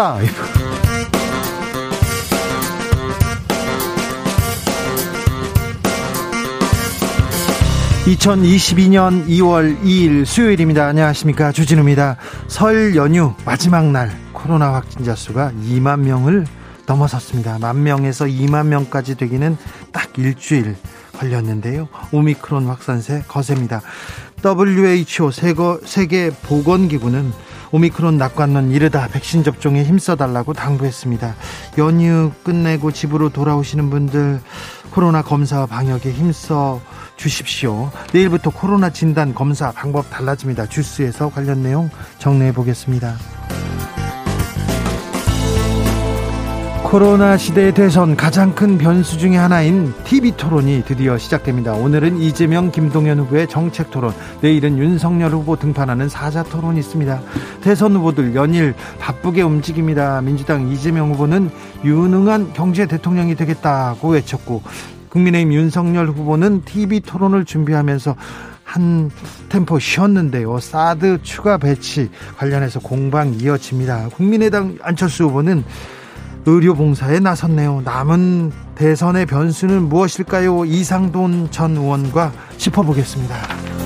라이브. 2022년 2월 2일 수요일입니다. 안녕하십니까. 주진우입니다. 설 연휴 마지막 날 코로나 확진자 수가 2만 명을 넘어섰습니다. 만 명에서 2만 명까지 되기는 딱 일주일 걸렸는데요. 오미크론 확산세 거셉니다. WHO 세계 보건기구는 오미크론 낙관론 이르다 백신 접종에 힘써달라고 당부했습니다. 연휴 끝내고 집으로 돌아오시는 분들 코로나 검사 방역에 힘써 주십시오. 내일부터 코로나 진단 검사 방법 달라집니다. 주스에서 관련 내용 정리해 보겠습니다. 코로나 시대의 대선 가장 큰 변수 중의 하나인 TV 토론이 드디어 시작됩니다. 오늘은 이재명, 김동연 후보의 정책 토론, 내일은 윤석열 후보 등판하는 사자 토론이 있습니다. 대선 후보들 연일 바쁘게 움직입니다. 민주당 이재명 후보는 유능한 경제 대통령이 되겠다고 외쳤고, 국민의힘 윤석열 후보는 TV 토론을 준비하면서 한 템포 쉬었는데요. 사드 추가 배치 관련해서 공방 이어집니다. 국민의당 안철수 후보는 의료봉사에 나섰네요. 남은 대선의 변수는 무엇일까요? 이상돈 전 의원과 짚어보겠습니다.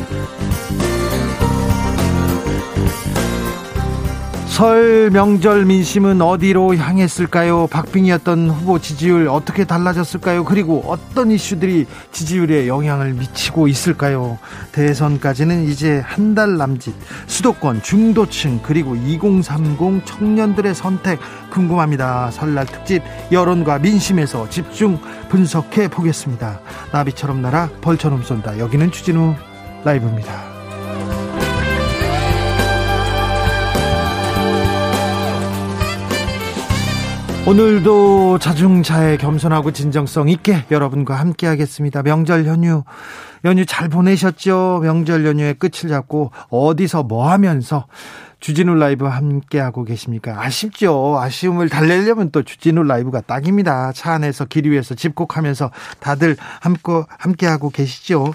설 명절 민심은 어디로 향했을까요? 박빙이었던 후보 지지율 어떻게 달라졌을까요? 그리고 어떤 이슈들이 지지율에 영향을 미치고 있을까요? 대선까지는 이제 한 달 남짓 수도권 중도층 그리고 2030 청년들의 선택 궁금합니다. 설날 특집 여론과 민심에서 집중 분석해 보겠습니다. 나비처럼 날아 벌처럼 쏜다. 여기는 추진우 라이브입니다. 오늘도 자중차에 겸손하고 진정성 있게 여러분과 함께 하겠습니다. 명절 연휴, 연휴 잘 보내셨죠? 명절 연휴의 끝을 잡고 어디서 뭐 하면서 주진우 라이브 함께 하고 계십니까? 아쉽죠. 아쉬움을 달래려면 또 주진우 라이브가 딱입니다. 차 안에서 길 위에서 집콕하면서 다들 함께, 함께 하고 계시죠?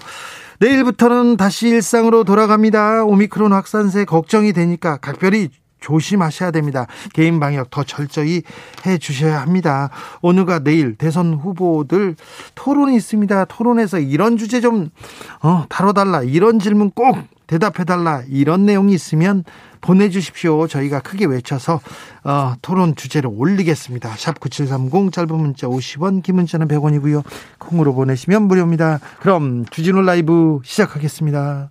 내일부터는 다시 일상으로 돌아갑니다. 오미크론 확산세 걱정이 되니까 각별히 조심하셔야 됩니다. 개인 방역 더 철저히 해 주셔야 합니다. 오늘과 내일 대선 후보들 토론이 있습니다. 토론에서 이런 주제 좀 어, 다뤄달라. 이런 질문 꼭 대답해달라. 이런 내용이 있으면 보내주십시오. 저희가 크게 외쳐서 어, 토론 주제를 올리겠습니다. 샵 9730 짧은 문자 50원 긴 문자는 100원이고요. 콩으로 보내시면 무료입니다. 그럼 주진우 라이브 시작하겠습니다.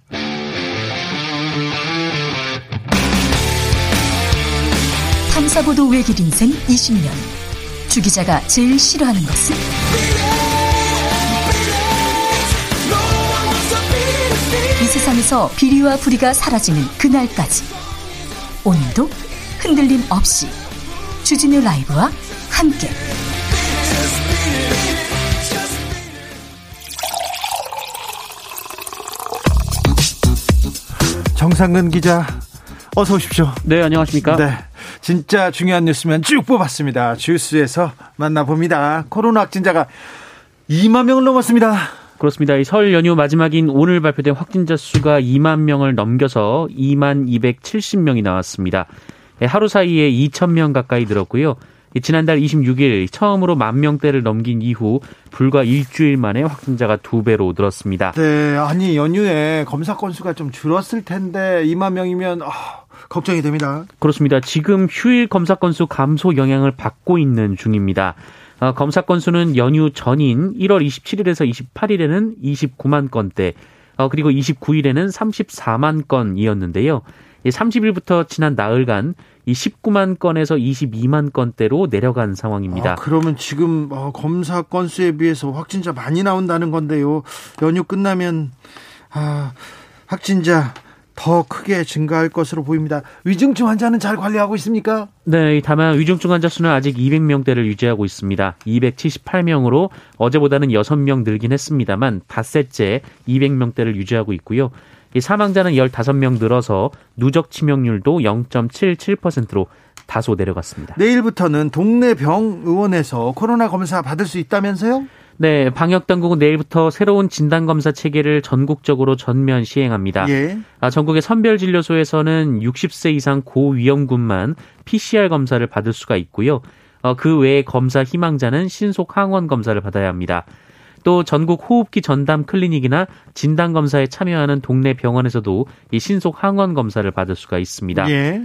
탐사보도 외길 인생 20년. 주 기자가 제일 싫어하는 것은? 이 세상에서 비리와 부리가 사라지는 그날까지. 오늘도 흔들림 없이 주진우 라이브와 함께. 정상근 기자, 어서 오십시오. 네, 안녕하십니까? 네. 진짜 중요한 뉴스면 쭉 뽑았습니다. 주스에서 만나봅니다. 코로나 확진자가 2만 명을 넘었습니다. 그렇습니다. 이 설 연휴 마지막인 오늘 발표된 확진자 수가 2만 명을 넘겨서 2만 270명이 나왔습니다. 예, 하루 사이에 2천 명 가까이 늘었고요. 지난달 26일 처음으로 만 명대를 넘긴 이후 불과 일주일 만에 확진자가 두 배로 늘었습니다. 네, 아니 연휴에 검사 건수가 좀 줄었을 텐데 2만 명이면 어, 걱정이 됩니다. 그렇습니다. 지금 휴일 검사 건수 감소 영향을 받고 있는 중입니다. 어, 검사 건수는 연휴 전인 1월 27일에서 28일에는 29만 건대, 어, 그리고 29일에는 34만 건이었는데요. 30일부터 지난 나흘간 이 19만 건에서 22만 건대로 내려간 상황입니다. 아, 그러면 지금 어, 검사 건수에 비해서 확진자 많이 나온다는 건데요. 연휴 끝나면 아, 확진자 더 크게 증가할 것으로 보입니다. 위중증 환자는 잘 관리하고 있습니까? 네, 다만 위중증 환자 수는 아직 200명대를 유지하고 있습니다. 278명으로 어제보다는 6명 늘긴 했습니다만 닷새째 200명대를 유지하고 있고요. 이 사망자는 15명 늘어서 누적 치명률도 0.77%로 다소 내려갔습니다. 내일부터는 동네 병 의원에서 코로나 검사 받을 수 있다면서요? 네, 방역 당국은 내일부터 새로운 진단 검사 체계를 전국적으로 전면 시행합니다. 예. 아, 전국의 선별 진료소에서는 60세 이상 고위험군만 PCR 검사를 받을 수가 있고요. 어, 그 외에 검사 희망자는 신속 항원 검사를 받아야 합니다. 또 전국 호흡기 전담 클리닉이나 진단 검사에 참여하는 동네 병원에서도 이 신속 항원 검사를 받을 수가 있습니다. 예.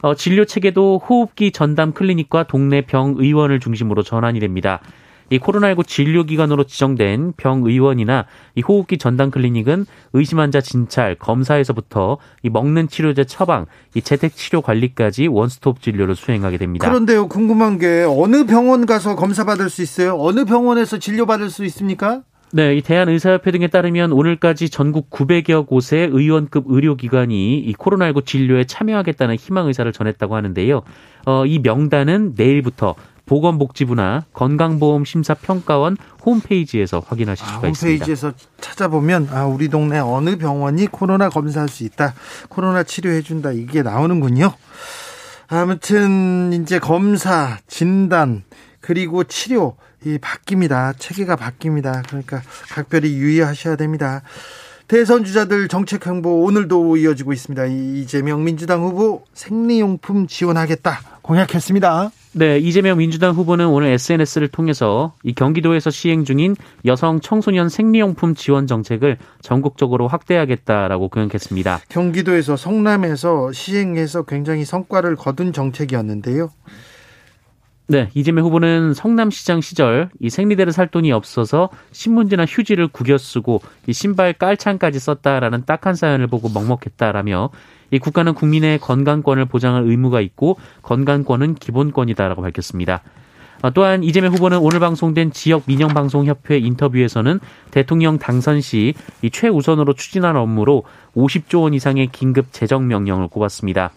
어, 진료 체계도 호흡기 전담 클리닉과 동네 병 의원을 중심으로 전환이 됩니다. 이 코로나19 진료기관으로 지정된 병의원이나 이 호흡기 전담 클리닉은 의심 환자 진찰, 검사에서부터 이 먹는 치료제 처방, 이 재택 치료 관리까지 원스톱 진료를 수행하게 됩니다. 그런데요, 궁금한 게 어느 병원 가서 검사 받을 수 있어요? 어느 병원에서 진료 받을 수 있습니까? 네, 이 대한의사협회 등에 따르면 오늘까지 전국 900여 곳의 의원급 의료기관이 이 코로나19 진료에 참여하겠다는 희망 의사를 전했다고 하는데요. 어, 이 명단은 내일부터 보건복지부나 건강보험심사평가원 홈페이지에서 확인하실 수가 아, 있습니다. 홈페이지에서 찾아보면 아, 우리 동네 어느 병원이 코로나 검사할 수 있다, 코로나 치료해 준다 이게 나오는군요. 아무튼 이제 검사, 진단 그리고 치료 이 바뀝니다. 체계가 바뀝니다. 그러니까 각별히 유의하셔야 됩니다. 대선 주자들 정책 행보 오늘도 이어지고 있습니다. 이재명 민주당 후보 생리용품 지원하겠다 공약했습니다. 네, 이재명 민주당 후보는 오늘 SNS를 통해서 이 경기도에서 시행 중인 여성 청소년 생리용품 지원 정책을 전국적으로 확대하겠다라고 공약했습니다. 경기도에서 성남에서 시행해서 굉장히 성과를 거둔 정책이었는데요. 네, 이재명 후보는 성남시장 시절 이 생리대를 살 돈이 없어서 신문지나 휴지를 구겨 쓰고 이 신발 깔창까지 썼다라는 딱한 사연을 보고 먹먹했다라며 이 국가는 국민의 건강권을 보장할 의무가 있고 건강권은 기본권이다라고 밝혔습니다. 아, 또한 이재명 후보는 오늘 방송된 지역 민영 방송 협회 인터뷰에서는 대통령 당선 시 이 최우선으로 추진할 업무로 50조 원 이상의 긴급 재정 명령을 꼽았습니다.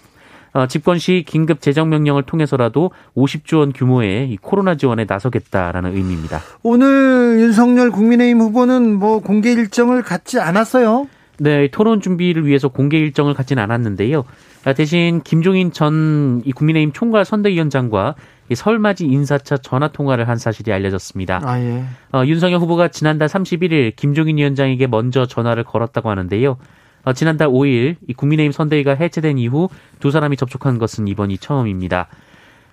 어, 집권 시 긴급 재정 명령을 통해서라도 50조 원 규모의 코로나 지원에 나서겠다라는 의미입니다. 오늘 윤석열 국민의힘 후보는 뭐 공개 일정을 갖지 않았어요. 네, 토론 준비를 위해서 공개 일정을 갖지는 않았는데요. 아, 대신 김종인 전 국민의힘 총괄 선대위원장과 설맞이 인사차 전화 통화를 한 사실이 알려졌습니다. 아, 예. 어, 윤석열 후보가 지난달 31일 김종인 위원장에게 먼저 전화를 걸었다고 하는데요. 어, 지난달 5일 이 국민의힘 선대위가 해체된 이후 두 사람이 접촉한 것은 이번이 처음입니다.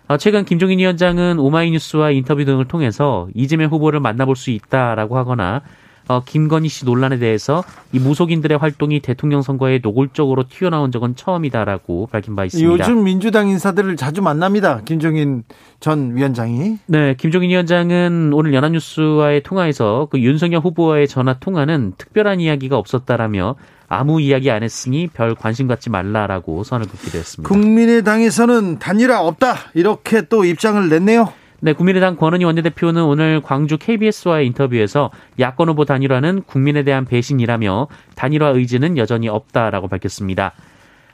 어, 최근 김종인 위원장은 오마이뉴스와 인터뷰 등을 통해서 이재명 후보를 만나볼 수 있다라고 하거나 어, 김건희 씨 논란에 대해서 이 무속인들의 활동이 대통령 선거에 노골적으로 튀어나온 적은 처음이다라고 밝힌 바 있습니다. 요즘 민주당 인사들을 자주 만납니다. 김종인 전 위원장이. 네, 김종인 위원장은 오늘 연합뉴스와의 통화에서 그 윤석열 후보와의 전화 통화는 특별한 이야기가 없었다라며 아무 이야기 안 했으니 별 관심 갖지 말라라고 선을 긋기도 했습니다. 국민의당에서는 단일화 없다 이렇게 또 입장을 냈네요. 네, 국민의당 권은희 원내대표는 오늘 광주 KBS와의 인터뷰에서 야권 후보 단일화는 국민에 대한 배신이라며 단일화 의지는 여전히 없다라고 밝혔습니다.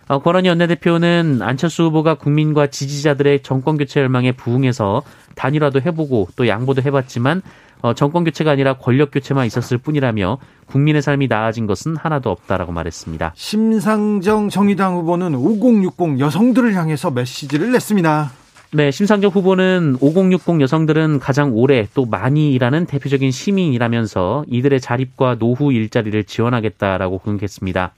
어, 권은희 원내대표는 안철수 후보가 국민과 지지자들의 정권 교체 열망에 부응해서 단일화도 해보고 또 양보도 해봤지만 어, 정권 교체가 아니라 권력 교체만 있었을 뿐이라며 국민의 삶이 나아진 것은 하나도 없다라고 말했습니다. 심상정 정의당 후보는 5060 여성들을 향해서 메시지를 냈습니다. 네, 심상정 후보는 5060 여성들은 가장 오래 또 많이 일하는 대표적인 시민이라면서 이들의 자립과 노후 일자리를 지원하겠다라고 공약했습니다.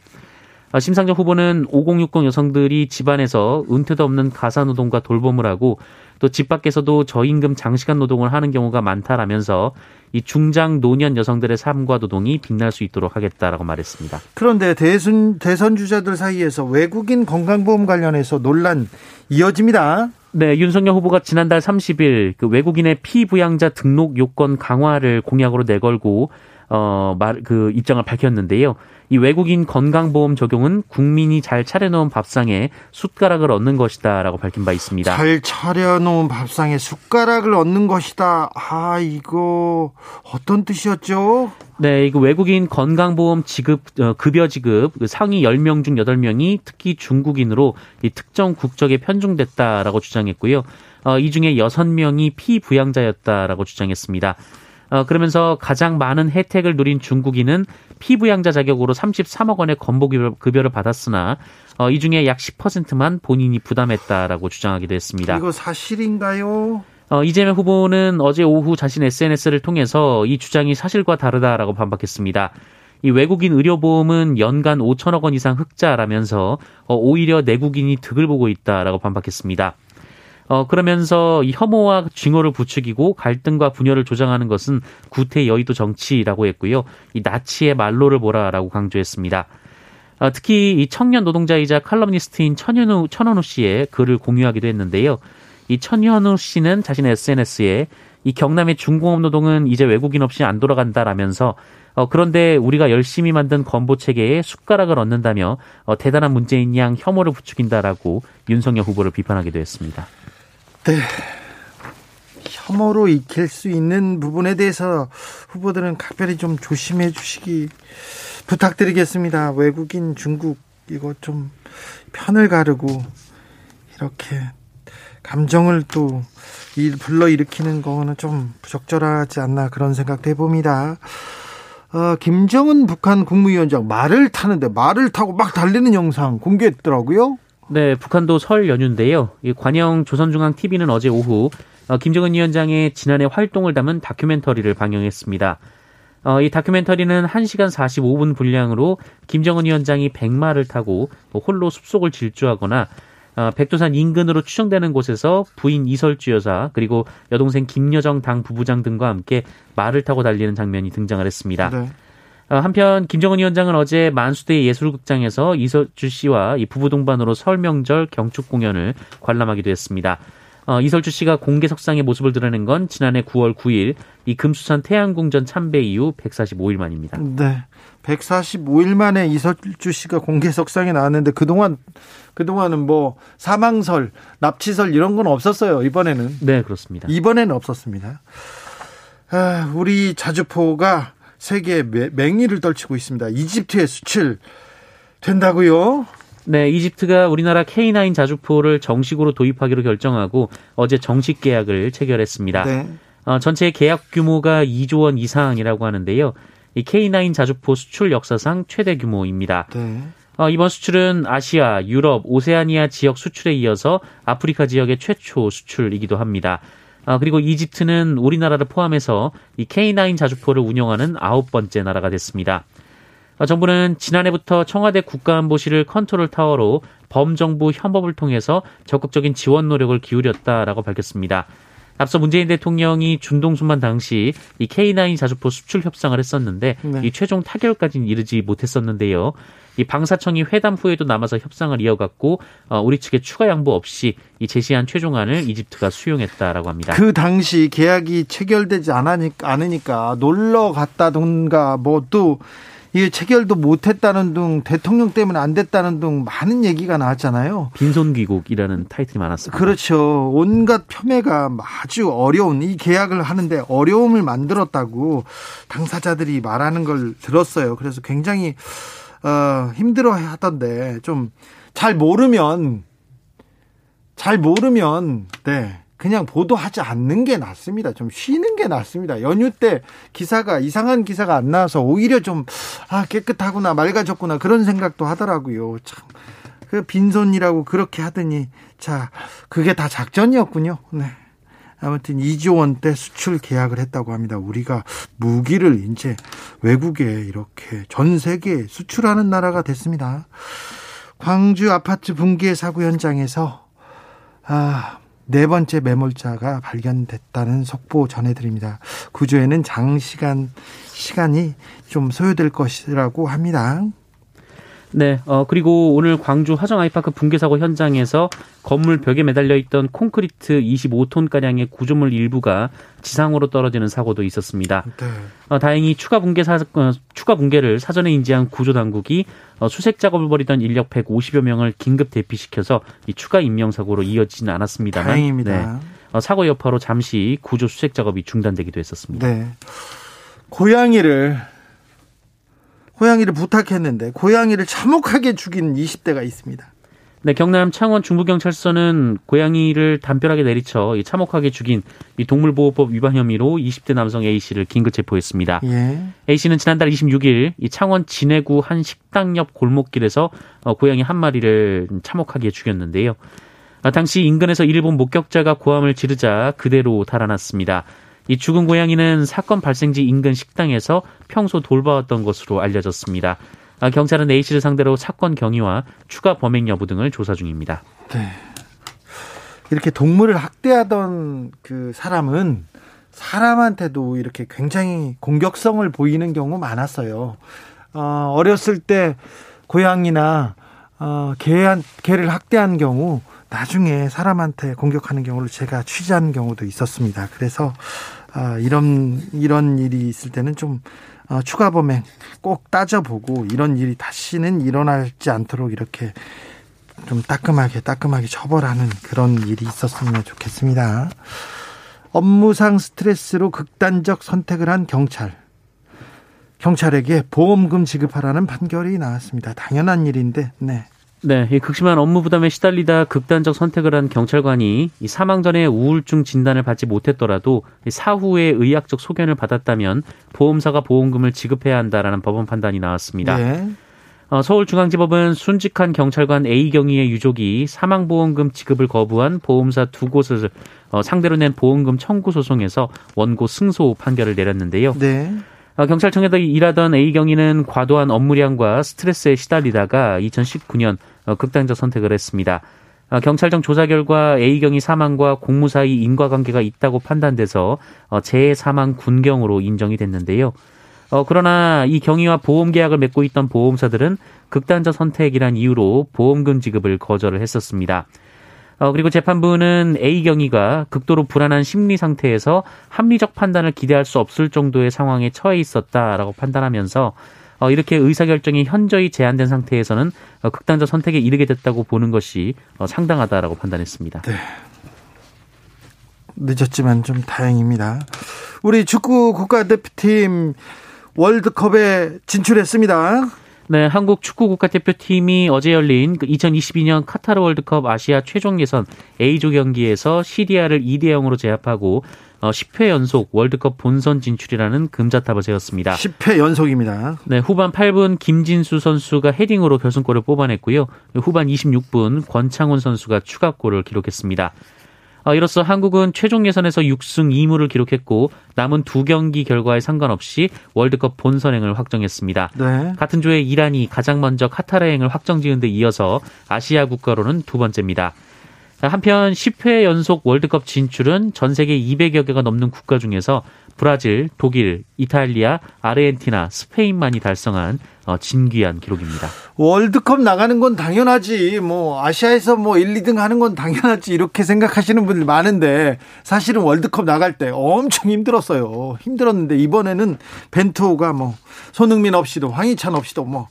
어, 심상정 후보는 5060 여성들이 집안에서 은퇴도 없는 가사노동과 돌봄을 하고 또 집 밖에서도 저임금 장시간 노동을 하는 경우가 많다라면서 이 중장 노년 여성들의 삶과 노동이 빛날 수 있도록 하겠다라고 말했습니다. 그런데 대선 대선 주자들 사이에서 외국인 건강보험 관련해서 논란 이어집니다. 네, 윤석열 후보가 지난달 30일 그 외국인의 피부양자 등록 요건 강화를 공약으로 내걸고 어, 말, 그 입장을 밝혔는데요. 이 외국인 건강보험 적용은 국민이 잘 차려놓은 밥상에 숟가락을 얻는 것이다라고 밝힌 바 있습니다. 잘 차려놓은 밥상에 숟가락을 얻는 것이다. 아, 이거 어떤 뜻이었죠? 네, 이거 외국인 건강보험 지급, 어, 급여 지급 그 상위 10명 중 8명이 특히 중국인으로 이 특정 국적에 편중됐다라고 주장했고요. 어, 이 중에 6명이 피부양자였다라고 주장했습니다. 어, 그러면서 가장 많은 혜택을 누린 중국인은 피부양자 자격으로 33억 원의 건보 급여를 받았으나 어, 이 중에 약 10%만 본인이 부담했다라고 주장하기도 했습니다. 이거 사실인가요? 어, 이재명 후보는 어제 오후 자신 SNS를 통해서 이 주장이 사실과 다르다라고 반박했습니다. 이 외국인 의료보험은 연간 5천억 원 이상 흑자라면서 어, 오히려 내국인이 득을 보고 있다라고 반박했습니다. 어, 그러면서 이 혐오와 징후를 부추기고 갈등과 분열을 조장하는 것은 구태 여의도 정치라고 했고요. 이 나치의 말로를 보라라고 강조했습니다. 어, 특히 이 청년 노동자이자 칼럼니스트인 천현우, 천원우 씨의 글을 공유하기도 했는데요. 이 천현우 씨는 자신의 SNS에 이 경남의 중공업 노동은 이제 외국인 없이 안 돌아간다라면서 어, 그런데 우리가 열심히 만든 건보 체계에 숟가락을 얻는다며 어, 대단한 문제인 양 혐오를 부추긴다라고 윤석열 후보를 비판하기도 했습니다. 네. 혐오로 익힐 수 있는 부분에 대해서 후보들은 각별히 좀 조심해 주시기 부탁드리겠습니다. 외국인 중국 이거 좀 편을 가르고 이렇게 감정을 또 불러 일으키는 거는 좀 부적절하지 않나 그런 생각도 해봅니다. 어, 김정은 북한 국무위원장 말을 타는데 말을 타고 막 달리는 영상 공개했더라고요. 네, 북한도 설 연휴인데요. 이 관영 조선중앙 TV는 어제 오후 어, 김정은 위원장의 지난해 활동을 담은 다큐멘터리를 방영했습니다. 어, 이 다큐멘터리는 1시간 45분 분량으로 김정은 위원장이 백마를 타고 홀로 숲속을 질주하거나 어, 백두산 인근으로 추정되는 곳에서 부인 이설주 여사 그리고 여동생 김여정 당 부부장 등과 함께 말을 타고 달리는 장면이 등장을 했습니다. 네. 어, 한편 김정은 위원장은 어제 만수대 예술극장에서 이설주 씨와 이 부부 동반으로 설 명절 경축 공연을 관람하기도 했습니다. 어, 이설주 씨가 공개 석상의 모습을 드러낸 건 지난해 9월 9일 이 금수산 태양궁전 참배 이후 145일 만입니다. 네. 145일 만에 이설주 씨가 공개 석상에 나왔는데 그동안 그동안은 뭐 사망설, 납치설 이런 건 없었어요. 이번에는. 네, 그렇습니다. 이번에는 없었습니다. 아, 우리 자주포가 세계 맹위를 떨치고 있습니다. 이집트에 수출 된다고요? 네, 이집트가 우리나라 K9 자주포를 정식으로 도입하기로 결정하고 어제 정식 계약을 체결했습니다. 네. 어, 전체 계약 규모가 2조 원 이상이라고 하는데요. 이 K9 자주포 수출 역사상 최대 규모입니다. 네. 어, 이번 수출은 아시아, 유럽, 오세아니아 지역 수출에 이어서 아프리카 지역의 최초 수출이기도 합니다. 어, 그리고 이집트는 우리나라를 포함해서 이 K9 자주포를 운영하는 아홉 번째 나라가 됐습니다. 어, 정부는 지난해부터 청와대 국가안보실을 컨트롤 타워로 범정부 협업을 통해서 적극적인 지원 노력을 기울였다라고 밝혔습니다. 앞서 문재인 대통령이 중동 순방 당시 이 K9 자주포 수출 협상을 했었는데 네. 이 최종 타결까지는 이르지 못했었는데요. 이 방사청이 회담 후에도 남아서 협상을 이어갔고 어, 우리 측의 추가 양보 없이 이 제시한 최종안을 이집트가 수용했다라고 합니다. 그 당시 계약이 체결되지 않으니까, 않으니까 놀러 갔다던가 뭐또 이게 체결도 못했다는 등 대통령 때문에 안 됐다는 등 많은 얘기가 나왔잖아요. 빈손귀국이라는 타이틀이 많았습니다. 그렇죠. 온갖 폄훼가 아주 어려운 이 계약을 하는데 어려움을 만들었다고 당사자들이 말하는 걸 들었어요. 그래서 굉장히 어, 힘들어 하던데 좀 잘 모르면 잘 모르면 네 그냥 보도하지 않는 게 낫습니다. 좀 쉬는 게 낫습니다. 연휴 때 기사가 이상한 기사가 안 나와서 오히려 좀 아, 깨끗하구나 맑아졌구나 그런 생각도 하더라고요. 참. 그 빈손이라고 그렇게 하더니 자 그게 다 작전이었군요. 네. 아무튼 2조 원대 수출 계약을 했다고 합니다. 우리가 무기를 이제 외국에 이렇게 전 세계에 수출하는 나라가 됐습니다. 광주 아파트 붕괴 사고 현장에서 아, 네 번째 매몰자가 발견됐다는 속보 전해드립니다. 구조에는 장시간 시간이 좀 소요될 것이라고 합니다. 네, 어, 그리고 오늘 광주 화정 아이파크 붕괴 사고 현장에서 건물 벽에 매달려 있던 콘크리트 25톤 가량의 구조물 일부가 지상으로 떨어지는 사고도 있었습니다. 네. 어, 다행히 추가 붕괴 사, 어, 추가 붕괴를 사전에 인지한 구조 당국이 어, 수색 작업을 벌이던 인력 150여 명을 긴급 대피시켜서 이 추가 인명 사고로 이어지지는 않았습니다만 다행입니다. 네, 어, 사고 여파로 잠시 구조 수색 작업이 중단되기도 했었습니다. 네. 고양이를 고양이를 부탁했는데 고양이를 참혹하게 죽인 20대가 있습니다. 네, 경남 창원 중부경찰서는 고양이를 담벼락에 내리쳐 참혹하게 죽인 이 동물보호법 위반 혐의로 20대 남성 A 씨를 긴급 체포했습니다. 예. A 씨는 지난달 26일 이 창원 진해구 한 식당 옆 골목길에서 어, 고양이 한 마리를 참혹하게 죽였는데요. 당시 인근에서 일본 목격자가 고함을 지르자 그대로 달아났습니다. 이 죽은 고양이는 사건 발생지 인근 식당에서 평소 돌봐왔던 것으로 알려졌습니다. 아, 경찰은 A씨를 상대로 사건 경위와 추가 범행 여부 등을 조사 중입니다. 네. 이렇게 동물을 학대하던 그 사람은 사람한테도 이렇게 굉장히 공격성을 보이는 경우 많았어요. 어, 어렸을 때 고양이나 어, 개한, 개를 학대한 경우 나중에 사람한테 공격하는 경우를 제가 취재한 경우도 있었습니다. 그래서 아, 이런 이런 일이 있을 때는 좀 어, 추가 범행 꼭 따져보고 이런 일이 다시는 일어나지 않도록 이렇게 좀 따끔하게 따끔하게 처벌하는 그런 일이 있었으면 좋겠습니다. 업무상 스트레스로 극단적 선택을 한 경찰. 경찰에게 보험금 지급하라는 판결이 나왔습니다. 당연한 일인데, 네. 네, 이 극심한 업무 부담에 시달리다 극단적 선택을 한 경찰관이 이 사망 전에 우울증 진단을 받지 못했더라도 사후에 의학적 소견을 받았다면 보험사가 보험금을 지급해야 한다라는 법원 판단이 나왔습니다. 네. 어, 서울중앙지법은 순직한 경찰관 A 경위의 유족이 사망보험금 지급을 거부한 보험사 두 곳을 어, 상대로 낸 보험금 청구 소송에서 원고 승소 판결을 내렸는데요. 네. 어, 경찰청에서 일하던 A 경위는 과도한 업무량과 스트레스에 시달리다가 2019년 어, 극단적 선택을 했습니다. 어, 경찰청 조사 결과 A 경위 사망과 공무 사이 인과관계가 있다고 판단돼서 재해 사망 군경으로 인정이 됐는데요. 그러나 이 경위와 보험 계약을 맺고 있던 보험사들은 극단적 선택이란 이유로 보험금 지급을 거절을 했었습니다. 어, 그리고 재판부는 A 경위가 극도로 불안한 심리 상태에서 합리적 판단을 기대할 수 없을 정도의 상황에 처해 있었다라고 판단하면서 어, 이렇게 의사결정이 현저히 제한된 상태에서는 어, 극단적 선택에 이르게 됐다고 보는 것이 어, 상당하다라고 판단했습니다. 네. 늦었지만 좀 다행입니다. 우리 축구 국가대표팀 월드컵에 진출했습니다. 네, 한국 축구 국가대표팀이 어제 열린 2022년 그 카타르 월드컵 아시아 최종 예선 A조 경기에서 시리아를 2대 0으로 제압하고 10회 어, 연속 월드컵 본선 진출이라는 금자탑을 세웠습니다. 10회 연속입니다. 네, 후반 8분 김진수 선수가 헤딩으로 결승골을 뽑아냈고요. 후반 26분 권창훈 선수가 추가골을 기록했습니다. 어, 이로써 한국은 최종 예선에서 6승 2무를 기록했고 남은 두 경기 결과에 상관없이 월드컵 본선행을 확정했습니다. 네. 같은 조에 이란이 가장 먼저 카타르행을 확정지은 데 이어서 아시아 국가로는 두 번째입니다. 한편 10회 연속 월드컵 진출은 전 세계 200여 개가 넘는 국가 중에서 브라질, 독일, 이탈리아, 아르헨티나, 스페인만이 달성한 어, 진귀한 기록입니다. 월드컵 나가는 건 당연하지. 뭐 아시아에서 뭐 1, 2등 하는 건 당연하지. 이렇게 생각하시는 분들 많은데 사실은 월드컵 나갈 때 엄청 힘들었어요. 힘들었는데 이번에는 벤투호가 뭐 손흥민 없이도 황희찬 없이도 뭐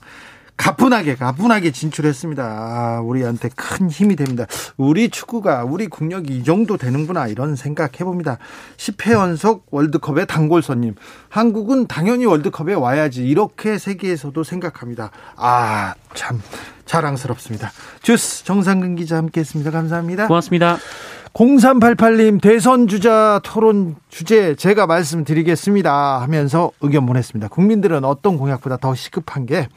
가뿐하게 가뿐하게 진출했습니다. 아, 우리한테 큰 힘이 됩니다. 우리 축구가 우리 국력이 이 정도 되는구나 이런 생각 해봅니다. 10회 연속 월드컵의 단골손님. 한국은 당연히 월드컵에 와야지 이렇게 세계에서도 생각합니다. 아 참 자랑스럽습니다. 주스 정상근 기자 함께했습니다. 감사합니다. 고맙습니다. 0388님 대선 주자 토론 주제 제가 말씀드리겠습니다 하면서 의견 보냈습니다. 국민들은 어떤 공약보다 더 시급한 게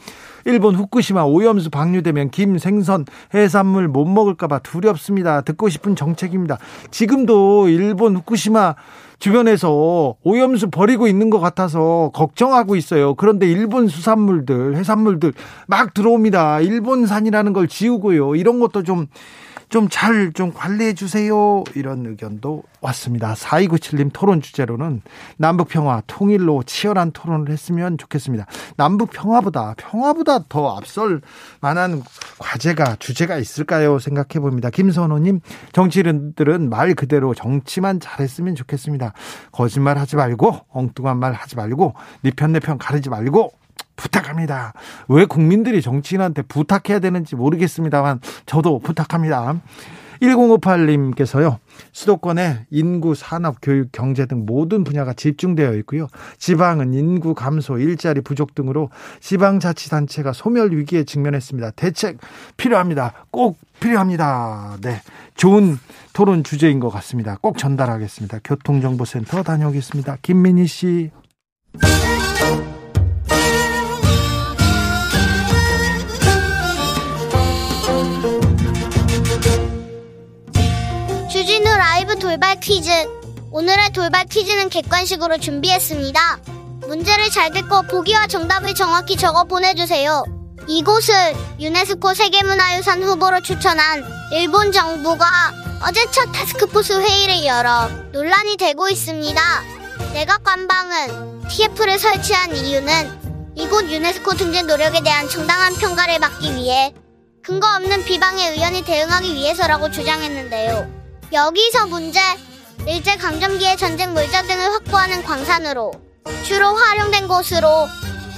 일본 후쿠시마 오염수 방류되면 김, 생선, 해산물 못 먹을까봐 두렵습니다. 듣고 싶은 정책입니다. 지금도 일본 후쿠시마 주변에서 오염수 버리고 있는 것 같아서 걱정하고 있어요. 그런데 일본 수산물들, 해산물들 막 들어옵니다. 일본산이라는 걸 지우고요. 이런 것도 좀 좀 잘좀 좀 관리해 주세요. 이런 의견도 왔습니다. 4297님 토론 주제로는 남북 평화, 통일로 치열한 토론을 했으면 좋겠습니다. 남북 평화보다 평화보다 더 앞설 만한 과제가 주제가 있을까요? 생각해 봅니다. 김선호 님 정치인들은 말 그대로 정치만 잘했으면 좋겠습니다. 거짓말 하지 말고 엉뚱한 말 하지 말고 네 편 내 편 가르지 말고 부탁합니다. 왜 국민들이 정치인한테 부탁해야 되는지 모르겠습니다만 저도 부탁합니다. 1058님께서요. 수도권에 인구, 산업, 교육, 경제 등 모든 분야가 집중되어 있고요. 지방은 인구 감소, 일자리 부족 등으로 지방자치단체가 소멸 위기에 직면했습니다. 대책 필요합니다. 꼭 필요합니다. 네. 좋은 토론 주제인 것 같습니다. 꼭 전달하겠습니다. 교통정보센터 다녀오겠습니다. 김민희 씨. 돌발 퀴즈. 오늘의 돌발 퀴즈는 객관식으로 준비했습니다. 문제를 잘 듣고 보기와 정답을 정확히 적어 보내주세요. 이곳을 유네스코 세계문화유산 후보로 추천한 일본 정부가 어제 첫 타스크포스 회의를 열어 논란이 되고 있습니다. 내각 관방은 TF를 설치한 이유는 이곳 유네스코 등재 노력에 대한 정당한 평가를 받기 위해 근거 없는 비방에 의원이 대응하기 위해서라고 주장했는데요. 여기서 문제, 일제 강점기의 전쟁 물자 등을 확보하는 광산으로 주로 활용된 곳으로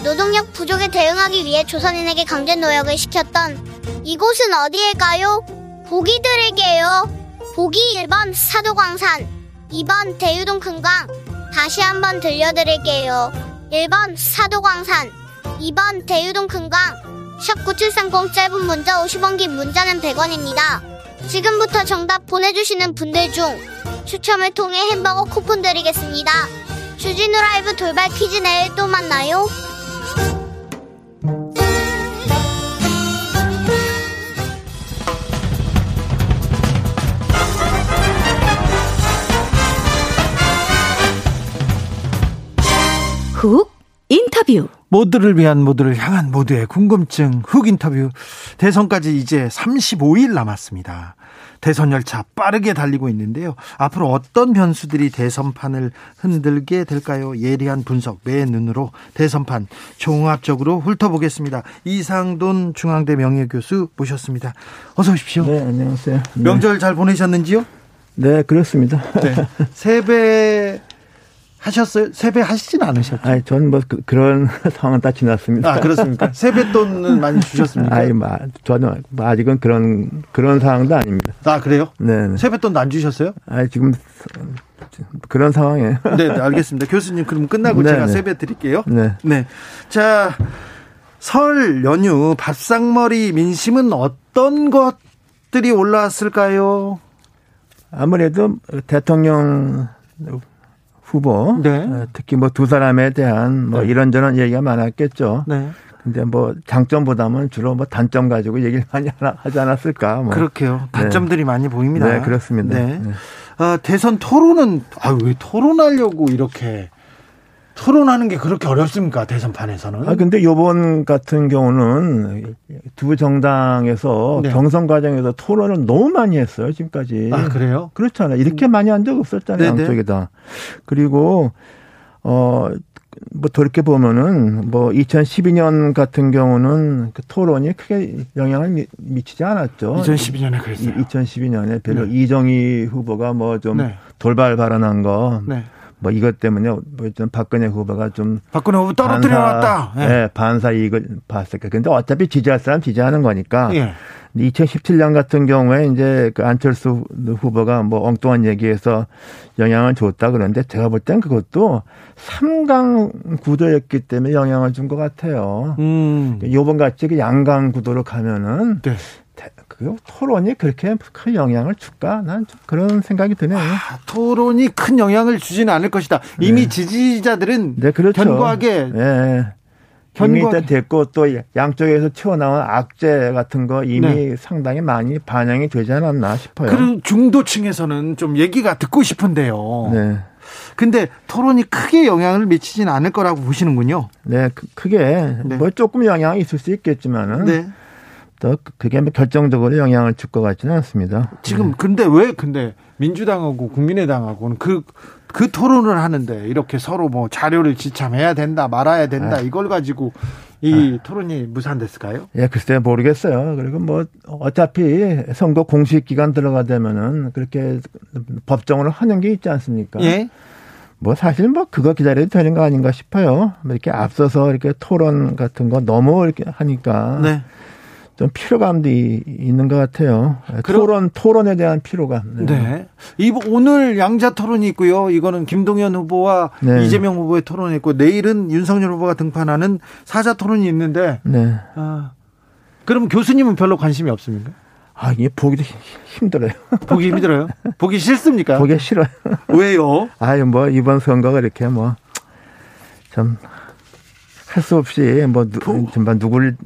노동력 부족에 대응하기 위해 조선인에게 강제 노역을 시켰던 이곳은 어디일까요? 보기 드릴게요. 보기 1번 사도광산, 2번 대유동 금강. 다시 한번 들려드릴게요. 1번 사도광산, 2번 대유동 금강. 샵 9730 짧은 문자 50원 긴 문자는 100원입니다. 지금부터 정답 보내주시는 분들 중 추첨을 통해 햄버거 쿠폰 드리겠습니다. 주진우 라이브 돌발 퀴즈 내일 또 만나요. 훅 인터뷰. 모두를 위한 모두를 향한 모두의 궁금증 훅 인터뷰 대선까지 이제 35일 남았습니다. 대선 열차 빠르게 달리고 있는데요. 앞으로 어떤 변수들이 대선판을 흔들게 될까요? 예리한 분석 매 눈으로 대선판 종합적으로 훑어보겠습니다. 이상돈 중앙대 명예교수 모셨습니다. 어서 오십시오. 네, 안녕하세요. 네. 명절 잘 보내셨는지요? 네, 그렇습니다. 네. 세배 하셨어요? 세배 하시진 않으셨죠? 아니, 저는 뭐 그, 런 상황은 다 지났습니다. 아, 그렇습니까? 세뱃돈은 많이 주셨습니까? 아니, 뭐, 저는 뭐 아직은 그런, 그런 상황도 아닙니다. 아, 그래요? 네. 네. 세뱃돈도 안 주셨어요? 아니, 지금 그런 상황이에요. 네, 네, 알겠습니다. 교수님, 그럼 끝나고 네, 제가 네. 세배 드릴게요. 네. 네. 자, 설 연휴 밥상머리 민심은 어떤 것들이 올라왔을까요? 아무래도 대통령 후보. 네. 어, 특히 뭐 두 사람에 대한 뭐 네. 이런저런 얘기가 많았겠죠. 네. 근데 뭐 장점보다는 주로 뭐 단점 가지고 얘기를 많이 하지 않았을까. 뭐. 그렇게요. 단점들이 많이 보입니다. 네, 그렇습니다. 네. 네. 아, 대선 토론은, 아, 왜 토론하려고 이렇게, 토론하는 게 그렇게 어렵습니까? 대선판에서는. 아 근데 요번 같은 경우는 두 정당에서 네. 경선 과정에서 토론을 너무 많이 했어요 지금까지. 아, 그래요? 그렇잖아요. 이렇게 많이 한 적 없었잖아요 네네. 양쪽에 다. 그리고 어뭐 돌이켜 보면은 뭐 2012년 같은 경우는 그 토론이 크게 영향을 미, 미치지 않았죠. 2012년에 그랬어요. 2012년에 별로 네. 이정희 후보가 뭐좀 네. 돌발 발언한 거. 네. 뭐 이것 때문에 뭐좀 박근혜 후보가 좀 박근혜 후보 떨어뜨려 놨다. 반사, 예, 반사 이익을 봤을 거예요. 근데 어차피 지지할 사람 지지하는 거니까. 예. 2017년 같은 경우에 이제 그 안철수 후보가 뭐 엉뚱한 얘기해서 영향을 줬다 그러는데 제가 볼 땐 그것도 3강 구도였기 때문에 영향을 준 것 같아요. 음. 요번 같이 그 양강 구도로 가면은 네. 대- 그 토론이 그렇게 큰 영향을 줄까? 난좀 그런 생각이 드네요. 아, 토론이 큰 영향을 주지는 않을 것이다. 이미 지지자들은 네, 그렇죠. 견고하게 예. 이미. 일단 됐고 또 양쪽에서 튀어나온 악재 같은 거 이미 네. 상당히 많이 반영이 되지 않았나 싶어요. 그런 중도층에서는 좀 얘기가 듣고 싶은데요. 네. 근데 토론이 크게 영향을 미치진 않을 거라고 보시는군요. 네, 크- 크게 네. 뭐 조금 영향이 있을 수 있겠지만은 네. 또 그- 그게 뭐 결정적으로 영향을 줄 것 같지는 않습니다. 지금 근데 왜 근데 민주당하고 국민의당하고는 그, 그 토론을 하는데 이렇게 서로 뭐 자료를 지참해야 된다 말아야 된다 이걸 가지고 이 토론이 무산됐을까요? 예, 글쎄 모르겠어요. 그리고 뭐 어차피 선거 공식 기간 들어가되면은 그렇게 법정으로 하는 게 있지 않습니까? 예. 뭐 사실 뭐 그거 기다려도 되는 거 아닌가 싶어요. 뭐 이렇게 앞서서 이렇게 토론 같은 거 너무 이렇게 하니까 네. 좀 피로감도 이- 있는 것 같아요. 그럼- 토론 토론에 대한 피로감. 네. 이 오늘 양자 토론이 있고요. 이거는 김동연 후보와 네. 이재명 후보의 토론이 있고 내일은 윤석열 후보가 등판하는 사자 토론이 있는데 네. 아, 그럼 교수님은 별로 관심이 없습니까? 아 이게 보기도 힘- 힘들어요. 보기 힘들어요? 보기 싫습니까? 보기 싫어요. 왜요? 아유 뭐 이번 선거가 이렇게 뭐좀 할 수 없이 뭐 누, 정말 누구를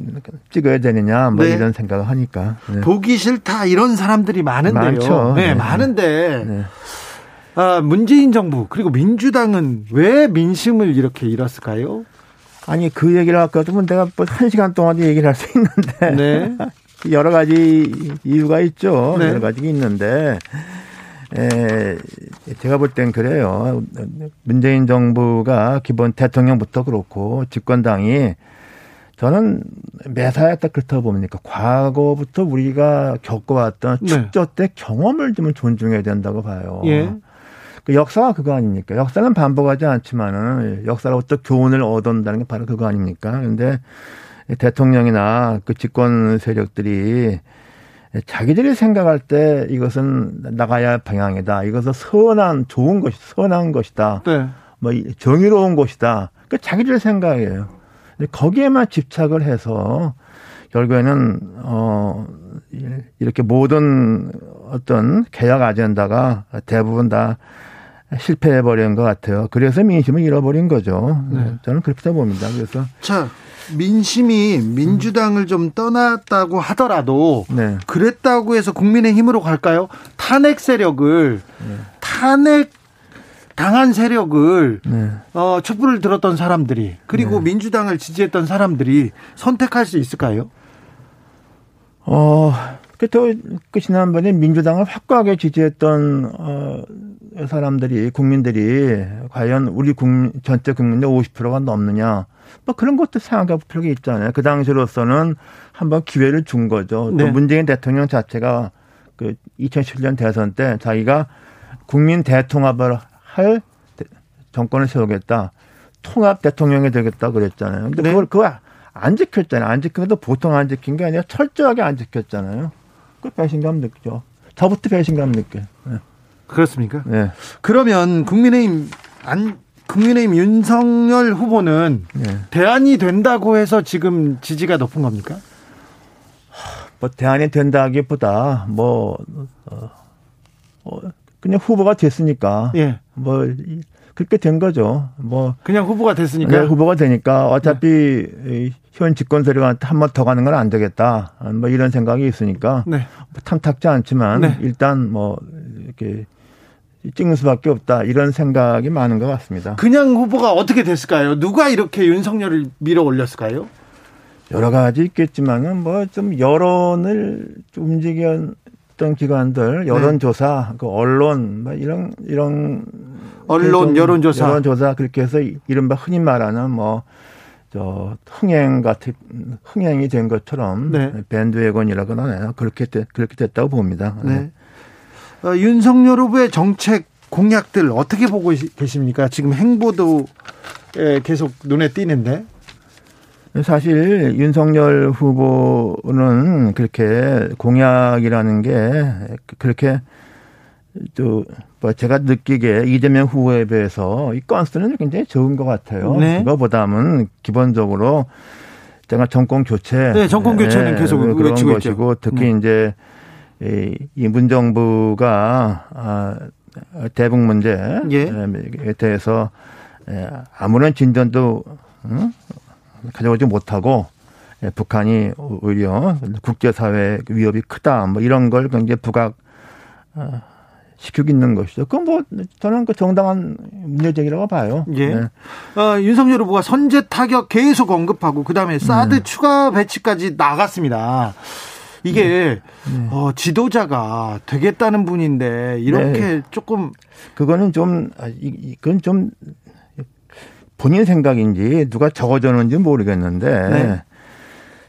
찍어야 되느냐 뭐 네. 이런 생각을 하니까 네. 보기 싫다 이런 사람들이 많은데요. 많죠. 네, 네. 많은데 네. 아, 문재인 정부 그리고 민주당은 왜 민심을 이렇게 잃었을까요? 아니 그 얘기를 아까도 뭐 내가 뭐한 시간 동안 얘기를 할 수 있는데 네. 여러 가지 이유가 있죠. 네. 여러 가지가 있는데 에, 제가 볼 땐 그래요. 문재인 정부가 기본 대통령부터 그렇고 집권당이 저는 매사에 딱 그렇다고 봅니까. 과거부터 우리가 겪어왔던 네. 축조 때 경험을 좀 존중해야 된다고 봐요. 예. 그 역사가 그거 아닙니까? 역사는 반복하지 않지만은 역사로부터 교훈을 얻어온다는 게 바로 그거 아닙니까? 근데 대통령이나 그 집권 세력들이 자기들이 생각할 때 이것은 나가야 할 방향이다. 이것은 선한 좋은 것이 선한 것이다. 네. 뭐 정의로운 것이다. 그 자기들 생각이에요. 거기에만 집착을 해서 결국에는 어 이렇게 모든 어떤 개혁 아젠다가 대부분 다 실패해 버린 것 같아요. 그래서 민심을 잃어버린 거죠. 네. 저는 그렇게 봅니다. 그래서 자 민심이 민주당을 좀 떠났다고 하더라도 네. 그랬다고 해서 국민의 힘으로 갈까요? 탄핵 세력을 네. 탄핵 당한 세력을 네. 어, 촛불을 들었던 사람들이 그리고 네. 민주당을 지지했던 사람들이 선택할 수 있을까요? 어, 그또 그 지난번에 민주당을 확고하게 지지했던 어 사람들이 국민들이 과연 우리 국민 전체 국민의 50%가 넘느냐 뭐 그런 것도 생각해 볼 필요가 있잖아요. 그 당시로서는 한번 기회를 준 거죠. 네. 또 문재인 대통령 자체가 그 2017년 대선 때 자기가 국민 대통합을 할 정권을 세우겠다. 통합 대통령이 되겠다 그랬잖아요. 근데 네. 그걸 그거 안 지켰잖아요. 안 지킨 것도 보통 안 지킨 게 아니라 철저하게 안 지켰잖아요. 그 배신감 느끼죠. 저부터 배신감 느껴요. 네. 그렇습니까? 네. 그러면 국민의힘 안 국민의힘 윤석열 후보는 네. 대안이 된다고 해서 지금 지지가 높은 겁니까? 뭐 대안이 된다기보다 뭐 어, 어, 그냥 후보가 됐으니까 예. 뭐 그렇게 된 거죠. 뭐 그냥 후보가 됐으니까 네, 후보가 되니까 어차피 네. 현 집권 세력한테 한 번 더 가는 건 안 되겠다. 뭐 이런 생각이 있으니까 네. 뭐 탐탁지 않지만 네. 일단 뭐 이렇게 찍는 수밖에 없다 이런 생각이 많은 것 같습니다. 그냥 후보가 어떻게 됐을까요? 누가 이렇게 윤석열을 밀어 올렸을까요? 여러 가지 있겠지만은 뭐 좀 여론을 움직였던 기관들 여론조사, 네. 그 언론 뭐 이런 이런 언론 여론조사 여론조사 그렇게 해서 이른바 흔히 말하는 뭐 저 흥행 같은 흥행이 된 것처럼 네. 밴드웨건이라고나 하나요? 그렇게 됐, 그렇게 됐다고 봅니다. 네. 네. 어, 윤석열 후보의 정책 공약들 어떻게 보고 계십니까? 지금 행보도 계속 눈에 띄는데. 사실 윤석열 후보는 그렇게 공약이라는 게 그렇게 또뭐 제가 느끼기에 이재명 후보에 비해서 이 건수는 굉장히 적은 것 같아요. 네. 그거보다는 기본적으로 제가 정권 교체, 네, 정권 교체는 네, 계속 그런 것이고 있죠. 특히 네. 이제 이 문정부가 아, 대북 문제에 예. 대해서 아무런 진전도 가져오지 못하고 북한이 오히려 국제사회 위협이 크다 뭐 이런 걸 굉장히 부각 어, 시키고 있는 것이죠. 그건 뭐 저는 그 정당한 문제제기라고 봐요. 예. 네. 어, 윤석열 후보가 선제 타격 계속 언급하고 그다음에 사드 네. 추가 배치까지 나갔습니다. 이게 네. 어, 지도자가 되겠다는 분인데 이렇게 네. 조금 그거는 좀 아, 이건 좀 본인 생각인지 누가 적어줬는지 모르겠는데 네.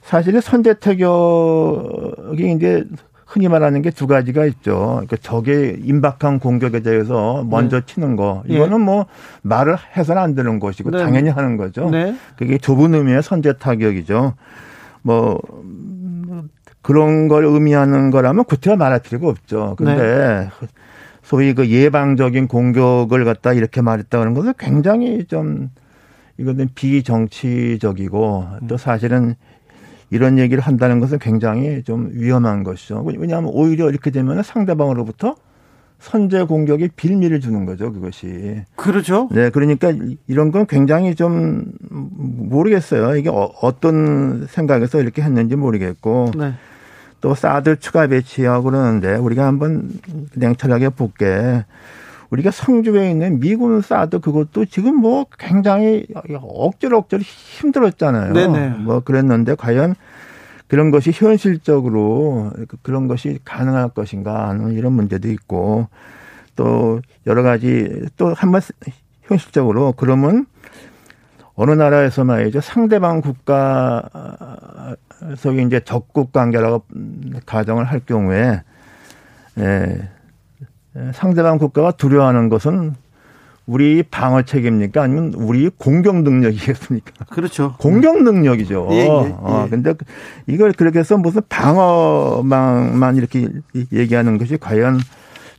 사실은 선제타격이 이제 흔히 말하는 게 두 가지가 있죠. 그러니까 적의 임박한 공격에 대해서 먼저 네. 치는 거. 이거는 네. 뭐 말을 해서는 안 되는 것이고 네. 당연히 하는 거죠. 네. 그게 좁은 의미의 선제 타격이죠. 뭐 그런 걸 의미하는 거라면 구태여 말할 필요가 없죠. 근데 네. 소위 그 예방적인 공격을 갖다 이렇게 말했다 그런 것은 굉장히 좀 이거는 비정치적이고 또 사실은 이런 얘기를 한다는 것은 굉장히 좀 위험한 것이죠. 왜냐하면 오히려 이렇게 되면 상대방으로부터 선제 공격에 빌미를 주는 거죠, 그것이. 그렇죠. 네, 그러니까 이런 건 굉장히 좀 모르겠어요. 이게 어, 어떤 생각에서 이렇게 했는지 모르겠고. 네. 또 사드 추가 배치하고 그러는데 우리가 한번 냉철하게 볼게. 우리가 성주에 있는 미군 사드 그것도 지금 뭐 굉장히 억지로 억지로 힘들었잖아요. 네네. 뭐 그랬는데 과연 그런 것이 현실적으로 그런 것이 가능할 것인가 하는 이런 문제도 있고 또 여러 가지 또 한번 현실적으로 그러면 어느 나라에서 말이죠 상대방 국가 속에 이제 적국 관계라고 가정을 할 경우에 예, 상대방 국가가 두려워하는 것은 우리 방어 체계입니까? 아니면 우리 공격 능력이겠습니까? 그렇죠. 공격 능력이죠. 예, 예, 예. 어, 근데 이걸 그렇게 해서 무슨 방어망만 이렇게 얘기하는 것이 과연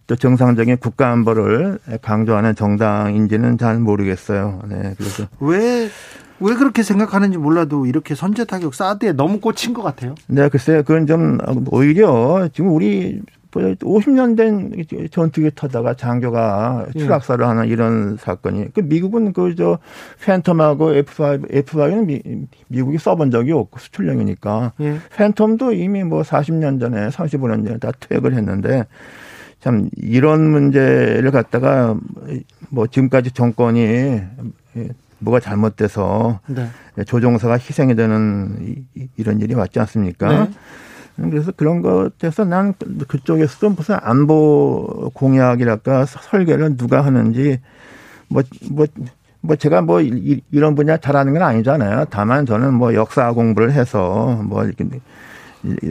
또 정상적인 국가 안보를 강조하는 정당인지는 잘 모르겠어요. 네. 그래서 왜, 왜 그렇게 생각하는지 몰라도 이렇게 선제 타격 사드에 너무 꽂힌 것 같아요. 네, 글쎄요. 그건 좀 오히려 지금 우리 50년 된 전투기 타다가 장교가 예. 추락사를 하는 이런 사건이. 그 미국은 그 저 팬텀하고 F5, F5는 미, 미국이 써본 적이 없고 수출량이니까. 예. 팬텀도 이미 뭐 40년 전에 35년 전에 다 퇴역을 했는데 참 이런 문제를 갖다가 뭐 지금까지 정권이 뭐가 잘못돼서 네. 조종사가 희생이 되는 이런 일이 맞지 않습니까? 네. 그래서 그런 것에서 난 그쪽에서도 무슨 안보 공약이랄까 설계를 누가 하는지 뭐, 뭐, 뭐 제가 뭐 이런 분야 잘하는 건 아니잖아요. 다만 저는 뭐 역사 공부를 해서 뭐 이렇게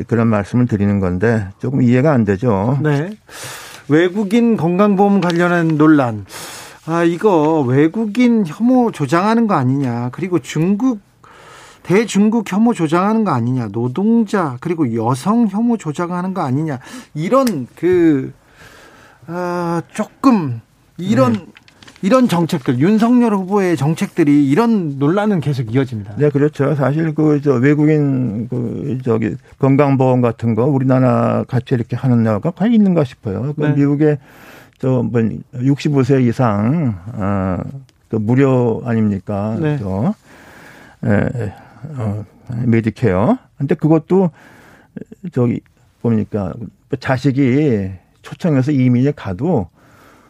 그런 말씀을 드리는 건데 조금 이해가 안 되죠. 네. 외국인 건강보험 관련한 논란. 아, 이거 외국인 혐오 조장하는 거 아니냐. 그리고 중국 대중국 혐오 조장하는 거 아니냐, 노동자 그리고 여성 혐오 조장하는 거 아니냐 이런 그 어, 조금 이런 네. 이런 정책들 윤석열 후보의 정책들이 이런 논란은 계속 이어집니다. 네, 그렇죠. 사실 그 저 외국인 그 저기 건강보험 같은 거 우리나라 같이 이렇게 하는 나라가 과연 있는가 싶어요. 그 네. 미국에 저뭐 65세 이상 어그 무료 아닙니까? 네. 저 예. 어, 메디케어. 근데 그것도 저기 뭡니까 자식이 초청해서 이민에 가도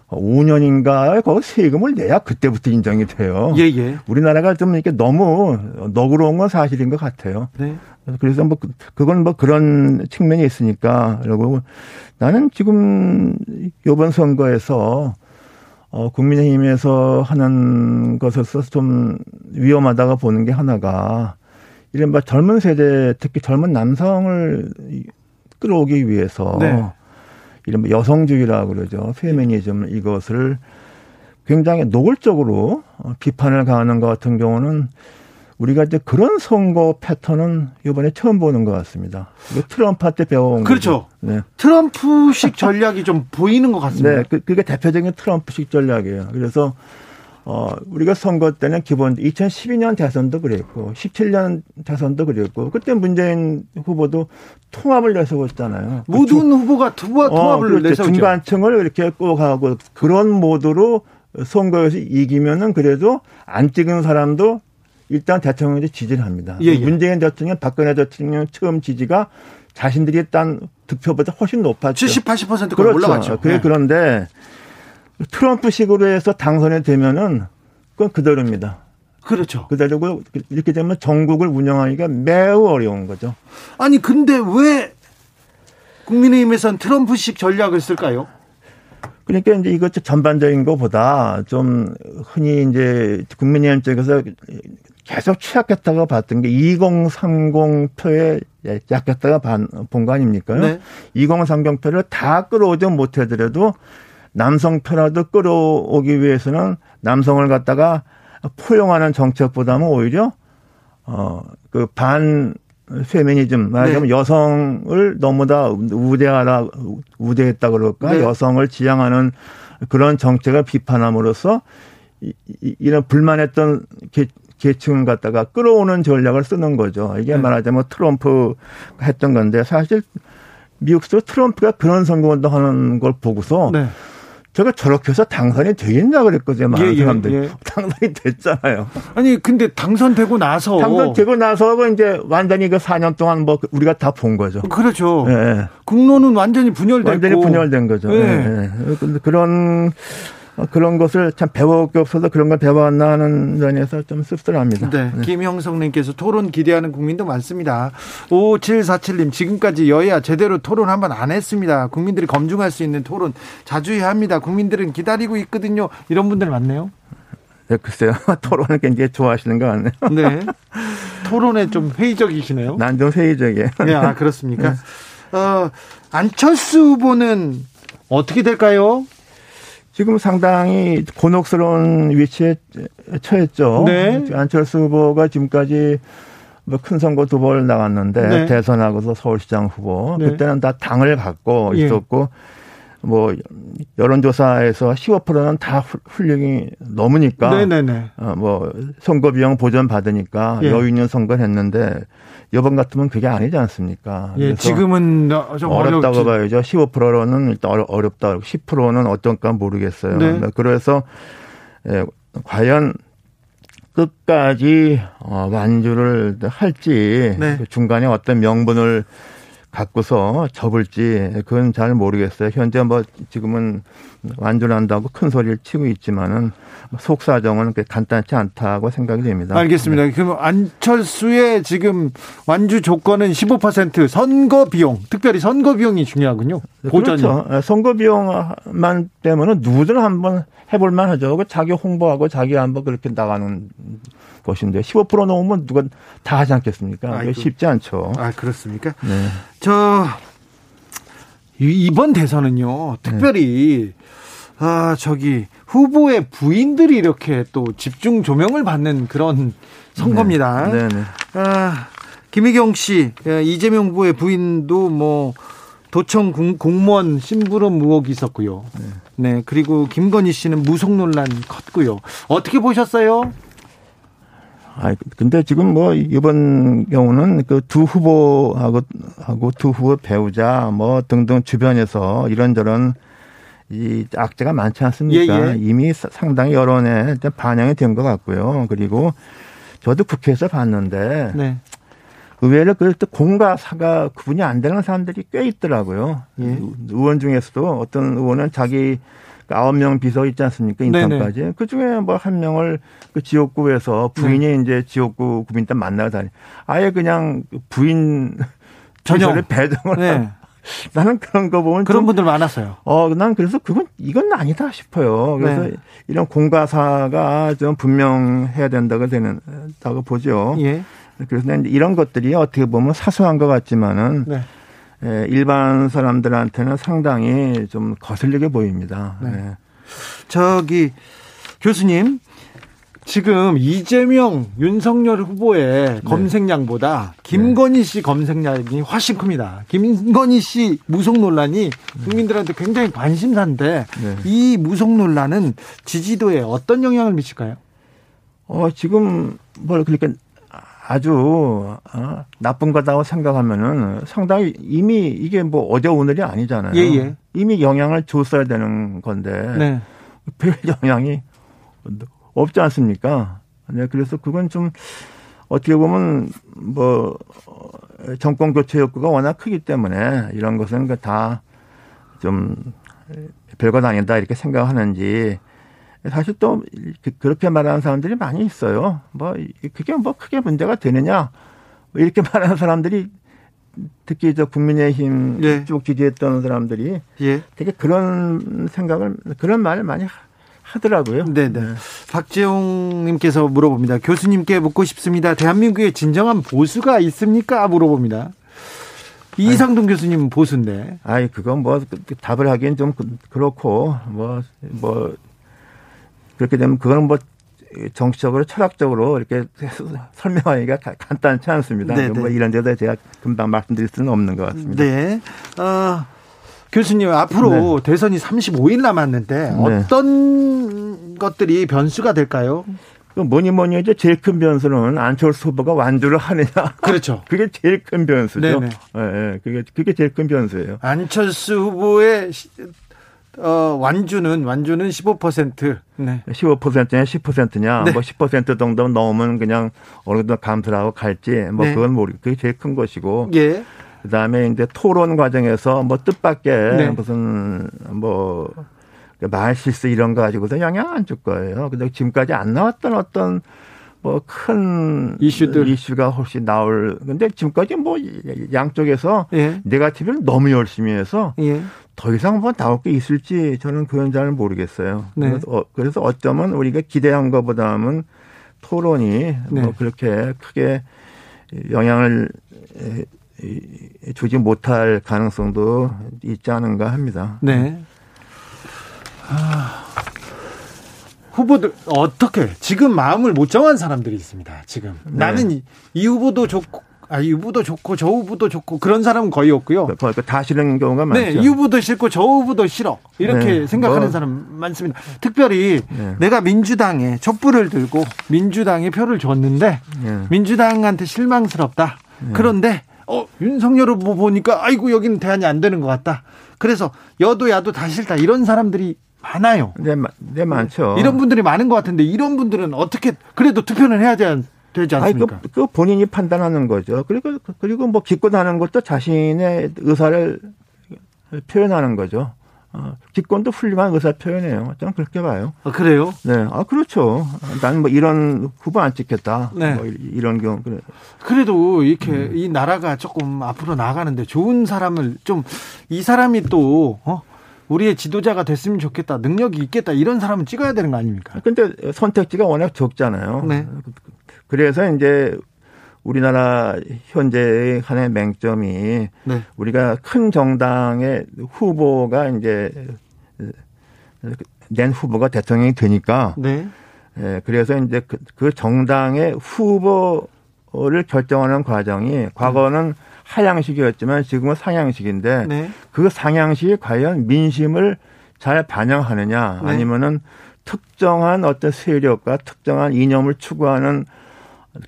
5년인가 거기 세금을 내야 그때부터 인정이 돼요. 예, 예. 우리나라가 좀 이렇게 너무 너그러운 건 사실인 것 같아요. 네. 그래서 뭐 그, 그건 뭐 그런 측면이 있으니까 그리고 나는 지금 이번 선거에서 어, 국민의힘에서 하는 것에서 좀 위험하다가 보는 게 하나가 이른바 젊은 세대 특히 젊은 남성을 끌어오기 위해서 네. 이른바 여성주의라고 그러죠. 페미니즘 이것을 굉장히 노골적으로 비판을 가하는 것 같은 경우는 우리가 이제 그런 선거 패턴은 이번에 처음 보는 것 같습니다. 트럼프한테 배워온 그렇죠. 네. 트럼프식 전략이 좀 보이는 것 같습니다. 네, 그, 그게 대표적인 트럼프식 전략이에요. 그래서 어, 우리가 선거 때는 기본 2012년 대선도 그랬고 17년 대선도 그랬고 그때 문재인 후보도 통합을 내세웠잖아요. 모든 그 후보가 투와 통합을 어. 내세웠죠. 중간층을 이렇게 꼭 하고 그런 모드로 선거에서 이기면은 그래도 안 찍은 사람도 일단 대통령에 지지를 합니다. 예, 예. 문재인 대통령, 박근혜 대통령 처음 지지가 자신들이 딴 득표보다 훨씬 높았죠. 70, 80%까지 그렇죠. 올라갔죠. 그게 네. 그런데 트럼프식으로 해서 당선이 되면은 그건 그대로입니다. 그렇죠. 그대로고 이렇게 되면 전국을 운영하기가 매우 어려운 거죠. 아니 근데 왜 국민의힘에선 트럼프식 전략을 쓸까요? 그러니까 이제 이것 전반적인 것보다 좀 흔히 이제 국민의힘 쪽에서 계속 취약했다고 봤던 게 2030 표에 약했다가 본 거 아닙니까? 네. 2030 표를 다 끌어오지 못하더라도 남성 편화도 끌어오기 위해서는 남성을 갖다가 포용하는 정책보다는 오히려 어그 반 페미니즘 말하자면 네. 여성을 너무나 우대하라 우대했다 그럴까 네. 여성을 지향하는 그런 정책을 비판함으로써 이, 이, 이런 불만했던 계, 계층을 갖다가 끌어오는 전략을 쓰는 거죠. 이게 네. 말하자면 트럼프 했던 건데 사실 미국에서 트럼프가 그런 선거운동 하는 걸 보고서 네. 제가 저렇게 해서 당선이 되겠냐 그랬거든요. 많은 예, 예, 사람들이. 예. 당선이 됐잖아요. 아니, 근데 당선되고 나서. 당선되고 나서 이제 완전히 그 4년 동안 뭐 우리가 다 본 거죠. 그렇죠. 예. 국론은 완전히 분열됐고. 완전히 분열된 거죠. 예. 예. 근데 그런 어, 그런 것을 참 배울 게 없어서 그런 걸 배워왔나 하는 면에서 좀 씁쓸합니다. 네. 김형성님께서 토론 기대하는 국민도 많습니다. 5747님, 지금까지 여야 제대로 토론 한번 안 했습니다. 국민들이 검증할 수 있는 토론 자주 해야 합니다. 국민들은 기다리고 있거든요. 이런 분들 많네요. 네, 글쎄요. 토론을 굉장히 좋아하시는 것 같네요. 네. 토론에 좀 회의적이시네요. 난 좀 회의적이에요. 네, 아, 그렇습니까? 어, 안철수 후보는 어떻게 될까요? 지금 상당히 곤혹스러운 위치에 처했죠. 네. 안철수 후보가 지금까지 뭐 큰 선거 두 번 나갔는데 네. 대선하고서 서울시장 후보 네. 그때는 다 당을 갖고 예. 있었고 뭐 여론조사에서 15%는 다 훌- 훌륭히 넘으니까 네네네. 어, 뭐 선거 비용 보전 받으니까 예. 여유 있는 선거를 했는데 이번 같으면 그게 아니지 않습니까? 예, 지금은 어, 좀 어렵다고 어렵지. 봐야죠. 15%는 일단 어렵다. 10%는 어떤가 모르겠어요. 네. 그래서 예, 과연 끝까지 어, 완주를 할지 네. 그 중간에 어떤 명분을 갖고서 접을지 그건 잘 모르겠어요. 현재 뭐 지금은 완주를 한다고 큰 소리를 치고 있지만은 속 사정은 그렇게 간단치 않다고 생각이 됩니다. 알겠습니다. 네. 그럼 안철수의 지금 완주 조건은 15% 선거 비용, 특별히 선거 비용이 중요하군요. 보전이. 그렇죠. 예, 선거 비용만 때문에 누구든 한번 해볼만 하죠. 그 자기 홍보하고 자기 한번 그렇게 나가는 것인데 15% 넘으면 누가 다 하지 않겠습니까? 아이고. 쉽지 않죠. 아, 그렇습니까? 네. 저 이- 이번 대선은요. 특별히 아, 저기 후보의 부인들이 이렇게 또 집중 조명을 받는 그런 선거입니다. 네, 네. 아, 김희경 씨, 예, 이재명 후보의 부인도 뭐 도청 공- 공무원 심부름 의혹이 있었고요. 네. 그리고 김건희 씨는 무속 논란 컸고요. 어떻게 보셨어요? 아, 근데 지금 뭐 이번 경우는 그 두 후보하고 하고 두 후보 배우자 뭐 등등 주변에서 이런저런 이 악재가 많지 않습니까? 예, 예. 이미 사- 상당히 여론에 반영이 된 것 같고요. 그리고 저도 국회에서 봤는데 네. 의외로 그또 공과 사가 구분이 안 되는 사람들이 꽤 있더라고요. 예. 의원 중에서도 어떤 의원은 자기 그 아홉 명 비서 있지 않습니까? 인턴까지. 그 중에 뭐 한 명을 그 지역구에서 부인이 네. 이제 지역구 구민단 만나고 다니. 아예 그냥 그 부인. 비서를 배정을. 네. 하- 나는 그런 거 보면 그런 좀 분들 많았어요. 어, 난 그래서 그건 이건 아니다 싶어요. 그래서 네. 이런 공과사가 좀 분명해야 된다고 되는 다고 보죠. 예. 그래서 난 이런 것들이 어떻게 보면 사소한 것 같지만은 네. 예, 일반 사람들한테는 상당히 좀 거슬리게 보입니다. 네. 예. 저기 교수님 지금 이재명 윤석열 후보의 검색량보다 김건희 씨 검색량이 훨씬 큽니다. 김건희 씨 무속 논란이 국민들한테 굉장히 관심사인데 네. 이 무속 논란은 지지도에 어떤 영향을 미칠까요? 어, 지금 뭘 그렇게 아주 어, 나쁜 거다고 생각하면은 상당히 이미 이게 뭐 어제 오늘이 아니잖아요. 예, 예. 이미 영향을 줬어야 되는 건데 네. 별 영향이 없지 않습니까? 네, 그래서 그건 좀 어떻게 보면 뭐 어, 정권 교체 욕구가 워낙 크기 때문에 이런 것은 그다좀 별것 아니다 이렇게 생각하는지 사실 또 그- 그렇게 말하는 사람들이 많이 있어요. 뭐 그게 뭐 크게 문제가 되느냐 뭐 이렇게 말하는 사람들이 특히 저 국민의힘 예. 쭉 지지했던 사람들이 예. 되게 그런 생각을 그런 말을 많이 하- 하더라고요. 네네. 박재홍님께서 물어봅니다. 교수님께 묻고 싶습니다. 대한민국에 진정한 보수가 있습니까? 물어봅니다. 이상동 교수님은 보수인데. 아이 그건 뭐 답을 하기엔 좀 그- 그렇고 뭐뭐 그렇게 되면 그거는 뭐 정치적으로 철학적으로 이렇게 설명하기가 가- 간단치 않습니다. 네네. 뭐 이런 데다 제가 금방 말씀드릴 수는 없는 것 같습니다. 네. 어, 교수님, 앞으로 대선이 35일 남았는데 네. 어떤 것들이 변수가 될까요? 그 뭐니 뭐니 해도 제일 큰 변수는 안철수 후보가 완주를 하느냐. 그렇죠. 그게 제일 큰 변수죠. 네네. 예, 예. 그게 그게 제일 큰 변수예요. 안철수 후보의 시- 어, 완주는 완주는 15%. 네. 15%냐 10%냐 네. 뭐10% 정도 넘으면 그냥 어느 정도 감수를 하고 갈지 뭐 네. 그건 모르 그게 제일 큰 것이고 예. 그다음에 이제 토론 과정에서 뭐 뜻밖의 네. 무슨 뭐 말 실수 이런 거 가지고서 영향 안 줄 거예요. 근데 지금까지 안 나왔던 어떤 뭐 큰 이슈들. 이슈가 혹시 나올 근데 지금까지 뭐 양쪽에서 예. 네가티브를 너무 열심히 해서 예. 더 이상 뭐 나올 게 있을지 저는 그건 잘 모르겠어요. 네. 그래서, 어, 그래서 어쩌면 우리가 기대한 것보다는 토론이 네. 뭐 그렇게 크게 영향을 주지 못할 가능성도 있지 않은가 합니다. 네. 아, 후보들 어떻게 지금 마음을 못 정한 사람들이 있습니다. 지금 네. 나는 이, 이 후보도 좋고 아, 이 후보도 좋고 저 후보도 좋고 그런 사람은 거의 없고요. 그, 그, 다 싫은 경우가 많죠. 네, 이 후보도 싫고 저 후보도 싫어. 이렇게 네, 생각하는 뭐. 사람 많습니다. 특별히 네. 내가 민주당에 촛불을 들고 민주당에 표를 줬는데 네. 민주당한테 실망스럽다. 그런데 어 윤석열 후보 보니까 아이고 여기는 대안이 안 되는 것 같다. 그래서 여도 야도 다 싫다. 이런 사람들이 많아요. 네, 마- 네 많죠. 이런 분들이 많은 것 같은데 이런 분들은 어떻게 그래도 투표는 해야 되, 되지 아니, 그, 않습니까? 그 본인이 판단하는 거죠. 그리고, 그리고 뭐 기권하는 것도 자신의 의사를 표현하는 거죠. 어, 기권도 훌륭한 의사 표현이에요. 저는 그렇게 봐요. 아, 그래요? 네, 아, 그렇죠. 나는 뭐 이런 후보 안 찍겠다. 네. 뭐 이- 이런 경우. 그래. 그래도 이렇게 음. 이 나라가 조금 앞으로 나가는데 좋은 사람을 좀 이 사람이 또 어? 우리의 지도자가 됐으면 좋겠다 능력이 있겠다 이런 사람은 찍어야 되는 거 아닙니까? 근데 선택지가 워낙 적잖아요. 네. 그래서 이제 우리나라 현재의 하나의 맹점이 네. 우리가 큰 정당의 후보가 이제 낸 후보가 대통령이 되니까 네. 예, 그래서 이제 그, 그 정당의 후보를 결정하는 과정이 과거는 하향식이었지만 지금은 상향식인데 네. 그 상향식이 과연 민심을 잘 반영하느냐 네. 아니면은 특정한 어떤 세력과 특정한 이념을 추구하는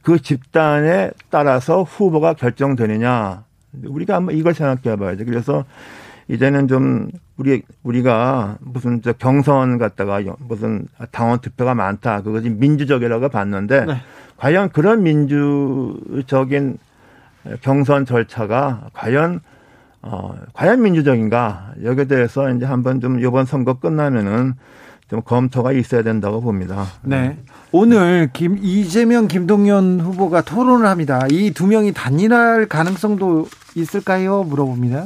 그 집단에 따라서 후보가 결정되느냐 우리가 한번 이걸 생각해 봐야죠. 그래서 이제는 좀 우리 우리가 무슨 저 경선 갔다가 무슨 당원 투표가 많다 그것이 민주적이라고 봤는데 네. 과연 그런 민주적인 경선 절차가 과연 어 과연 민주적인가 여기에 대해서 이제 한번 좀 이번 선거 끝나면은 좀 검토가 있어야 된다고 봅니다. 네. 오늘 김 이재명 김동연 후보가 토론을 합니다. 이 두 명이 단일화할 가능성도 있을까요? 물어봅니다.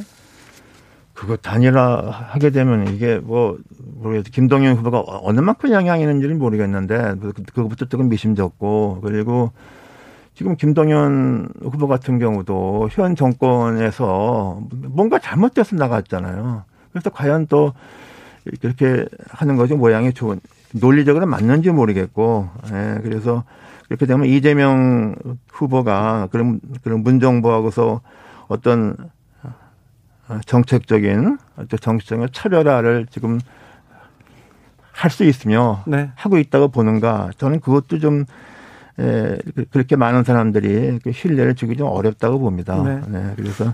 그거 단일화 하게 되면 이게 뭐 모르겠어요. 김동연 후보가 어느 만큼 영향이 있는지는 모르겠는데 그- 그것부터 조금 미심쩍고 그리고 지금 김동연 후보 같은 경우도 현 정권에서 뭔가 잘못돼서 나갔잖아요. 그래서 과연 또 이렇게 하는 것이 모양이 좋은 논리적으로 맞는지 모르겠고 예, 그래서 이렇게 되면 이재명 후보가 그런 그런 문정부하고서 어떤 어, 정책적인 어떤 정치적인 차별화를 지금 할 수 있으며 네. 하고 있다고 보는가 저는 그것도 좀 에, 그- 그렇게 많은 사람들이 그 신뢰를 주기 좀 어렵다고 봅니다. 네. 네, 그래서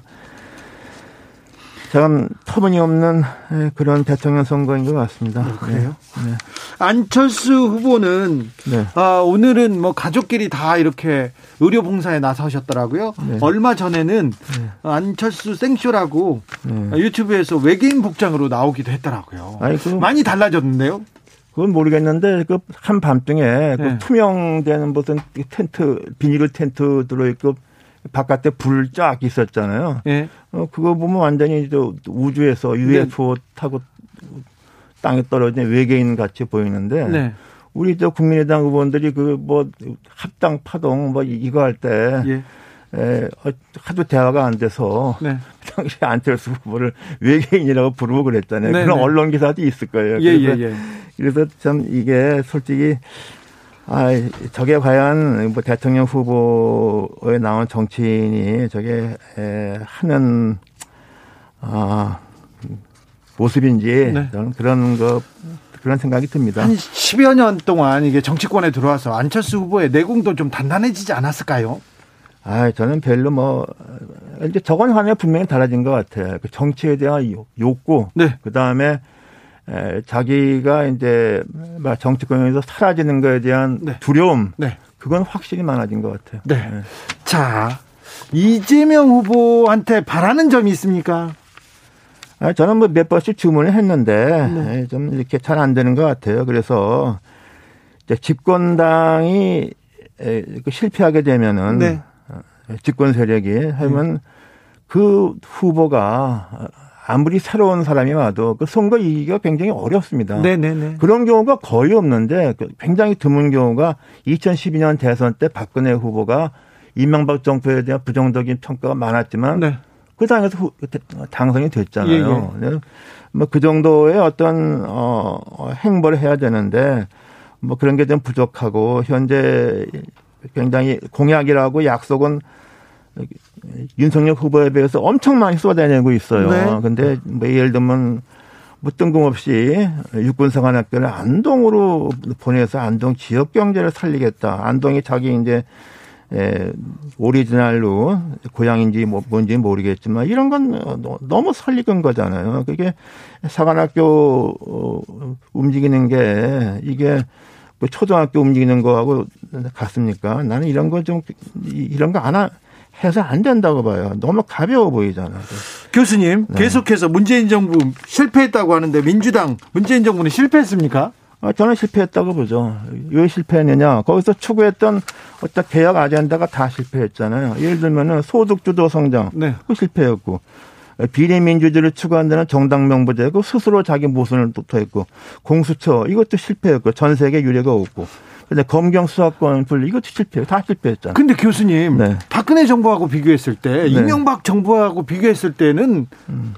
참 터무니없는 에, 그런 대통령 선거인 것 같습니다. 그래요? 네. 안철수 후보는 네. 아, 오늘은 뭐 가족끼리 다 이렇게 의료 봉사에 나서셨더라고요. 네. 얼마 전에는 안철수 생쇼라고 네. 유튜브에서 외계인 복장으로 나오기도 했더라고요. 아니, 그- 많이 달라졌는데요. 그건 모르겠는데 그 한밤중에 그 네. 투명되는 무슨 텐트 비닐 텐트 들어있고 바깥에 불 쫙 있었잖아요. 예. 어 그거 보면 완전히 저 우주에서 UFO 네. 타고 땅에 떨어진 외계인 같이 보이는데 네. 우리 저 국민의당 의원들이 그 뭐 합당 파동 뭐 이거 할때 예. 에, 어, 하도 대화가 안 돼서 네. 당시 안철수 후보를 외계인이라고 부르고 그랬잖아요. 네, 그런 네. 언론 기사도 있을 거예요. 예, 그래서 예, 예. 그래서 참 이게 솔직히 아 저게 과연 뭐 대통령 후보에 나온 정치인이 저게 에, 하는 아 모습인지 네. 저는 그런 거 그런 생각이 듭니다. 한 10여 년 동안 이게 정치권에 들어와서 안철수 후보의 내공도 좀 단단해지지 않았을까요? 아 저는 별로 뭐 이제 저건 하나에 분명히 달라진 것 같아요. 그 정치에 대한 욕- 욕구, 네. 그 다음에 자기가 이제 막 정치권에서 사라지는 거에 대한 네. 두려움, 네. 그건 확실히 많아진 것 같아요. 네. 자, 이재명 후보한테 바라는 점이 있습니까? 아, 저는 뭐 몇 번씩 주문을 했는데 네. 좀 이렇게 잘 안 되는 것 같아요. 그래서 집권당이 그 실패하게 되면은 네. 어, 집권 세력이 하면 네. 그 후보가 아무리 새로운 사람이 와도 그 선거 이기기가 굉장히 어렵습니다. 네네네. 네, 네. 그런 경우가 거의 없는데 그 굉장히 드문 경우가 2012년 대선 때 박근혜 후보가 이명박 정부에 대한 부정적인 평가가 많았지만 네. 그 당에서 후, 당선이 됐잖아요. 예, 예. 뭐그 정도의 어떤 어 행보를 해야 되는데 뭐 그런 게 좀 부족하고 현재 굉장히 공약이라고 약속은 윤석열 후보에 비해서 엄청 많이 쏟아내고 있어요. 네. 근데 뭐 예를 들면 뭐 뜬금없이 육군사관학교를 안동으로 보내서 안동 지역 경제를 살리겠다. 안동이 자기 이제 에, 오리지널로 고향인지 뭐 뭔지 모르겠지만 이런 건 너무 설익은 거잖아요. 그게 사관학교 어, 움직이는 게 이게 뭐 초등학교 움직이는 거하고 같습니까? 나는 이런 거 좀 이런 거 안 하. 해서 안 된다고 봐요. 너무 가벼워 보이잖아요. 교수님, 네. 계속해서 문재인 정부 실패했다고 하는데 민주당 문재인 정부는 실패했습니까? 아, 저는 실패했다고 보죠. 왜 실패했느냐? 거기서 추구했던 어떤 개혁 아젠다가 다 실패했잖아요. 예를 들면은 소득주도 성장, 네. 그 실패였고, 비례민주주의를 추구한다는 정당 명부제고 스스로 자기 모순을 도토했고, 공수처 이것도 실패했고, 전 세계 유례가 없고. 근데 검경 수사권 분리 이것도 실패, 다 실패했잖아요. 근데 교수님, 네. 박근혜 정부하고 비교했을 때, 네. 이명박 정부하고 비교했을 때는 음.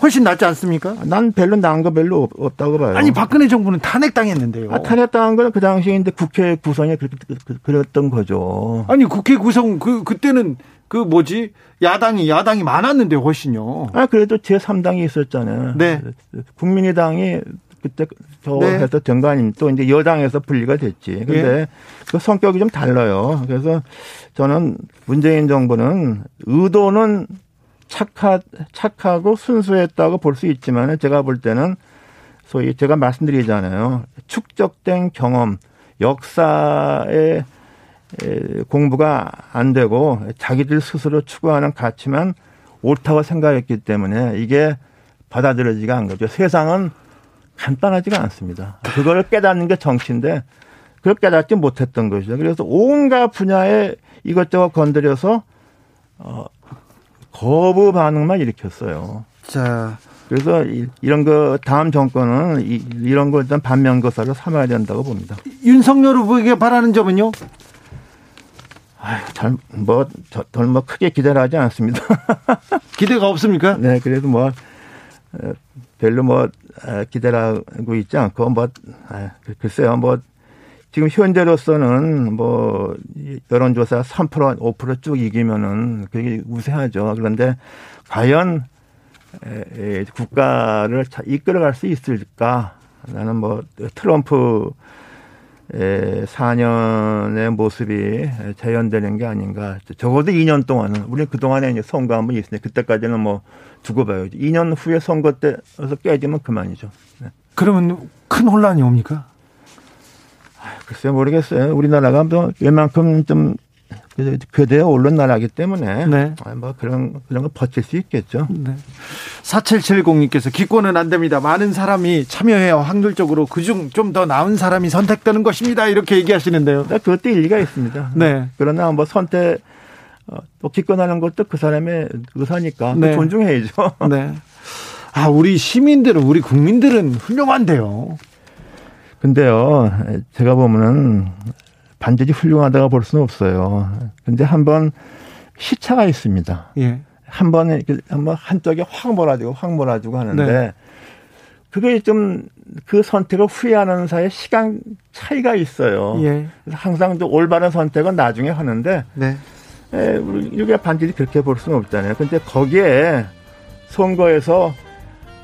훨씬 낫지 않습니까? 난 별로 나은 거 별로 없다고 봐요. 아니 박근혜 정부는 탄핵당했는데요. 아, 탄핵당한 거는 그 당시에 이제 국회 구성이 그, 그, 그, 그랬던 거죠. 아니 국회 구성 그 그때는 그 뭐지 야당이 야당이 많았는데 훨씬요. 아 그래도 제 3당이 있었잖아요. 네. 국민의당이 그때 저 네. 해서 정관임 또 이제 여당에서 분리가 됐지. 근데 네. 그 성격이 좀 달라요. 그래서 저는 문재인 정부는 의도는 착하, 착하고 순수했다고 볼 수 있지만 제가 볼 때는 소위 제가 말씀드리잖아요. 축적된 경험, 역사의 공부가 안 되고 자기들 스스로 추구하는 가치만 옳다고 생각했기 때문에 이게 받아들여지가 않은 거죠. 세상은 간단하지가 않습니다. 그걸 깨닫는 게 정치인데 그걸 깨닫지 못했던 것이죠. 그래서 온갖 분야에 이것저것 건드려서 어, 거부 반응만 일으켰어요. 자. 그래서 이런 거 다음 정권은 이 런 걸 일단 반면교사로 삼아야 된다고 봅니다. 윤석열 후보에게 바라는 점은요? 아유, 잘, 뭐, 저, 뭐 크게 기대를 하지 않습니다. 기대가 없습니까? 네, 그래도 뭐, 별로 뭐, 기대를 하고 있지 않고, 뭐, 글쎄요, 뭐, 지금 현재로서는 뭐 여론조사 3% 5%쭉 이기면은 그게 우세하죠. 그런데 과연 국가를 이끌어갈 수 있을까? 나는 뭐 트럼프 4년의 모습이 재현되는 게 아닌가. 적어도 2년 동안은 우리 그동안에 이제 선거 한 번 있으니 그때까지는 뭐 두고 봐야죠. 2년 후에 선거 때서 깨지면 그만이죠. 네. 그러면 큰 혼란이 옵니까? 글쎄 모르겠어요. 우리나라가 뭐 웬만큼 좀 교대에 오른 나라기 때문에 네. 아, 뭐 그런 그런 거 버틸 수 있겠죠. 네. 4770님께서 기권은 안 됩니다. 많은 사람이 참여해요. 확률적으로 그중 좀 더 나은 사람이 선택되는 것입니다. 이렇게 얘기하시는데요. 네, 그것도 일리가 있습니다. 네. 그러나 뭐 선택 어, 또 기권하는 것도 그 사람의 의사니까 네. 존중해야죠. 네. 아, 우리 시민들은 우리 국민들은 훌륭한데요. 근데요, 제가 보면은 반드시 훌륭하다고 볼 수는 없어요. 근데 한번 시차가 있습니다. 예. 한 번에 한번 한쪽에 확 몰아주고 확 몰아주고 하는데 네. 그게 좀 그 선택을 후회하는 사이에 시간 차이가 있어요. 예. 그래서 항상 좀 올바른 선택은 나중에 하는데 네. 에, 우리 우리가 반드시 그렇게 볼 수는 없잖아요. 근데 거기에 선거에서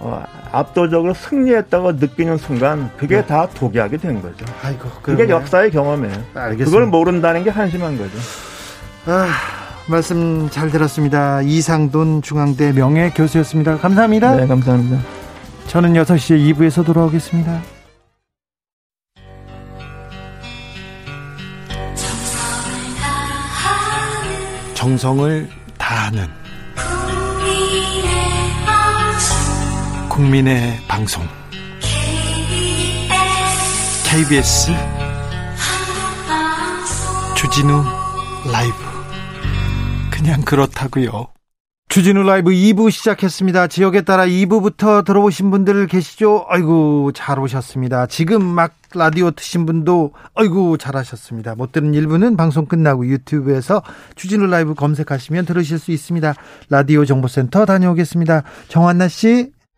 어, 압도적으로 승리했다고 느끼는 순간 그게 네. 다 독약이 된 거죠. 아이고, 그게 역사의 경험이에요. 알겠습니다. 그걸 모른다는 게 한심한 거죠. 아, 말씀 잘 들었습니다. 이상돈 중앙대 명예 교수였습니다. 감사합니다. 네, 감사합니다. 저는 6시에 2부에서 돌아오겠습니다. 정성을 다하는 국민의 방송 KBS 주진우 라이브 그냥 그렇다고요. 주진우 라이브 2부 시작했습니다. 지역에 따라 2부부터 들어오신 분들 계시죠? 아이고, 잘 오셨습니다. 지금 막 라디오 트신 분도 아이고, 잘하셨습니다. 못 들은 1부는 방송 끝나고 유튜브에서 주진우 라이브 검색하시면 들으실 수 있습니다. 라디오 정보센터 다녀오겠습니다. 정한나 씨.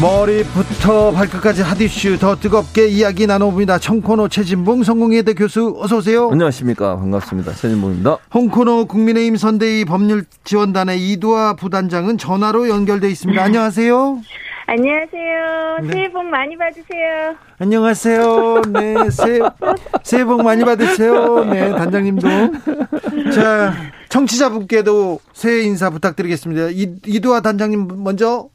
머리부터 발끝까지 핫이슈 더 뜨겁게 이야기 나눠봅니다 청코노 최진봉 성공회대 교수 어서 오세요 안녕하십니까 반갑습니다 최진봉입니다 홍코노 국민의힘 선대위 법률지원단의 이두아 부단장은 전화로 연결돼 있습니다 안녕하세요 안녕하세요. 네. 새해 복 많이 받으세요. 안녕하세요. 네, 새해, 새해 복 많이 받으세요. 네, 단장님도. 자, 청취자분께도 새해 인사 부탁드리겠습니다. 이, 이두아 단장님 먼저.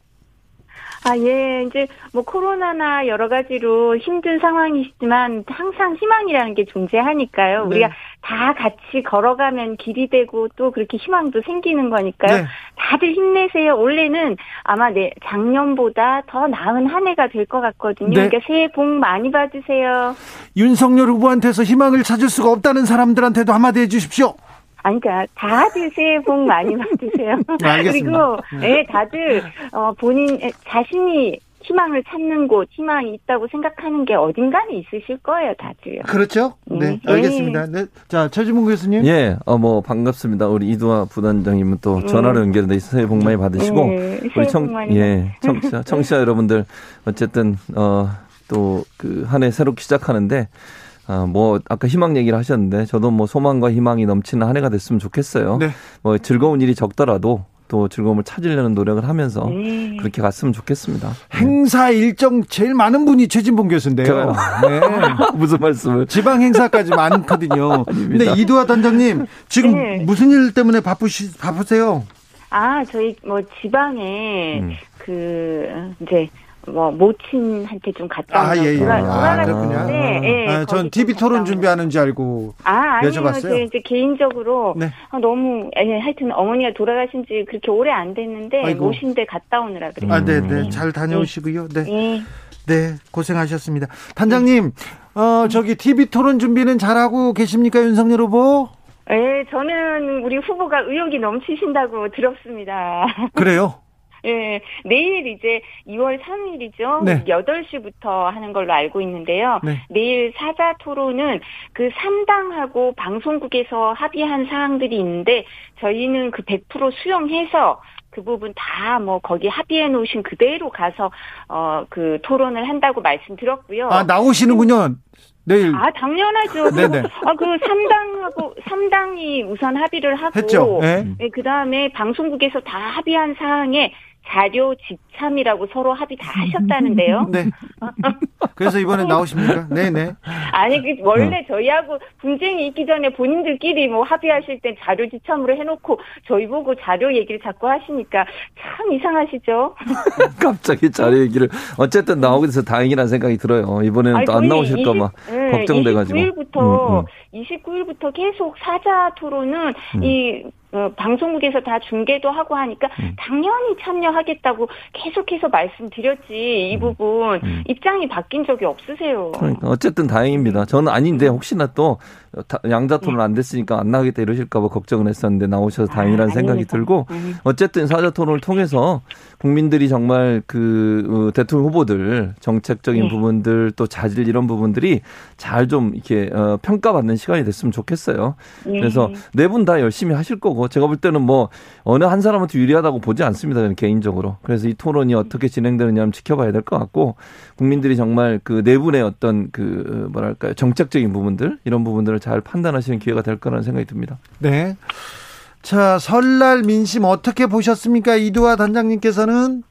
아, 예. 이제 뭐 코로나나 여러 가지로 힘든 상황이시지만 항상 희망이라는 게 존재하니까요. 네. 우리가 다 같이 걸어가면 길이 되고 또 그렇게 희망도 생기는 거니까요. 네. 다들 힘내세요. 올해는 아마 내 작년보다 더 나은 한 해가 될 것 같거든요. 네. 그러니까 새해 복 많이 받으세요. 윤석열 후보한테서 희망을 찾을 수가 없다는 사람들한테도 한마디 해주십시오. 아니, 그러니까 다들 새해 복 많이 받으세요. 네, 알겠습니다. 그리고 예, 다들 어, 본인 자신이 희망을 찾는 곳, 희망이 있다고 생각하는 게 어딘가는 있으실 거예요, 다들요. 그렇죠? 네, 네. 알겠습니다. 네. 자, 최지문 교수님. 예, 어, 뭐, 반갑습니다. 우리 이두아 부단장님은 또 전화로 연결돼 있어 새해 복 많이 받으시고, 네, 우리 복 청, 많이 예, 청취자, 청취자 여러분들, 어쨌든, 어, 또, 그, 한 해 새롭게 시작하는데, 아, 뭐, 아까 희망 얘기를 하셨는데, 저도 뭐 소망과 희망이 넘치는 한 해가 됐으면 좋겠어요. 네. 뭐, 즐거운 일이 적더라도, 또 즐거움을 찾으려는 노력을 하면서, 네. 그렇게 갔으면 좋겠습니다. 행사 일정 제일 많은 분이 최진봉 교수인데요. 네. 무슨 말씀을. 지방 행사까지 많거든요. 근데 이두아 단장님 지금 네. 무슨 일 때문에 바쁘시 바쁘세요? 아, 저희 뭐 지방에 음. 그 이제 뭐 모친한테 좀 갔다 아, 예, 예. 돌아- 아, 그렇군요. 예, 아, 전 TV 좀 토론 갔다 준비하는 줄 알고. 아, 아니요. 여쭤봤어요. 저 이제 개인적으로 네. 아, 너무 예, 하여튼 어머니가 돌아가신 지 그렇게 오래 안 됐는데 아이고. 모신데 갔다 오느라 그래요. 아, 네, 음. 네. 잘 다녀오시고요. 네. 예. 네, 고생하셨습니다. 단장님, 어, 저기 TV 토론 준비는 잘하고 계십니까, 윤석열 후보? 예, 저는 우리 후보가 의욕이 넘치신다고 들었습니다. 그래요? 예, 내일 이제 2월 3일이죠. 네. 8시부터 하는 걸로 알고 있는데요. 네. 내일 사자 토론은 그 3당하고 방송국에서 합의한 사항들이 있는데 저희는 그 100% 수용해서 그 부분 다 뭐 거기 합의해 놓으신 그대로 가서 어 그 토론을 한다고 말씀드렸고요. 아, 나오시는군요. 내일. 아, 당연하죠. 네네. 아, 그 3당하고, 3당이 우선 합의를 하고. 했죠. 네. 그 다음에 방송국에서 다 합의한 사항에 자료 집참이라고 서로 합의 다 하셨다는데요. 네. 그래서 이번에 나오십니까? 네네. 아니, 그 원래 저희하고 분쟁이 있기 전에 본인들끼리 뭐 합의하실 때 자료 지참으로 해놓고 저희 보고 자료 얘기를 자꾸 하시니까 참 이상하시죠? 갑자기 자료 얘기를 어쨌든 나오게 돼서 다행이라는 생각이 들어요. 이번에는 또 안 나오실까 봐 걱정돼가지고. 29일부터 음, 29일부터 계속 사자 토론은 음. 이 어, 방송국에서 다 중계도 하고 하니까 음. 당연히 참여하겠다고 계속해서 말씀드렸지 이 부분 음. 입장이 바뀐 적이 없으세요. 그러니까 어쨌든 다행입니다. 저는 아닌데 혹시나 또 다- 양자 토론 안 됐으니까 안 나가겠다 이러실까봐 걱정을 했었는데 나오셔서 다행이라는 아, 생각이. 들고 음. 어쨌든 사자 토론을 통해서 국민들이 정말 그 어, 대통령 후보들 정책적인 네. 부분들 또 자질 이런 부분들이 잘 좀 이렇게 어, 평가받는 시간이 됐으면 좋겠어요. 네. 그래서 네 분 다 열심히 하실 거고 제가 볼 때는 뭐 어느 한 사람한테 유리하다고 보지 않습니다. 저는 개인적으로. 그래서 이 토론이 어떻게 진행되느냐 는 지켜봐야 될 것 같고 국민들이 정말 그 네 분의 어떤 그 뭐랄까요 정책적인 부분들 이런 부분들을 잘 판단하시는 기회가 될 거라는 생각이 듭니다. 네. 자, 설날 민심 어떻게 보셨습니까? 이두아 단장님께서는?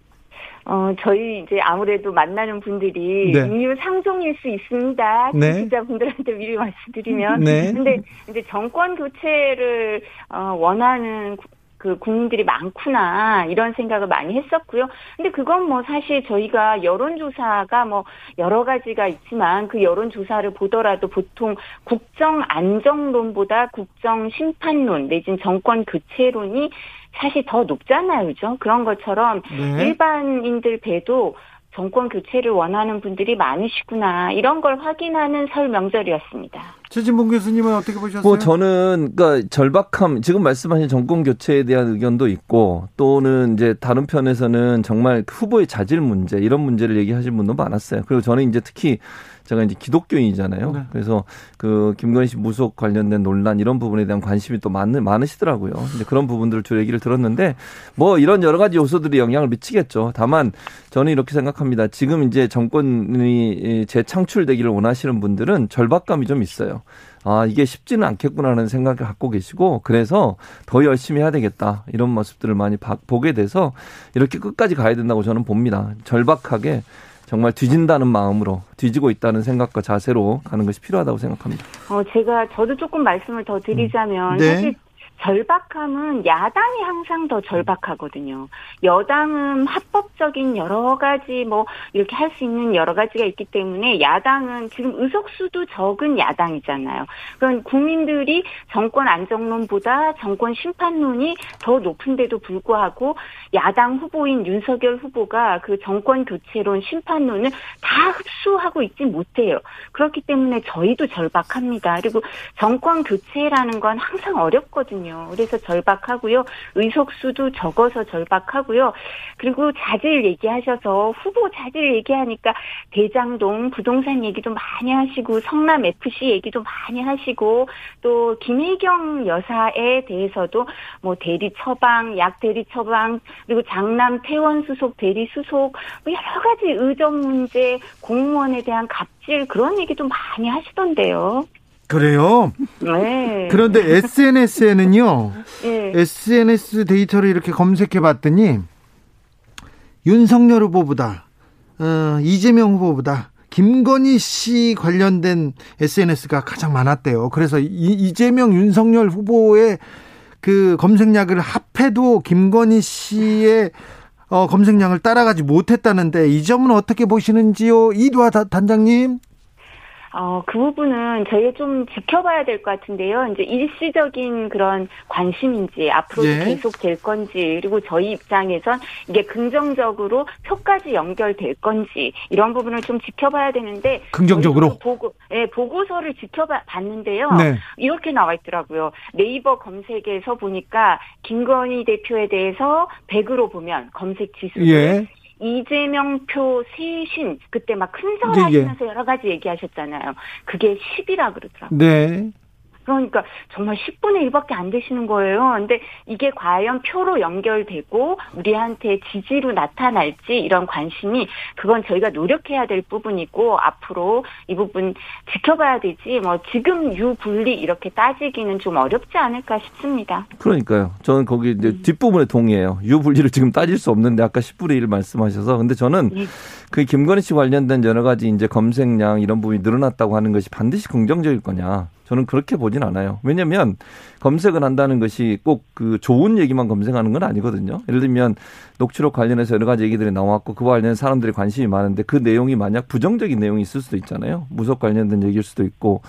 어, 저희 이제 아무래도 만나는 분들이 네. 음유 상종일 수 있습니다. 네. 청취자분들한테 미리 말씀드리면. 네. 근데 이제 정권 교체를 어, 원하는 구- 그 국민들이 많구나 이런 생각을 많이 했었고요. 근데 그건 뭐 사실 저희가 여론조사가 뭐 여러 가지가 있지만 그 여론조사를 보더라도 보통 국정 안정론보다 국정 심판론 내진 정권 교체론이 사실 더 높잖아요, 그죠? 그런 것처럼 네. 일반인들 배도 정권 교체를 원하는 분들이 많으시구나 이런 걸 확인하는 설 명절이었습니다. 최진봉 교수님은 어떻게 보셨어요? 뭐 저는 그러니까 절박함 지금 말씀하신 정권 교체에 대한 의견도 있고 또는 이제 다른 편에서는 정말 후보의 자질 문제 이런 문제를 얘기하신 분도 많았어요. 그리고 저는 이제 특히 제가 이제 기독교인이잖아요. 네. 그래서 그 김건희 씨 무속 관련된 논란 이런 부분에 대한 관심이 또 많, 많으시더라고요. 이제 그런 부분들을 주로 얘기를 들었는데 뭐 이런 여러 가지 요소들이 영향을 미치겠죠. 다만 저는 이렇게 생각합니다. 지금 이제 정권이 재창출되기를 원하시는 분들은 절박감이 좀 있어요. 아, 이게 쉽지는 않겠구나라는 생각을 갖고 계시고, 그래서 더 열심히 해야 되겠다. 이런 모습들을 많이 봐- 보게 돼서 이렇게 끝까지 가야 된다고 저는 봅니다. 절박하게 정말 뒤진다는 마음으로 뒤지고 있다는 생각과 자세로 가는 것이 필요하다고 생각합니다. 어, 제가 저도 조금 말씀을 더 드리자면 네. 사실 절박함은 야당이 항상 더 절박하거든요. 여당은 합법적인 여러 가지 뭐 이렇게 할 수 있는 여러 가지가 있기 때문에 야당은 지금 의석수도 적은 야당이잖아요. 그런 국민들이 정권 안정론보다 정권 심판론이 더 높은데도 불구하고 야당 후보인 윤석열 후보가 그 정권 교체론 심판론을 다 흡수하고 있지 못해요. 그렇기 때문에 저희도 절박합니다. 그리고 정권 교체라는 건 항상 어렵거든요. 그래서 절박하고요. 의석수도 적어서 절박하고요. 그리고 자질 얘기하셔서 후보 자질 얘기하니까 대장동 부동산 얘기도 많이 하시고 성남 FC 얘기도 많이 하시고 또 김혜경 여사에 대해서도 뭐 대리 처방, 약 대리 처방 그리고 장남 퇴원 수속, 대리 수속 뭐 여러 가지 의전 문제, 공무원에 대한 갑질 그런 얘기도 많이 하시던데요. 그래요. 네. 그런데 SNS에는요. 예. SNS 데이터를 이렇게 검색해 봤더니 윤석열 후보보다 어, 이재명 후보보다 김건희 씨 관련된 SNS가 가장 많았대요. 그래서 이, 이재명 윤석열 후보의 그 검색량을 합해도 김건희 씨의 어, 검색량을 따라가지 못했다는데 이 점은 어떻게 보시는지요? 이두아 다- 단장님. 어, 그 부분은 저희가 좀 지켜봐야 될 것 같은데요. 이제 일시적인 그런 관심인지, 앞으로도 예. 계속 될 건지, 그리고 저희 입장에선 이게 긍정적으로 표까지 연결될 건지, 이런 부분을 좀 지켜봐야 되는데. 긍정적으로? 보고, 예, 보고서를 지켜봤는데요. 네. 이렇게 나와 있더라고요. 네이버 검색에서 보니까 김건희 대표에 대해서 100으로 보면 검색 지수를 예. 이재명 표 세신 그때 막큰설 예, 예. 하시면서 여러 가지 얘기하셨잖아요. 그게 10이라 그러더라고요. 네. 그러니까 정말 10분의 1밖에 안 되시는 거예요. 근데 이게 과연 표로 연결되고 우리한테 지지로 나타날지 이런 관심이 그건 저희가 노력해야 될 부분이고 앞으로 이 부분 지켜봐야 되지 뭐 지금 유분리 이렇게 따지기는 좀 어렵지 않을까 싶습니다. 그러니까요. 저는 거기 이제 뒷부분에 동의해요. 유불리를 지금 따질 수 없는데 아까 10분의 1을 말씀하셔서. 근데 저는 예. 그 김건희 씨 관련된 여러 가지 이제 검색량 이런 부분이 늘어났다고 하는 것이 반드시 긍정적일 거냐. 저는 그렇게 보진 않아요. 왜냐면 검색을 한다는 것이 꼭 그 좋은 얘기만 검색하는 건 아니거든요. 예를 들면 녹취록 관련해서 여러 가지 얘기들이 나왔고 그와 관련 사람들이 관심이 많은데 그 내용이 만약 부정적인 내용이 있을 수도 있잖아요. 무속 관련된 얘기일 수도 있고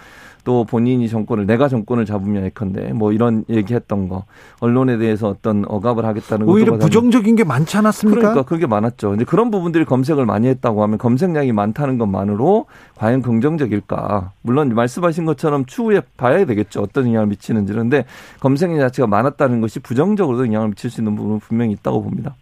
또 본인이 정권을 내가 정권을 잡으면 예컨대 뭐 이런 얘기했던 거 언론에 대해서 어떤 억압을 하겠다는 오히려 부정적인 게 많지 않았습니까? 그러니까 그게 많았죠. 근데 그런 부분들이 검색을 많이 했다고 하면 검색량이 많다는 것만으로 과연 긍정적일까? 물론 말씀하신 것처럼 추후에 봐야 되겠죠. 어떤 영향을 미치는지. 그런데 검색량 자체가 많았다는 것이 부정적으로도 영향을 미칠 수 있는 부분은 분명히 있다고 봅니다.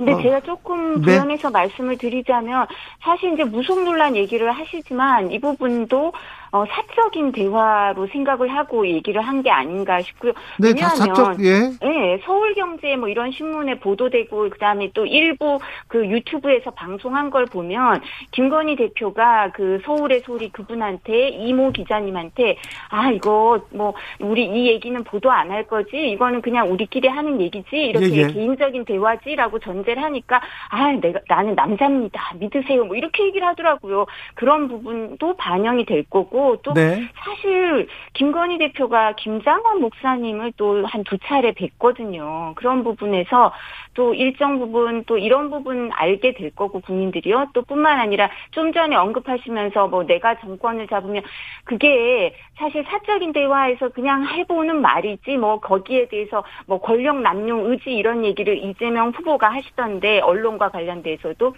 근데 어. 제가 조금 네. 부연해서 말씀을 드리자면 사실 이제 무속 논란 얘기를 하시지만 이 부분도 어, 사적인 대화로 생각을 하고 얘기를 한 게 아닌가 싶고요. 네, 다 왜냐하면 사적 예. 네, 서울경제 뭐 이런 신문에 보도되고 그다음에 또 일부 그 유튜브에서 방송한 걸 보면 김건희 대표가 그 서울의 소리 그분한테 이모 기자님한테 아 이거 뭐 우리 이 얘기는 보도 안 할 거지 이거는 그냥 우리끼리 하는 얘기지 이렇게 예, 예. 개인적인 대화지라고 전제를 하니까 아 내가 나는 남자입니다 믿으세요 뭐 이렇게 얘기를 하더라고요 그런 부분도 반영이 될 거고 하고 또 네. 사실 김건희 대표가 김장환 목사님을 또 한 두 차례 뵀거든요. 그런 부분에서 또 일정 부분 또 이런 부분 알게 될 거고 국민들이요. 또 뿐만 아니라 좀 전에 언급하시면서 뭐 내가 정권을 잡으면 그게 사실 사적인 대화에서 그냥 해보는 말이지 뭐 거기에 대해서 뭐 권력 남용 의지 이런 얘기를 이재명 후보가 하시던데 언론과 관련돼서도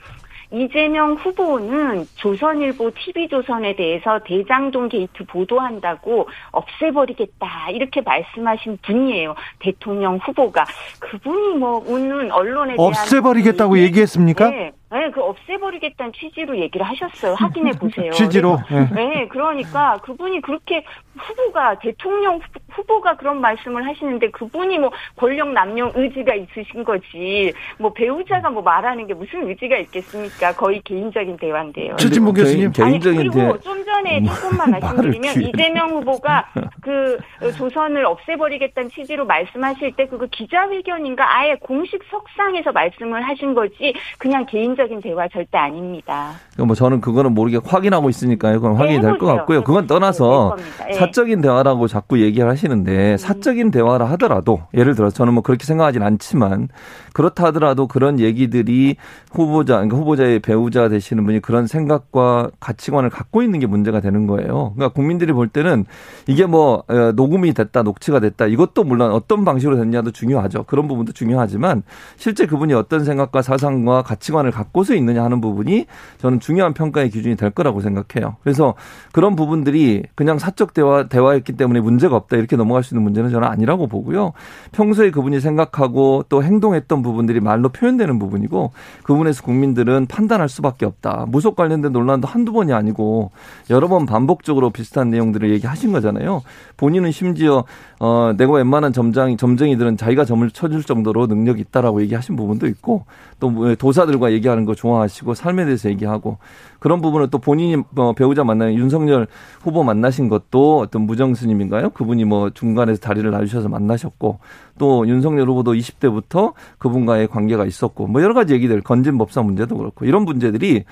이재명 후보는 조선일보 TV조선에 대해서 대장동 게이트 보도한다고 없애버리겠다 이렇게 말씀하신 분이에요. 대통령 후보가 그분이 뭐 오는 언론에 대한 없애버리겠다고 얘기? 얘기했습니까? 네, 네, 그 없애버리겠다는 취지로 얘기를 하셨어요. 확인해 보세요. 취지로. 그래서 예. 네, 그러니까 그분이 그렇게 후보가 대통령 후- 후보가 그런 말씀을 하시는데 그분이 뭐 권력 남용 의지가 있으신 거지 뭐 배우자가 뭐 말하는 게 무슨 의지가 있겠습니까? 거의 개인적인 대화인데요. 최진봉 교수님. 개인적인 아니, 대 그리고 좀 전에 조금만 말씀드리면 길게. 이재명 후보가 그 조선을 없애버리겠다는 취지로 말씀하실 때 그거 기자회견인가 아예 공식 석상에서 말씀을 하신 거지 그냥 개인적 인 대화 절대 아닙니다. 그러니까 뭐 저는 그거는 모르게 확인하고 있으니까요. 그건 확인이 될것 해보세요. 같고요. 그건. 떠나서 될 겁니다. 예. 사적인 대화라고 자꾸 얘기를 하시는데 사적인 대화라 하더라도 예를 들어서 저는 뭐 그렇게 생각하진 않지만 그렇다 하더라도 그런 얘기들이 후보자 그러니까 후보자의 배우자 되시는 분이 그런 생각과 가치관을 갖고 있는 게 문제가 되는 거예요. 그러니까 국민들이 볼 때는 이게 뭐 어, 녹음이 됐다, 녹취가 됐다 이것도 물론 어떤 방식으로 됐냐도 중요하죠. 그런 부분도 중요하지만 실제 그분이 어떤 생각과 사상과 가치관을 갖고 서 있느냐 하는 부분이 저는 중요한 평가의 기준이 될 거라고 생각해요. 그래서 그런 부분들이 그냥 사적 대화 대화였기 때문에 문제가 없다 이렇게 넘어갈 수 있는 문제는 저는 아니라고 보고요. 평소에 그분이 생각하고 또 행동했던 부분들이 말로 표현되는 부분이고 그 부분에서 국민들은 판단할 수밖에 없다. 무속 관련된 논란도 한두 번이 아니고 여러 번 반복적으로 비슷한 내용들을 얘기하신 거잖아요. 본인은 심지어 어 내가 웬만한 점장 점쟁이들은 자기가 점을 쳐줄 정도로 능력이 있다라고 얘기하신 부분도 있고 또뭐 도사들과 얘기하는 거 좋아하시고 삶에 대해서 얘기하고 그런 부분을 또 본인이 뭐 배우자 만나는 윤석열 후보 만나신 것도 어떤 무정 스님인가요? 그분이 뭐 중간에서 다리를 놔주셔서 만나셨고 또 윤석열 후보도 20대부터 그분과의 관계가 있었고 뭐 여러 가지 얘기들 건진 법사 문제도 그렇고 이런 문제들이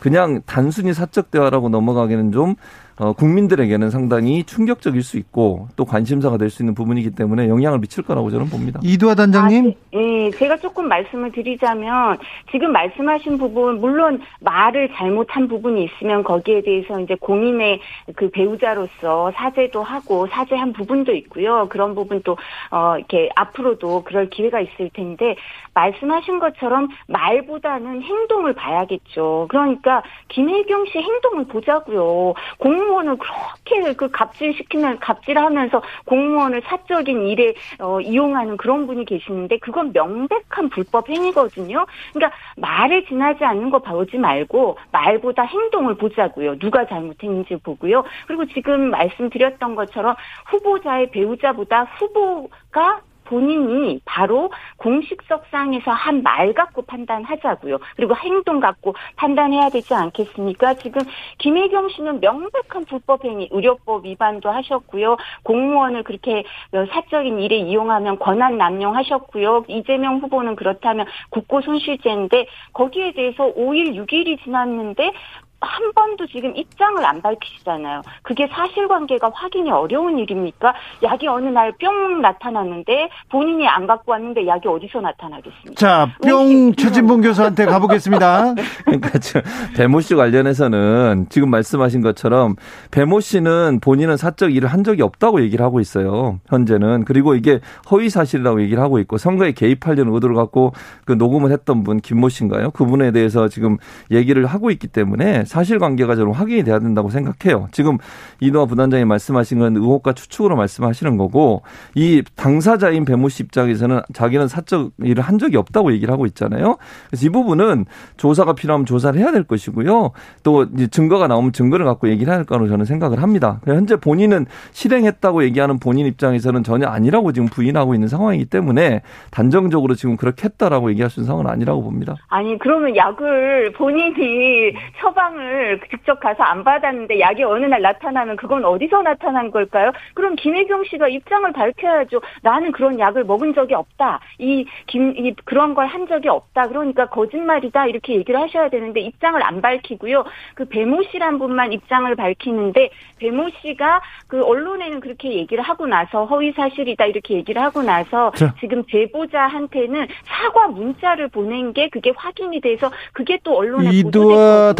그냥 단순히 사적 대화라고 넘어가기는 좀 어, 국민들에게는 상당히 충격적일 수 있고 또 관심사가 될 수 있는 부분이기 때문에 영향을 미칠 거라고 저는 봅니다. 이두아 단장님. 아, 예, 제가 조금 말씀을 드리자면 지금 말씀하신 부분 물론 말을 잘못한 부분이 있으면 거기에 대해서 이제 공인의 그 배우자로서 사죄도 하고 사죄한 부분도 있고요. 그런 부분도 어 이렇게 앞으로도 그럴 기회가 있을 텐데 말씀하신 것처럼 말보다는 행동을 봐야겠죠. 그러니까 김혜경 씨 행동을 보자고요. 공 무원을 그렇게 그 갑질시키면 갑질하면서 공무원을 사적인 일에 어, 이용하는 그런 분이 계시는데 그건 명백한 불법 행위거든요. 그러니까 말에 지나지 않는 거 보지 말고 말보다 행동을 보자고요. 누가 잘못했는지 보고요. 그리고 지금 말씀드렸던 것처럼 후보자의 배우자보다 후보가 본인이 바로 공식석상에서 한 말 갖고 판단하자고요. 그리고 행동 갖고 판단해야 되지 않겠습니까? 지금 김혜경 씨는 명백한 불법행위, 의료법 위반도 하셨고요. 공무원을 그렇게 사적인 일에 이용하면 권한 남용하셨고요. 이재명 후보는 그렇다면 국고 손실죄인데 거기에 대해서 5일, 6일이 지났는데 한 번도 지금 입장을 안 밝히시잖아요. 그게 사실관계가 확인이 어려운 일입니까? 약이 어느 날 뿅 나타났는데 본인이 안 갖고 왔는데 약이 어디서 나타나겠습니까? 자, 뿅 최진봉 교수한테 가보겠습니다. 그러니까 저 배모 씨 관련해서는 지금 말씀하신 것처럼 배모 씨는 본인은 사적 일을 한 적이 없다고 얘기를 하고 있어요. 현재는 그리고 이게 허위 사실이라고 얘기를 하고 있고 선거에 개입하려는 의도를 갖고 그 녹음을 했던 분 김모 씨인가요? 그분에 대해서 지금 얘기를 하고 있기 때문에 사실관계가 저는 확인이 돼야 된다고 생각해요. 지금 이노아 부단장이 말씀하신 건 의혹과 추측으로 말씀하시는 거고 이 당사자인 배모 씨 입장에서는 자기는 사적 일을 한 적이 없다고 얘기를 하고 있잖아요. 그래서 이 부분은 조사가 필요하면 조사를 해야 될 것이고요. 또 증거가 나오면 증거를 갖고 얘기를 해야 할 거라고 저는 생각을 합니다. 현재 본인은 실행했다고 얘기하는 본인 입장에서는 전혀 아니라고 지금 부인하고 있는 상황이기 때문에 단정적으로 지금 그렇게 했다라고 얘기할 수 있는 상황은 아니라고 봅니다. 아니 그러면 약을 본인이 처방 을 입장을 직접 가서 안 받았는데 약이 어느 날 나타나면 그건 어디서 나타난 걸까요? 그럼 김혜경 씨가 입장을 밝혀야죠. 나는 그런 약을 먹은 적이 없다. 이, 김, 이, 그런 걸 한 적이 없다. 그러니까 거짓말이다. 이렇게 얘기를 하셔야 되는데 입장을 안 밝히고요. 그 배모 씨란 분만 입장을 밝히는데 배모 씨가 그 언론에는 그렇게 얘기를 하고 나서 허위 사실이다. 이렇게 얘기를 하고 나서 자. 지금 제보자한테는 사과 문자를 보낸 게 그게 확인이 돼서 그게 또 언론에 이두아 보도됐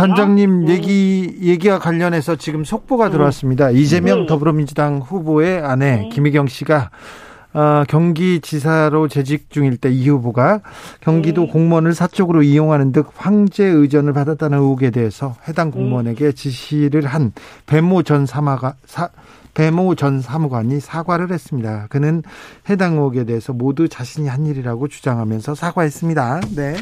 단장님 네. 얘기 얘기와 관련해서 지금 속보가 들어왔습니다. 이재명 네. 더불어민주당 후보의 아내 네. 김희경 씨가 어, 경기지사로 재직 중일 때 이 후보가 경기도 네. 공무원을 사적으로 이용하는 듯 황제 의전을 받았다는 의혹에 대해서 네. 해당 공무원에게 지시를 한 배모 전 사마가 사, 배모 전 사무관이 사과를 했습니다. 그는 해당 의혹에 대해서 모두 자신이 한 일이라고 주장하면서 사과했습니다. 네.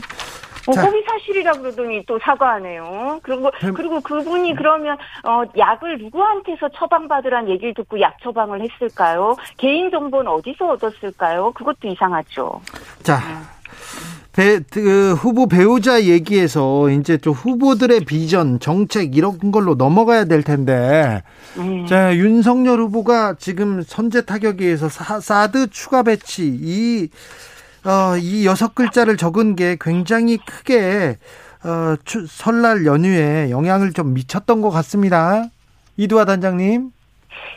어, 자. 허위 사실이라 그러더니 또 사과하네요. 그리고 뱀- 그리고 그분이 그러면 어 약을 누구한테서 처방받으란 얘기를 듣고 약 처방을 했을까요? 개인 정보는 어디서 얻었을까요? 그것도 이상하죠. 자, 배, 그 후보 배우자 얘기에서 이제 좀 후보들의 비전, 정책 이런 걸로 넘어가야 될 텐데, 네. 자 윤석열 후보가 지금 선제 타격에서 사, 사드 추가 배치 이 어, 이 여섯 글자를 적은 게 굉장히 크게 어, 추- 설날 연휴에 영향을 좀 미쳤던 것 같습니다. 이두아 단장님.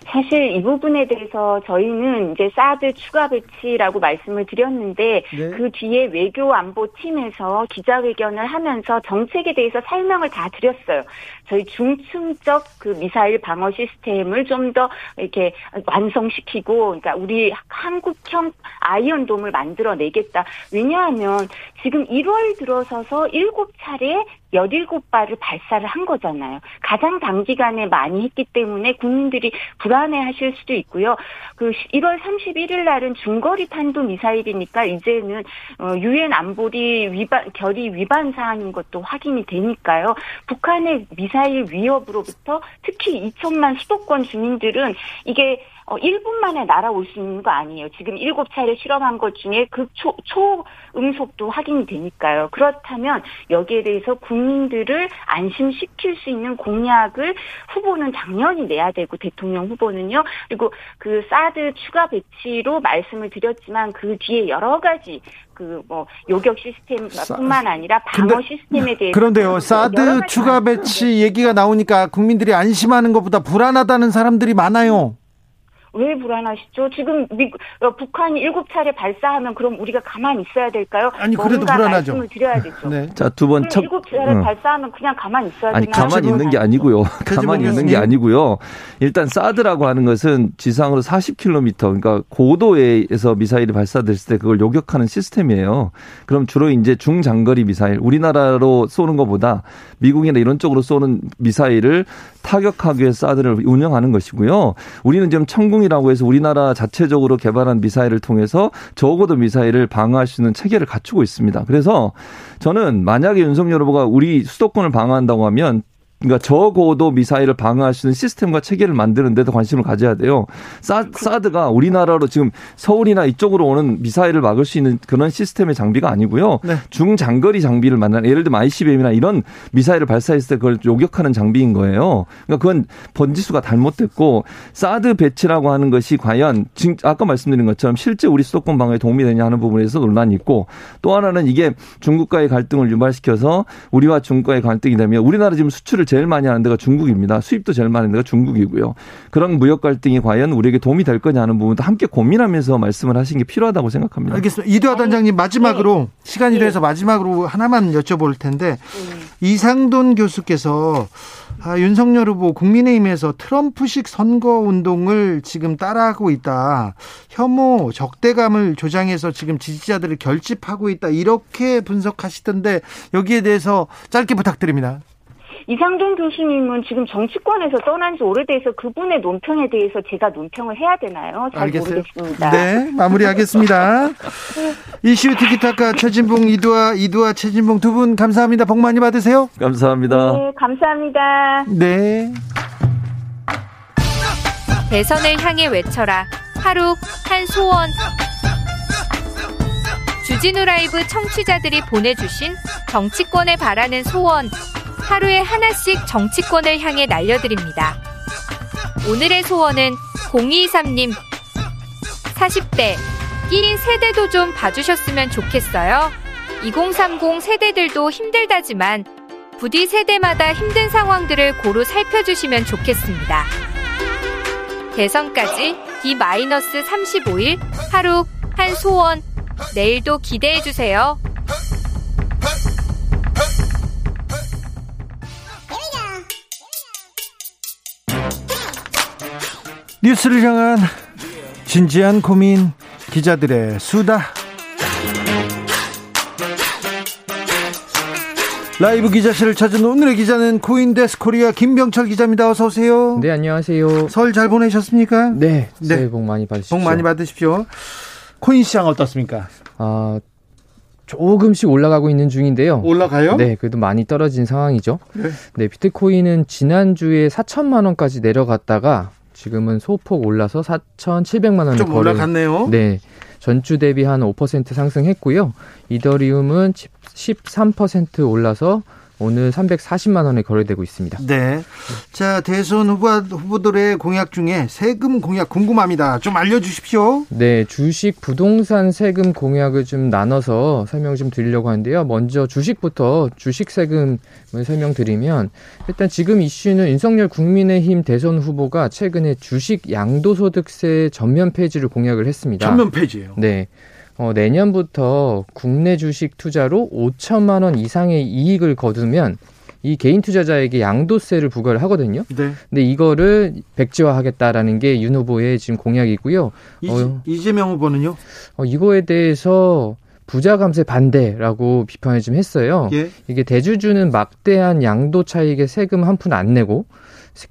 사실 이 부분에 대해서 저희는 이제 사드 추가 배치라고 말씀을 드렸는데 네. 그 뒤에 외교 안보 팀에서 기자회견을 하면서 정책에 대해서 설명을 다 드렸어요. 저희 중층적 그 미사일 방어 시스템을 좀 더 이렇게 완성시키고 그러니까 우리 한국형 아이언돔을 만들어 내겠다. 왜냐하면 지금 1월 들어서서 7차례 17발을 발사를 한 거잖아요. 가장 단기간에 많이 했기 때문에 국민들이 불안해 하실 수도 있고요. 그 1월 31일 날은 중거리 탄도 미사일이니까 이제는 어, 유엔 안보리 위반 결의 위반 사안인 것도 확인이 되니까요. 북한의 미사일 위협으로부터 특히 2천만 수도권 주민들은 이게 어, 1분 만에 날아올 수 있는 거 아니에요. 지금 7차례 실험한 것 중에 그 초, 초음속도 확인이 되니까요. 그렇다면 여기에 대해서 국민들을 안심시킬 수 있는 공약을 후보는 당연히 내야 되고 대통령 후보는요. 그리고 그 사드 추가 배치로 말씀을 드렸지만 그 뒤에 여러 가지 그뭐 요격 시스템뿐만 아니라 방어 근데- 시스템에 대해서 그런데요, 사드 추가 배치 얘기가 나오니까 국민들이 안심하는 것보다 불안하다는 사람들이 많아요. 왜 불안하시죠? 지금 미, 어, 북한이 일곱 차례 발사하면 그럼 우리가 가만히 있어야 될까요? 아니, 그래도 불안하죠. 말씀을 드려야 되죠. 네. 자, 두번 그럼 첫. 일곱 차례 응. 발사하면 그냥 가만히 있어야 아니? 가만히 있는 게 아니고요. 가만히 있는 게. 아니고요. 일단 사드라고 하는 것은 지상으로 40km 그러니까 고도에서 미사일이 발사됐을 때 그걸 요격하는 시스템이에요. 그럼 주로 이제 중장거리 미사일 우리나라로 쏘는 것보다 미국이나 이런 쪽으로 쏘는 미사일을 타격하기 위해서 사드를 운영하는 것이고요. 우리는 지금 천궁이 라고 해서 우리나라 자체적으로 개발한 미사일을 통해서 적어도 미사일을 방어할 수 있는 체계를 갖추고 있습니다. 그래서 저는 만약에 윤석열 후보가 우리 수도권을 방어한다고 하면 그러니까 저고도 미사일을 방어할 수 있는 시스템과 체계를 만드는 데도 관심을 가져야 돼요. 사, 사드가 우리나라로 지금 서울이나 이쪽으로 오는 미사일을 막을 수 있는 그런 시스템의 장비가 아니고요. 네. 중장거리 장비를 만드는 예를 들면 ICBM이나 이런 미사일을 발사했을 때 그걸 요격하는 장비인 거예요. 그러니까 그건 번지수가 잘못됐고 사드 배치라고 하는 것이 과연 지금 아까 말씀드린 것처럼 실제 우리 수도권 방어에 도움이 되냐 하는 부분에서 논란이 있고 또 하나는 이게 중국과의 갈등을 유발시켜서 우리와 중국과의 갈등이 되면 우리나라 지금 수출을 제일 많이 하는 데가 중국입니다. 수입도 제일 많은 데가 중국이고요. 그런 무역 갈등이 과연 우리에게 도움이 될 거냐 하는 부분도 함께 고민하면서 말씀을 하시는 게 필요하다고 생각합니다. 알겠습니다. 이두아 단장님 마지막으로 시간이 네. 돼서 마지막으로 하나만 여쭤볼 텐데 이상돈 교수께서 아, 윤석열 후보 국민의힘에서 트럼프식 선거 운동을 지금 따라하고 있다. 혐오, 적대감을 조장해서 지금 지지자들을 결집하고 있다. 이렇게 분석하시던데 여기에 대해서 짧게 부탁드립니다. 이상돈 교수님은 지금 정치권에서 떠난 지 오래돼서 그분의 논평에 대해서 제가 논평을 해야 되나요? 잘 알겠어요. 모르겠습니다. 네, 마무리하겠습니다. 이슈 티키타카 최진봉 이두아 이두아 최진봉 두 분 감사합니다. 복 많이 받으세요. 감사합니다. 네, 감사합니다. 네. 대선을 향해 외쳐라. 하루 한 소원. 주진우 라이브 청취자들이 보내주신 정치권에 바라는 소원. 하루에 하나씩 정치권을 향해 날려드립니다. 오늘의 소원은 0223님 40대 1인 세대도 좀 봐주셨으면 좋겠어요. 2030 세대들도 힘들다지만 부디 세대마다 힘든 상황들을 고루 살펴주시면 좋겠습니다. 대선까지 D-35일 하루 한 소원 내일도 기대해주세요. 뉴스를 향한 진지한 고민 기자들의 수다 라이브 기자실을 찾은 오늘의 기자는 코인데스크 코리아 김병철 기자입니다. 어서 오세요. 네, 안녕하세요. 설 잘 보내셨습니까? 네, 네. 새해 복 많이 받으십시오. 복 많이 받으십시오. 코인 시장 어떻습니까? 아, 조금씩 올라가고 있는 중인데요. 올라가요? 네, 그래도 많이 떨어진 상황이죠. 네. 네, 비트코인은 지난주에 4천만 원까지 내려갔다가 지금은 소폭 올라서 4,700만 원을 좀 거래. 올라갔네요. 네. 전주 대비 한 5% 상승했고요. 이더리움은 13% 올라서 오늘 340만 원에 거래되고 있습니다. 네. 자, 대선 후보, 후보들의 공약 중에 세금 공약 궁금합니다. 좀 알려주십시오. 네, 주식 부동산 세금 공약을 좀 나눠서 설명 좀 드리려고 하는데요. 먼저 주식부터 주식 세금을 설명드리면 일단 지금 이슈는 윤석열 국민의힘 대선 후보가 최근에 주식 양도소득세 전면 폐지를 공약을 했습니다. 전면 폐지예요. 네. 어, 내년부터 국내 주식 투자로 5천만 원 이상의 이익을 거두면 이 개인 투자자에게 양도세를 부과를 하거든요. 네. 근데 이거를 백지화하겠다라는 게 윤 후보의 지금 공약이고요. 이, 어, 이재명 후보는요? 어, 이거에 대해서 부자 감세 반대라고 비판을 좀 했어요. 예. 이게 대주주는 막대한 양도 차익에 세금 한 푼 안 내고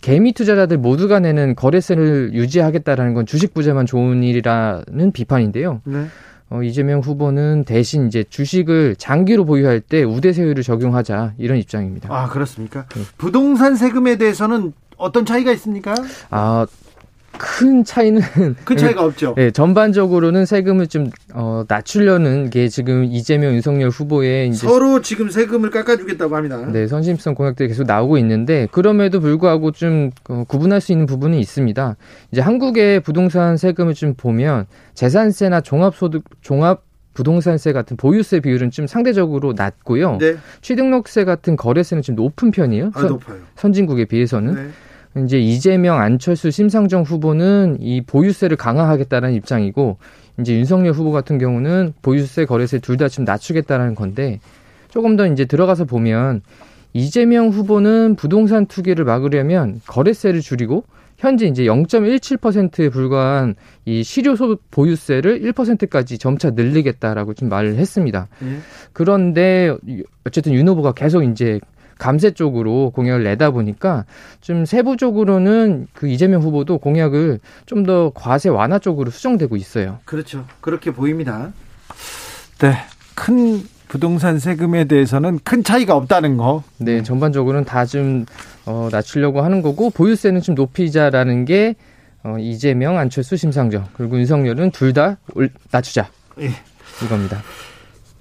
개미 투자자들 모두가 내는 거래세를 유지하겠다라는 건 주식 부자만 좋은 일이라는 비판인데요. 네. 어, 이재명 후보는 대신 이제 주식을 장기로 보유할 때 우대세율을 적용하자 이런 입장입니다. 아, 그렇습니까? 네. 부동산 세금에 대해서는 어떤 차이가 있습니까? 아, 큰 차이는 큰 차이가 없죠. 네, 전반적으로는 세금을 좀 어, 낮추려는 게 지금 이재명 윤석열 후보의 이제 서로 지금 세금을 깎아주겠다고 합니다. 네, 선심성 공약들이 계속 나오고 있는데 그럼에도 불구하고 좀 어, 구분할 수 있는 부분이 있습니다. 이제 한국의 부동산 세금을 좀 보면 재산세나 종합소득 종합 부동산세 같은 보유세 비율은 좀 상대적으로 낮고요. 네. 취등록세 같은 거래세는 좀 높은 편이에요. 아, 선- 높아요. 선진국에 비해서는. 네. 이제 이재명, 안철수, 심상정 후보는 이 보유세를 강화하겠다는 입장이고 이제 윤석열 후보 같은 경우는 보유세, 거래세 둘다좀 낮추겠다는 건데 조금 더 이제 들어가서 보면 이재명 후보는 부동산 투기를 막으려면 거래세를 줄이고 현재 이제 0.17%에 불과한 이 실효소 보유세를 1%까지 점차 늘리겠다라고 좀 말을 했습니다. 예. 그런데 어쨌든 윤 후보가 계속 이제 감세 쪽으로 공약을 내다 보니까 좀 세부적으로는 그 이재명 후보도 공약을 좀 더 과세 완화 쪽으로 수정되고 있어요. 그렇죠. 그렇게 보입니다. 네. 큰 부동산 세금에 대해서는 큰 차이가 없다는 거. 네, 전반적으로는 다좀 어, 낮추려고 하는 거고 보유세는 좀 높이자라는 게 어, 이재명, 안철수, 심상정 그리고 윤석열은 둘 다 낮추자 예. 이겁니다.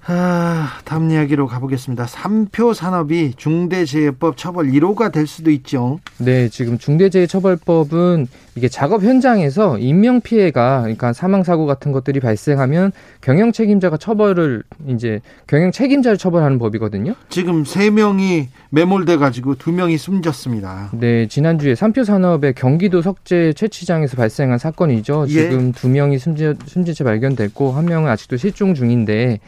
아, 다음 이야기로 가보겠습니다. 삼표 산업이 중대재해법 처벌 1호가 될 수도 있죠. 네, 지금 중대재해처벌법은 이게 작업 현장에서 인명 피해가 그러니까 사망 사고 같은 것들이 발생하면 경영 책임자가 처벌을 이제 경영 책임자를 처벌하는 법이거든요. 지금 세 명이 매몰돼 가지고 두 명이 숨졌습니다. 네, 지난주에 삼표 산업의 경기도 석재 채취장에서 발생한 사건이죠. 예. 지금 두 명이 숨지, 숨진 채 발견됐고 한 명은 아직도 실종 중인데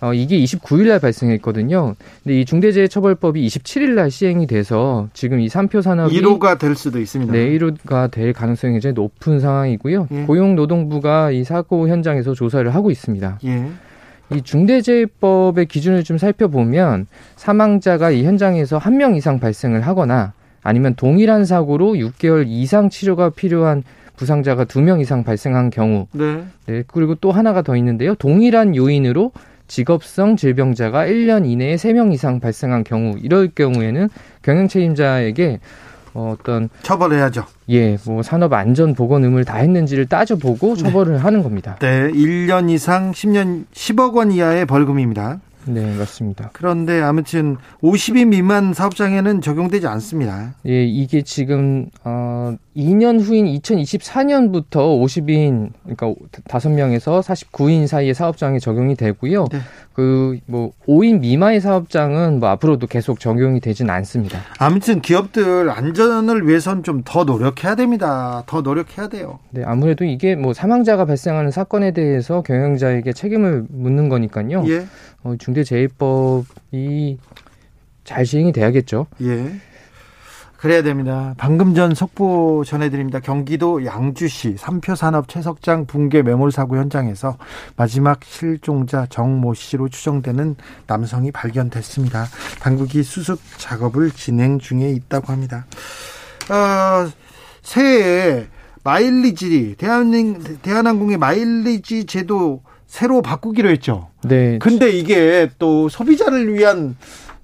어, 이게 29일 날 발생했거든요. 근데 이 중대재해처벌법이 27일 날 시행이 돼서 지금 이 삼표 산업이 1호가 될 수도 있습니다. 네, 1호가 될 가능성이 굉장히 높은 상황이고요. 예. 고용노동부가 이 사고 현장에서 조사를 하고 있습니다. 예. 이 중대재해법의 기준을 좀 살펴보면 사망자가 이 현장에서 한 명 이상 발생을 하거나 아니면 동일한 사고로 6개월 이상 치료가 필요한 부상자가 두 명 이상 발생한 경우, 네. 네, 그리고 또 하나가 더 있는데요. 동일한 요인으로 직업성 질병자가 1년 이내에 3명 이상 발생한 경우, 이럴 경우에는 경영 책임자에게 어, 어떤 처벌해야죠. 예, 뭐 산업 안전 보건 의무를 다 했는지를 따져보고 처벌을 하는 겁니다. 네. 1년 이상 10년 10억 원 이하의 벌금입니다. 네, 맞습니다. 그런데 아무튼 50인 미만 사업장에는 적용되지 않습니다. 예, 이게 지금 어 2년 후인 2024년부터 50인 그러니까 5명에서 49인 사이의 사업장에 적용이 되고요. 네. 그 뭐 5인 미만의 사업장은 뭐 앞으로도 계속 적용이 되진 않습니다. 아무튼 기업들 안전을 위해선 좀 더 노력해야 됩니다. 더 노력해야 돼요. 네, 아무래도 이게 뭐 사망자가 발생하는 사건에 대해서 경영자에게 책임을 묻는 거니까요. 예. 어, 중대재해법이 잘 시행이 돼야겠죠. 예. 그래야 됩니다. 방금 전 속보 전해드립니다. 경기도 양주시 삼표산업 채석장 붕괴 매몰 사고 현장에서 마지막 실종자 정모 씨로 추정되는 남성이 발견됐습니다. 당국이 수습 작업을 진행 중에 있다고 합니다. 어, 새해에 마일리지 대한항, 대한항공의 마일리지 제도 새로 바꾸기로 했죠. 네. 근데 이게 또 소비자를 위한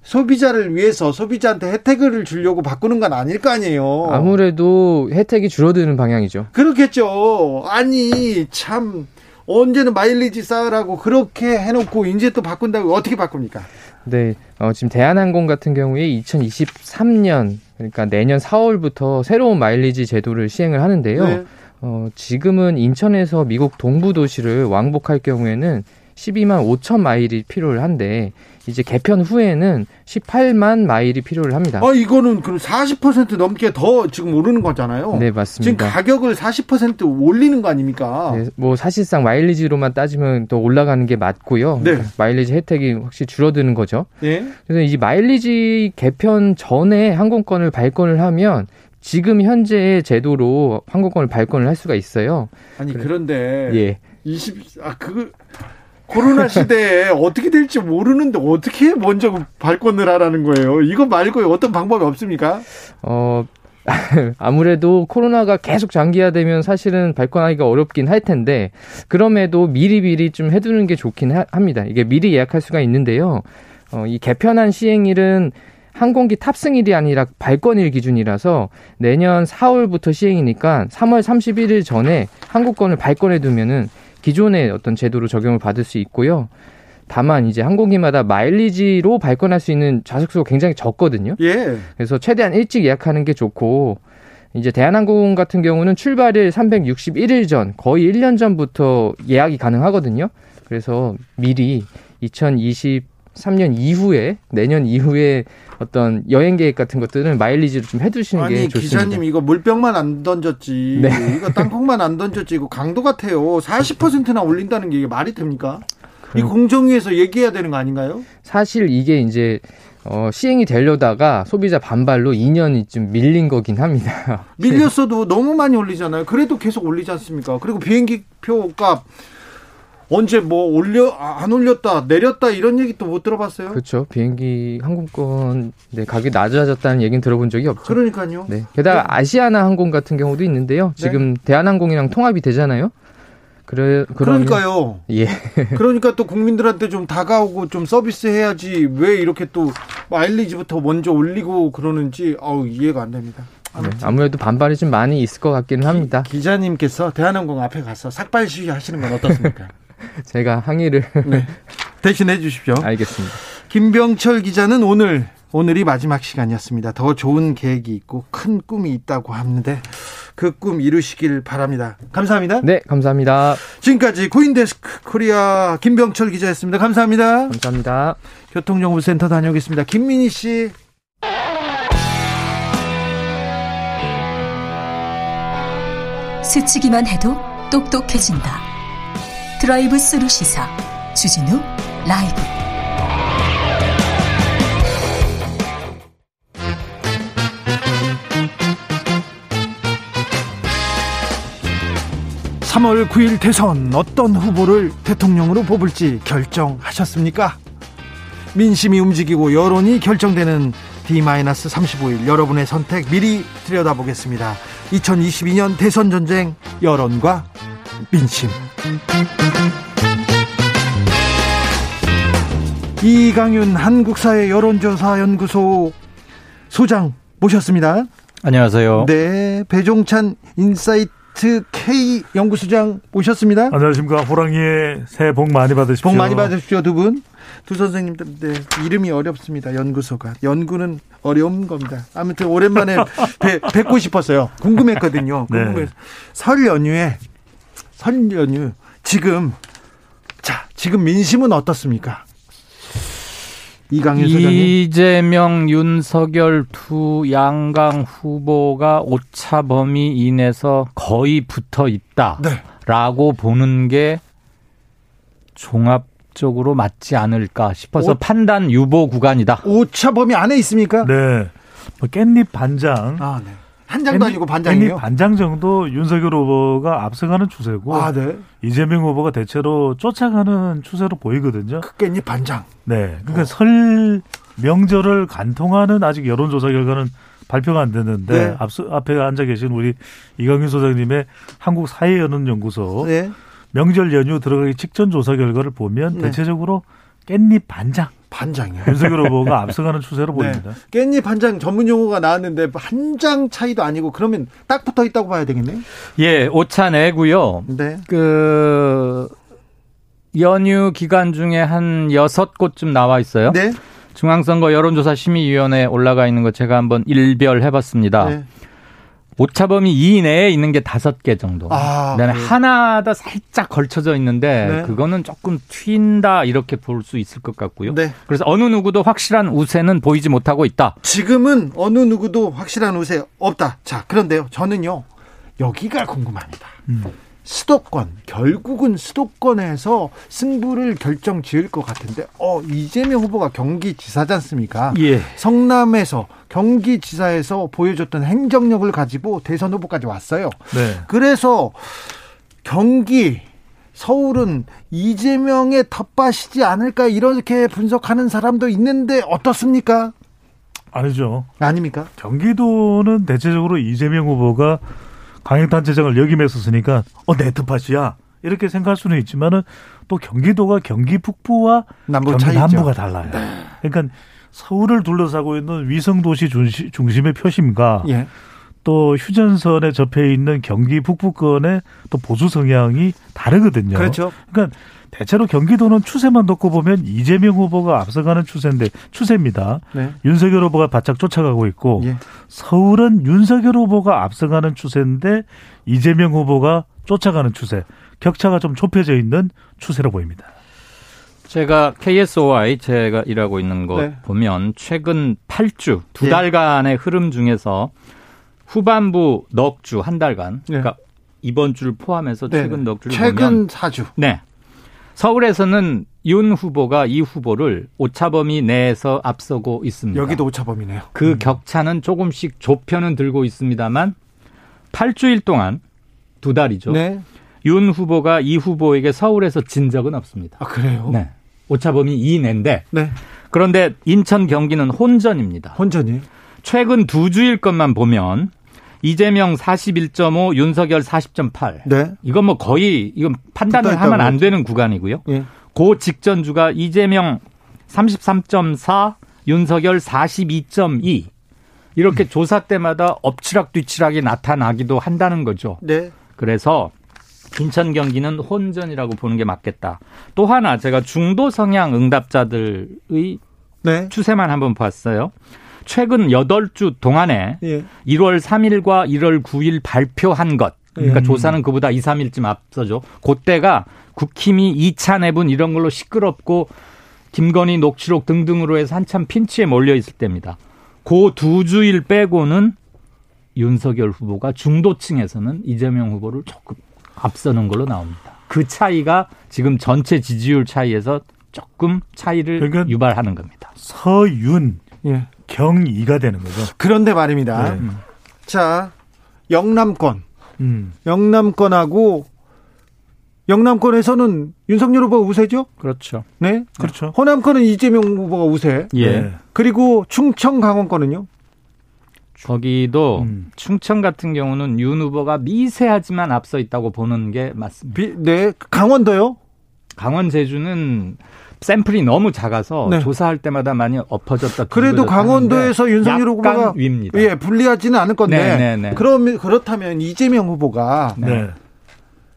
소비자를 위해서 소비자한테 혜택을 주려고 바꾸는 건 아닐 거 아니에요. 아무래도 혜택이 줄어드는 방향이죠. 그렇겠죠. 아니 참 언제는 마일리지 쌓으라고 그렇게 해놓고 이제 또 바꾼다고 어떻게 바꿉니까? 네, 어, 지금 대한항공 같은 경우에 2023년 그러니까 내년 4월부터 새로운 마일리지 제도를 시행을 하는데요. 네. 어, 지금은 인천에서 미국 동부 도시를 왕복할 경우에는 12만 5천 마일이 필요를 한데 이제 개편 후에는 18만 마일이 필요를 합니다. 아 이거는 그럼 40% 넘게 더 지금 오르는 거잖아요. 네, 지금 맞습니다. 가격을 40% 올리는 거 아닙니까? 네, 뭐 사실상 마일리지로만 따지면 또 올라가는 게 맞고요. 네. 그러니까 마일리지 혜택이 확실히 줄어드는 거죠. 예. 그래서 이 마일리지 개편 전에 항공권을 발권을 하면 지금 현재의 제도로 항공권을 발권을 할 수가 있어요. 아니 그런데 예. 20, 아, 그, 코로나 시대에 어떻게 될지 모르는데 어떻게 먼저 발권을 하라는 거예요? 이거 말고 어떤 방법이 없습니까? 어, 아무래도 코로나가 계속 장기화되면 사실은 발권하기가 어렵긴 할 텐데, 그럼에도 미리 미리 좀 해두는 게 좋긴 하, 합니다. 이게 미리 예약할 수가 있는데요. 어, 이 개편한 시행일은 항공기 탑승일이 아니라 발권일 기준이라서 내년 4월부터 시행이니까 3월 31일 전에 항공권을 발권해 두면은 기존의 어떤 제도로 적용을 받을 수 있고요. 다만 이제 항공기마다 마일리지로 발권할 수 있는 좌석 수가 굉장히 적거든요. 예. 그래서 최대한 일찍 예약하는 게 좋고 이제 대한항공 같은 경우는 출발일 361일 전 거의 1년 전부터 예약이 가능하거든요. 그래서 미리 2023년 이후에 내년 이후에 어떤 여행 계획 같은 것들은 마일리지로 좀 해두시는 게 아니 좋습니다. 기자님 이거 물병만 안 던졌지 네. 이거 땅콩만 안 던졌지 이거 강도 같아요 40%나 올린다는 게 이게 말이 됩니까? 이 공정위에서 얘기해야 되는 거 아닌가요? 사실 이게 이제 어, 시행이 되려다가 소비자 반발로 2년이 좀 밀린 거긴 합니다. 밀렸어도 너무 많이 올리잖아요. 그래도 계속 올리지 않습니까? 그리고 비행기 표값 언제 뭐 올려 아, 안 올렸다 내렸다 이런 얘기 또 못 들어봤어요. 그렇죠. 비행기 항공권 네, 가격이 낮아졌다는 얘기는 들어본 적이 없죠. 그러니까요. 네. 게다가 아시아나 항공 같은 경우도 있는데요. 지금 대한항공이랑 통합이 되잖아요. 그래 그러면- 그러니까요. 예. 그러니까 또 국민들한테 좀 다가오고 좀 서비스 해야지 왜 이렇게 또 마일리지부터 먼저 올리고 그러는지 아우 이해가 안 됩니다. 네, 아무래도 반발이 좀 많이 있을 것 같기는 합니다. 기자님께서 대한항공 앞에 가서 삭발 시위 하시는 건 어떻습니까? 제가 항의를 네. 대신해 주십시오. 알겠습니다. 김병철 기자는 오늘 오늘이 마지막 시간이었습니다. 더 좋은 계획이 있고 큰 꿈이 있다고 하는데 그 꿈 이루시길 바랍니다. 감사합니다. 네, 감사합니다. 지금까지 코인데스크 코리아 김병철 기자였습니다. 감사합니다. 감사합니다. 교통정보센터 다녀오겠습니다. 김민희 씨. 스치기만 해도 똑똑해진다. 드라이브 스루 시사 주진우 라이브. 삼월 9일 대선 어떤 후보를 대통령으로 뽑을지 결정하셨습니까? 민심이 움직이고 여론이 결정되는 D-35일 여러분의 선택 미리 들여다보겠습니다. 2022년 대선 전쟁 여론과 민심. 이강윤 한국사회 여론조사 연구소 소장 모셨습니다. 안녕하세요. 네, 배종찬 인사이트 K 연구소장 모셨습니다. 안녕하십니까. 호랑이의 새해 복 많이 받으십시오. 복 많이 받으십시오, 두 분. 두 선생님들, 네, 이름이 어렵습니다. 연구소가. 연구는 어려운 겁니다. 아무튼 오랜만에 뵈, 뵙고 싶었어요. 궁금했거든요. 네. 궁금해서. 설 연휴에, 설 연휴, 지금, 자, 지금 민심은 어떻습니까? 이강일 소장님. 이재명, 윤석열 두 양강 후보가 오차 범위 이내에서 거의 붙어 네. 있다라고 보는 게 종합적으로 맞지 않을까 싶어서 오- 판단 유보 구간이다. 오차 범위 안에 있습니까? 네. 뭐 깻잎 반장. 아, 네. 한 장도 아니고 반장이에요? 반장 정도 윤석열 후보가 앞서가는 추세고 아, 네. 이재명 후보가 대체로 쫓아가는 추세로 보이거든요. 깻잎 반장. 네. 그러니까 설 명절을 간통하는 아직 여론조사 결과는 발표가 안 됐는데 네. 앞서 앞에 앉아 계신 우리 이강윤 소장님의 한국 사회연원연구소 네. 명절 연휴 들어가기 직전 조사 결과를 보면 네. 대체적으로 깻잎 반장 반장이요. 윤석열 후보가 앞서가는 추세로 보입니다. 네. 깻잎 한장 전문 용어가 나왔는데 한 장 차이도 아니고 그러면 딱 붙어 있다고 봐야 되겠네요. 예, 오차 내고요. 네. 그 연휴 기간 중에 한 여섯 곳쯤 나와 있어요. 네. 중앙선거 여론조사 심의위원회에 올라가 있는 거 제가 한번 일별해봤습니다. 네. 오차범위 2 내에 있는 게 다섯 개 정도. 아, 그다음에 그래요? 하나 더 살짝 걸쳐져 있는데 네. 그거는 조금 튄다 이렇게 볼 수 있을 것 같고요. 네. 그래서 어느 누구도 확실한 우세는 보이지 못하고 있다. 지금은 어느 누구도 확실한 우세 없다. 자, 그런데요. 저는요. 여기가 궁금합니다. 수도권 결국은 수도권에서 승부를 결정 지을 것 같은데 어 이재명 후보가 경기지사지 않습니까? 예. 성남에서 경기지사에서 보여줬던 행정력을 가지고 대선 후보까지 왔어요. 네. 그래서 경기 서울은 이재명의 텃밭이지 않을까 이렇게 분석하는 사람도 있는데 어떻습니까? 아니죠. 아닙니까? 경기도는 대체적으로 이재명 후보가 강행단체장을 역임했었으니까 어내 텃밭이야 이렇게 생각할 수는 있지만은 또 경기도가 경기 북부와 남부 경기 차이죠. 네. 남부가 달라요. 그러니까 서울을 둘러싸고 있는 위성 도시 중심의 표심과 예. 또 휴전선에 접해 있는 경기 북부권의 또 보수 성향이 다르거든요. 그렇죠. 그러니까 대체로 경기도는 추세만 놓고 보면 이재명 후보가 앞서가는 추세인데 추세입니다. 네. 윤석열 후보가 바짝 쫓아가고 있고 예. 서울은 윤석열 후보가 앞서가는 추세인데 이재명 후보가 쫓아가는 추세. 격차가 좀 좁혀져 있는 추세로 보입니다. 제가 KSOI 제가 일하고 있는 거 네. 보면 최근 8주 두 예. 달간의 흐름 중에서 후반부 넉 주 한 달간 그러니까 이번 주를 포함해서 네. 최근 넉 주를 최근 보면 4주. 네. 서울에서는 윤 후보가 이 후보를 오차범위 내에서 앞서고 있습니다. 여기도 오차범위네요. 그 격차는 조금씩 좁혀는 들고 있습니다만 8주일 동안 두 달이죠. 네. 윤 후보가 이 후보에게 서울에서 진 적은 없습니다. 아, 그래요? 네. 오차범위 2내인데 네. 그런데 인천 경기는 혼전입니다. 혼전이. 최근 두 주일 것만 보면 이재명 41.5, 윤석열 40.8. 네. 이건 뭐 거의 이건 판단을 하면 안 그랬죠. 되는 구간이고요. 예. 그 직전 주가 이재명 33.4, 윤석열 42.2. 이렇게 조사 때마다 엎치락 뒤치락이 나타나기도 한다는 거죠. 네. 그래서 인천 경기는 혼전이라고 보는 게 맞겠다. 또 하나 제가 중도 성향 응답자들의 네. 추세만 한번 봤어요. 최근 8주 동안에 예. 1월 3일과 1월 9일 발표한 것. 그러니까 음. 조사는 그보다 2, 3일쯤 앞서죠. 그때가 국힘이 2차 내분 이런 걸로 시끄럽고 김건희 녹취록 등등으로 해서 한참 핀치에 몰려 있을 때입니다. 그 두 주일 빼고는 윤석열 후보가 중도층에서는 이재명 후보를 조금 앞서는 걸로 나옵니다. 그 차이가 지금 전체 지지율 차이에서 조금 차이를 그러니까 유발하는 겁니다. 서윤 예. 경이가 되는 거죠. 그런데 말입니다. 네. 자, 영남권. 음. 영남권하고 영남권에서는 윤석열 후보가 우세죠? 그렇죠. 네. 그렇죠. 호남권은 이재명 후보가 우세. 예. 네. 그리고 충청 강원권은요? 거기도 음. 충청 같은 경우는 윤 후보가 미세하지만 앞서 있다고 보는 게 맞습니다. 비- 네. 강원도요? 강원 제주는 샘플이 너무 작아서 네. 조사할 때마다 많이 엎어졌다. 그래도 강원도에서 윤석열 후보가 약간 위입니다. 예, 불리하지는 않을 건데. 네, 네, 네. 그럼 그렇다면 이재명 후보가 네.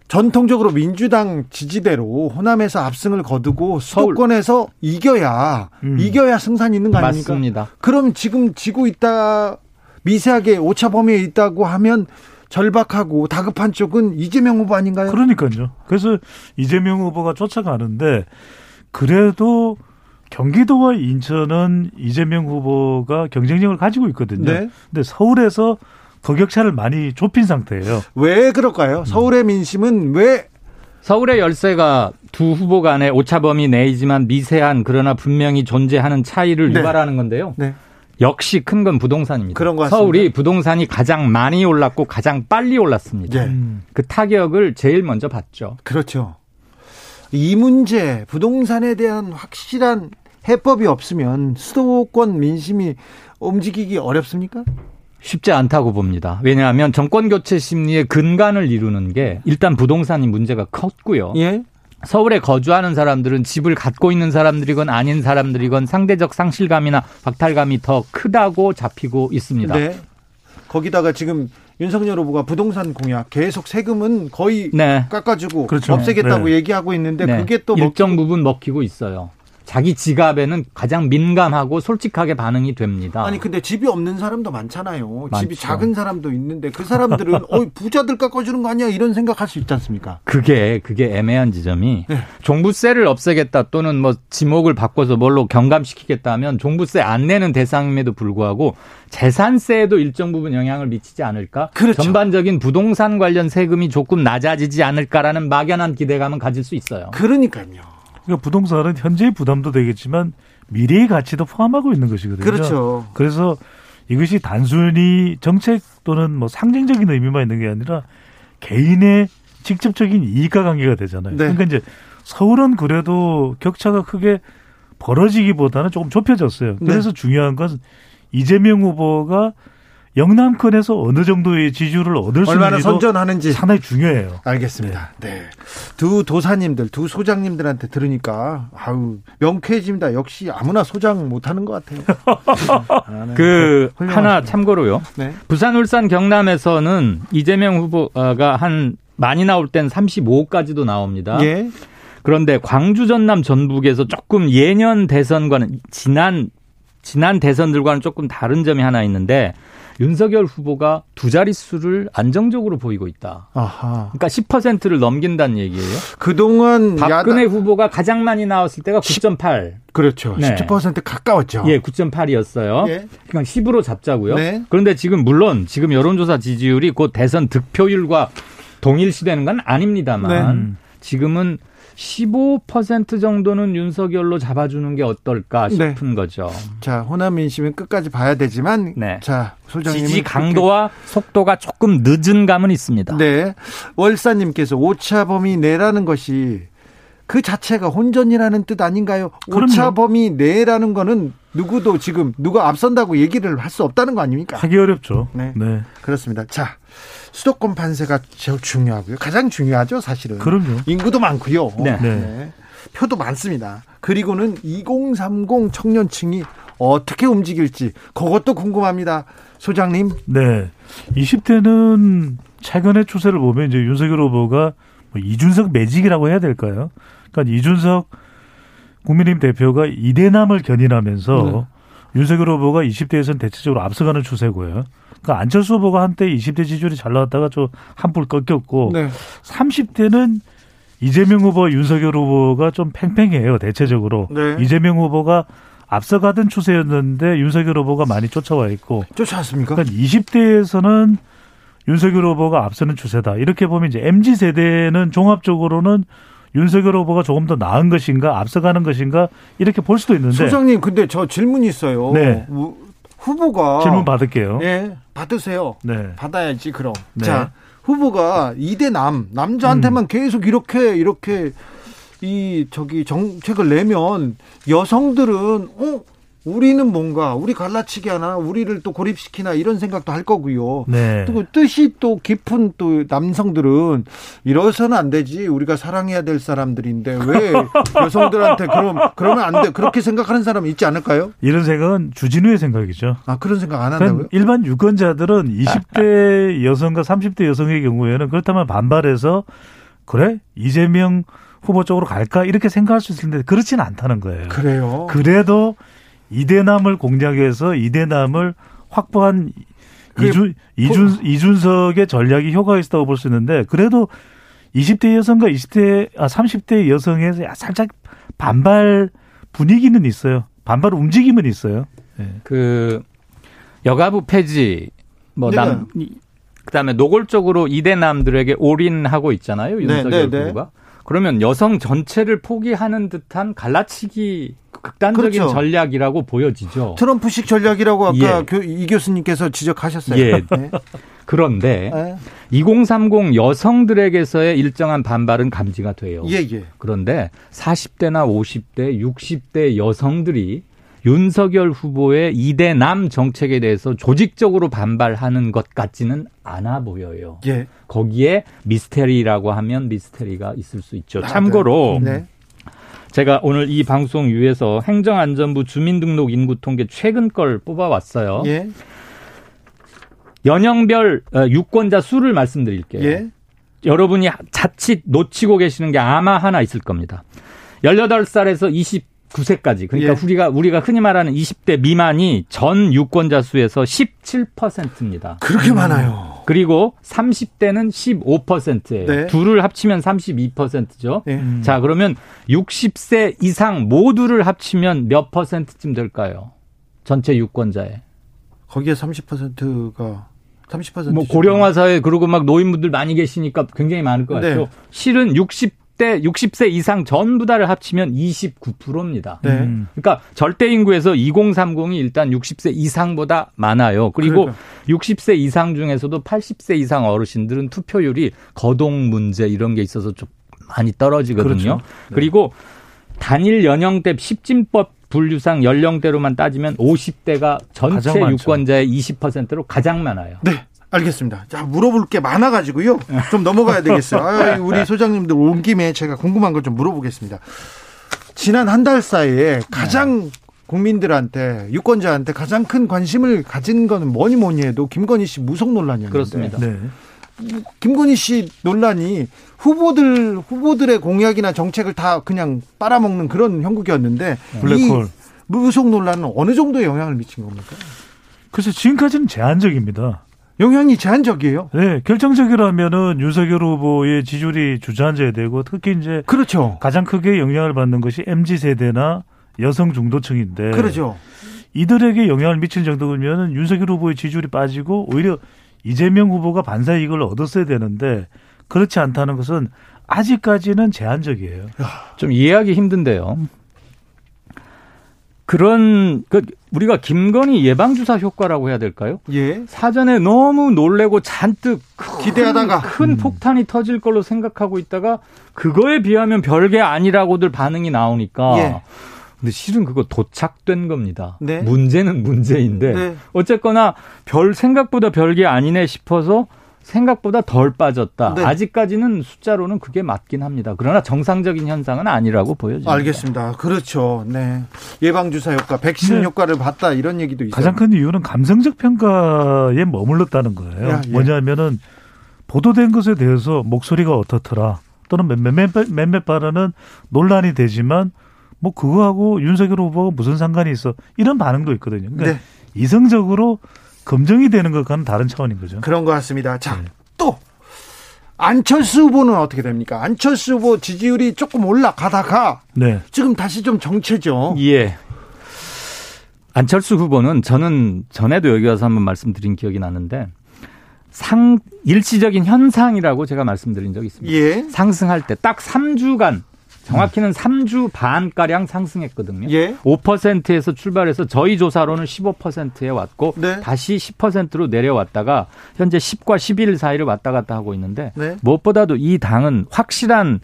전통적으로 민주당 지지대로 호남에서 압승을 거두고 수도권에서 이겨야 음. 이겨야 승산이 있는 거 아닙니까? 맞습니다. 그럼 지금 지고 있다 미세하게 오차 범위에 있다고 하면 절박하고 다급한 쪽은 이재명 후보 아닌가요? 그러니까요. 그래서 이재명 후보가 쫓아가는데 그래도 경기도와 인천은 이재명 후보가 경쟁력을 가지고 있거든요. 네. 근데 서울에서 그 격차를 많이 좁힌 상태예요. 왜 그럴까요? 서울의 민심은 왜 서울의 열세가 두 후보 간의 오차범위 내이지만 미세한 그러나 분명히 존재하는 차이를 네. 유발하는 건데요. 네. 역시 큰 건 부동산입니다. 그런 것 같습니다. 서울이 부동산이 가장 많이 올랐고 가장 빨리 올랐습니다. 네. 그 타격을 제일 먼저 받죠. 그렇죠. 이 문제 부동산에 대한 확실한 해법이 없으면 수도권 민심이 움직이기 어렵습니까? 쉽지 않다고 봅니다. 왜냐하면 정권 교체 심리의 근간을 이루는 게 일단 부동산이 문제가 컸고요. 예. 서울에 거주하는 사람들은 집을 갖고 있는 사람들이건 아닌 사람들이건 상대적 상실감이나 박탈감이 더 크다고 잡히고 있습니다. 네. 거기다가 지금 윤석열 후보가 부동산 공약 계속 세금은 거의 네. 깎아주고 그렇죠. 없애겠다고 네. 얘기하고 있는데 네. 그게 또 일정 부분 먹히고 있어요. 자기 지갑에는 가장 민감하고 솔직하게 반응이 됩니다. 아니 근데 집이 없는 사람도 많잖아요. 집이 많죠. 작은 사람도 있는데 그 사람들은 어 부자들 깎아주는 거 아니야 이런 생각할 수 있지 않습니까? 그게 그게 애매한 지점이 네. 종부세를 없애겠다 또는 뭐 지목을 바꿔서 뭘로 경감시키겠다 하면 종부세 안 내는 대상임에도 불구하고 재산세에도 일정 부분 영향을 미치지 않을까? 그렇죠. 전반적인 부동산 관련 세금이 조금 낮아지지 않을까라는 막연한 기대감은 가질 수 있어요. 그러니까요. 그러니까 부동산은 현재의 부담도 되겠지만 미래의 가치도 포함하고 있는 것이거든요. 그렇죠. 그래서 이것이 단순히 정책 또는 뭐 상징적인 의미만 있는 게 아니라 개인의 직접적인 이익과 관계가 되잖아요. 네. 그러니까 이제 서울은 그래도 격차가 크게 벌어지기보다는 조금 좁혀졌어요. 네. 그래서 중요한 건 이재명 후보가 영남권에서 어느 정도의 지지율을 얻을 수 얼마나 선전하는지 상당히 중요해요. 알겠습니다. 네. 두 도사님들, 두 소장님들한테 들으니까 아우 명쾌해집니다. 역시 아무나 소장 못하는 것 같아요. 아, 네. 그 훌륭하십니다. 하나 참고로요. 네. 부산, 울산, 경남에서는 이재명 후보가 한 많이 나올 땐 35까지도 나옵니다. 예. 그런데 광주, 전남, 전북에서 조금 예년 대선과는 지난 지난 대선들과는 조금 다른 점이 하나 있는데 윤석열 후보가 두 자릿수를 안정적으로 보이고 있다. 아하. 그러니까 10%를 넘긴다는 얘기예요. 그동안 박근혜 야당 후보가 가장 많이 나왔을 때가 9.8. 그렇죠. 네. 17% 가까웠죠. 예, 9.8이었어요. 예. 그냥 10으로 잡자고요. 네. 그런데 지금 물론 지금 여론조사 지지율이 곧 대선 득표율과 동일시되는 건 아닙니다만 네. 지금은 15% 정도는 윤석열로 잡아주는 게 어떨까 네. 싶은 거죠. 자, 호남 민심은 끝까지 봐야 되지만 네. 자, 소장님 지지 강도와 속도가 조금 늦은 감은 있습니다. 네. 월사님께서 오차 범위 내라는 것이 그 자체가 혼전이라는 뜻 아닌가요? 그럼요. 오차 범위 내라는 거는 누구도 지금 누가 앞선다고 얘기를 할 수 없다는 거 아닙니까? 하기 어렵죠. 네. 네. 그렇습니다. 자, 수도권 판세가 제일 중요하고요. 가장 중요하죠, 사실은. 그럼요. 인구도 많고요. 네. 네. 표도 많습니다. 그리고는 2030 청년층이 어떻게 움직일지 그것도 궁금합니다. 소장님. 네. 20대는 최근의 추세를 보면 이제 윤석열 후보가 뭐 이준석 매직이라고 해야 될까요? 그러니까 이준석 국민의힘 대표가 이대남을 견인하면서 네. 윤석열 후보가 20대에서는 대체적으로 앞서가는 추세고요. 그러니까 안철수 후보가 한때 20대 지지율이 잘 나왔다가 좀 한풀 꺾였고 네. 30대는 이재명 후보, 윤석열 후보가 좀 팽팽해요. 대체적으로 네. 이재명 후보가 앞서가던 추세였는데 윤석열 후보가 많이 쫓아와 있고 쫓아왔습니까? 그러니까 20대에서는 윤석열 후보가 앞서는 추세다. 이렇게 보면 이제 MZ 세대는 종합적으로는 윤석열 후보가 조금 더 나은 것인가, 앞서가는 것인가 이렇게 볼 수도 있는데 소장님, 근데 저 질문이 있어요. 네. 우- 후보가 질문 받을게요. 예, 받으세요. 네. 받아야지 그럼. 네. 자, 후보가 이대 남 남자한테만 음. 계속 이렇게 이렇게 이 저기 정책을 내면 여성들은 어 우리는 뭔가 우리 갈라치기 하나 우리를 또 고립시키나 이런 생각도 할 거고요. 네. 또 뜻이 또 깊은 또 남성들은 이러서는 안 되지. 우리가 사랑해야 될 사람들인데 왜 여성들한테 그럼 그러면 안 돼. 그렇게 생각하는 사람이 있지 않을까요? 이런 생각은 주진우의 생각이죠. 아 그런 생각 안 한다고요? 일반 유권자들은 20대 여성과 30대 여성의 경우에는 그렇다면 반발해서 그래 이재명 후보 쪽으로 갈까 이렇게 생각할 수 있을 텐데 그렇지는 않다는 거예요. 그래요. 그래도 이대남을 공략해서 이대남을 확보한 이준 이준 이준석의 전략이 효과가 있다고 볼 수 있는데 그래도 20대 여성과 20대 아 30대 여성에서 살짝 반발 분위기는 있어요. 반발 움직임은 있어요. 네. 그 여가부 폐지 뭐 네. 남 그다음에 노골적으로 이대남들에게 올인하고 있잖아요. 윤석열 네, 네, 네. 후보가. 그러면 여성 전체를 포기하는 듯한 갈라치기 극단적인 그렇죠. 전략이라고 보여지죠. 트럼프식 전략이라고 아까 예. 교- 이 교수님께서 지적하셨어요. 예. 네. 그런데 네. 2030 여성들에게서의 일정한 반발은 감지가 돼요. 예, 예. 그런데 40대나 50대, 60대 여성들이 윤석열 후보의 이대남 정책에 대해서 조직적으로 반발하는 것 같지는 않아 보여요. 예. 거기에 미스테리라고 하면 미스테리가 있을 수 있죠. 아, 참고로 네. 제가 오늘 이 방송 위에서 행정안전부 주민등록 인구 통계 최근 걸 뽑아왔어요. 예. 연령별 어, 유권자 수를 말씀드릴게요. 예. 여러분이 자칫 놓치고 계시는 게 아마 하나 있을 겁니다. 18살에서 29세까지 그러니까 예. 우리가 우리가 흔히 말하는 20대 미만이 전 유권자 수에서 17%입니다. 그렇게 많아요. 그리고 30대는 15%예요. 네. 둘을 합치면 32%죠. 예. 자, 그러면 60세 이상 모두를 합치면 몇 퍼센트쯤 될까요? 전체 유권자에. 거기에 30%가 30%뭐 고령화 사회 그리고 막 노인분들 많이 계시니까 굉장히 많을 것 같죠. 네. 실은 60 대 60세 이상 전부 다를 합치면 29%입니다. 네. 음. 그러니까 절대 인구에서 2030이 일단 60세 이상보다 많아요. 그리고 그러니까. 60세 이상 중에서도 80세 이상 어르신들은 투표율이 거동 문제 이런 게 있어서 좀 많이 떨어지거든요. 그렇죠. 그리고 단일 연령대 10진법 분류상 연령대로만 따지면 50대가 전체. 유권자의 20%로 가장 많아요. 네. 알겠습니다. 자, 물어볼 게 많아가지고요. 좀 넘어가야 되겠어요. 아, 우리 소장님들 온 김에 제가 궁금한 걸 좀 물어보겠습니다. 지난 한 달 사이에 가장 국민들한테, 유권자한테 가장 큰 관심을 가진 거는 뭐니 뭐니 해도 김건희 씨 무속 논란이었는데. 그렇습니다. 네. 김건희 씨 논란이 후보들, 후보들의 공약이나 정책을 다 그냥 빨아먹는 그런 형국이었는데. 블랙홀. 이 무속 논란은 어느 정도의 영향을 미친 겁니까? 그래서 지금까지는 제한적입니다. 영향이 제한적이에요. 네, 결정적이라면은 윤석열 후보의 지지율이 주저앉아야 되고 특히 이제 그렇죠. 가장 크게 영향을 받는 것이 MZ 세대나 여성 중도층인데 그렇죠. 이들에게 영향을 미칠 정도면 윤석열 후보의 지지율이 빠지고 오히려 이재명 후보가 반사 이익을 얻었어야 되는데 그렇지 않다는 것은 아직까지는 제한적이에요. 좀 이해하기 힘든데요. 그런 그 우리가 김건희 예방 주사 효과라고 해야 될까요? 예. 사전에 너무 놀래고 잔뜩 큰, 기대하다가. 큰 폭탄이 터질 걸로 생각하고 있다가 그거에 비하면 별게 아니라고들 반응이 나오니까 예. 근데 실은 그거 도착된 겁니다. 네. 문제는 문제인데 네. 어쨌거나 별 생각보다 별게 아니네 싶어서 생각보다 덜 빠졌다. 네. 아직까지는 숫자로는 그게 맞긴 합니다. 그러나 정상적인 현상은 아니라고 보여집니다. 알겠습니다. 그렇죠. 네. 예방주사 효과, 백신 네. 효과를 봤다 이런 얘기도 있어요. 가장 큰 이유는 감성적 평가에 머물렀다는 거예요. 야, 예. 뭐냐면은 보도된 것에 대해서 목소리가 어떻더라 또는 몇몇 몇몇 발언은 논란이 되지만 뭐 그거하고 윤석열 후보가 무슨 상관이 있어 이런 반응도 있거든요. 그러니까 네. 이성적으로 검증이 되는 것과는 다른 차원인 거죠. 그런 것 같습니다. 자, 네. 또 안철수 후보는 어떻게 됩니까? 안철수 후보 지지율이 조금 올라가다가 네. 지금 다시 좀 정체죠. 예. 안철수 후보는 저는 전에도 여기 와서 한번 말씀드린 기억이 나는데 상 일시적인 현상이라고 제가 말씀드린 적이 있습니다. 예. 상승할 때 딱 3주간 정확히는 3주 반가량 상승했거든요. 예. 5%에서 출발해서 저희 조사로는 15%에 왔고 네. 다시 10%로 내려왔다가 현재 10과 11 사이를 왔다 갔다 하고 있는데 네. 무엇보다도 이 당은 확실한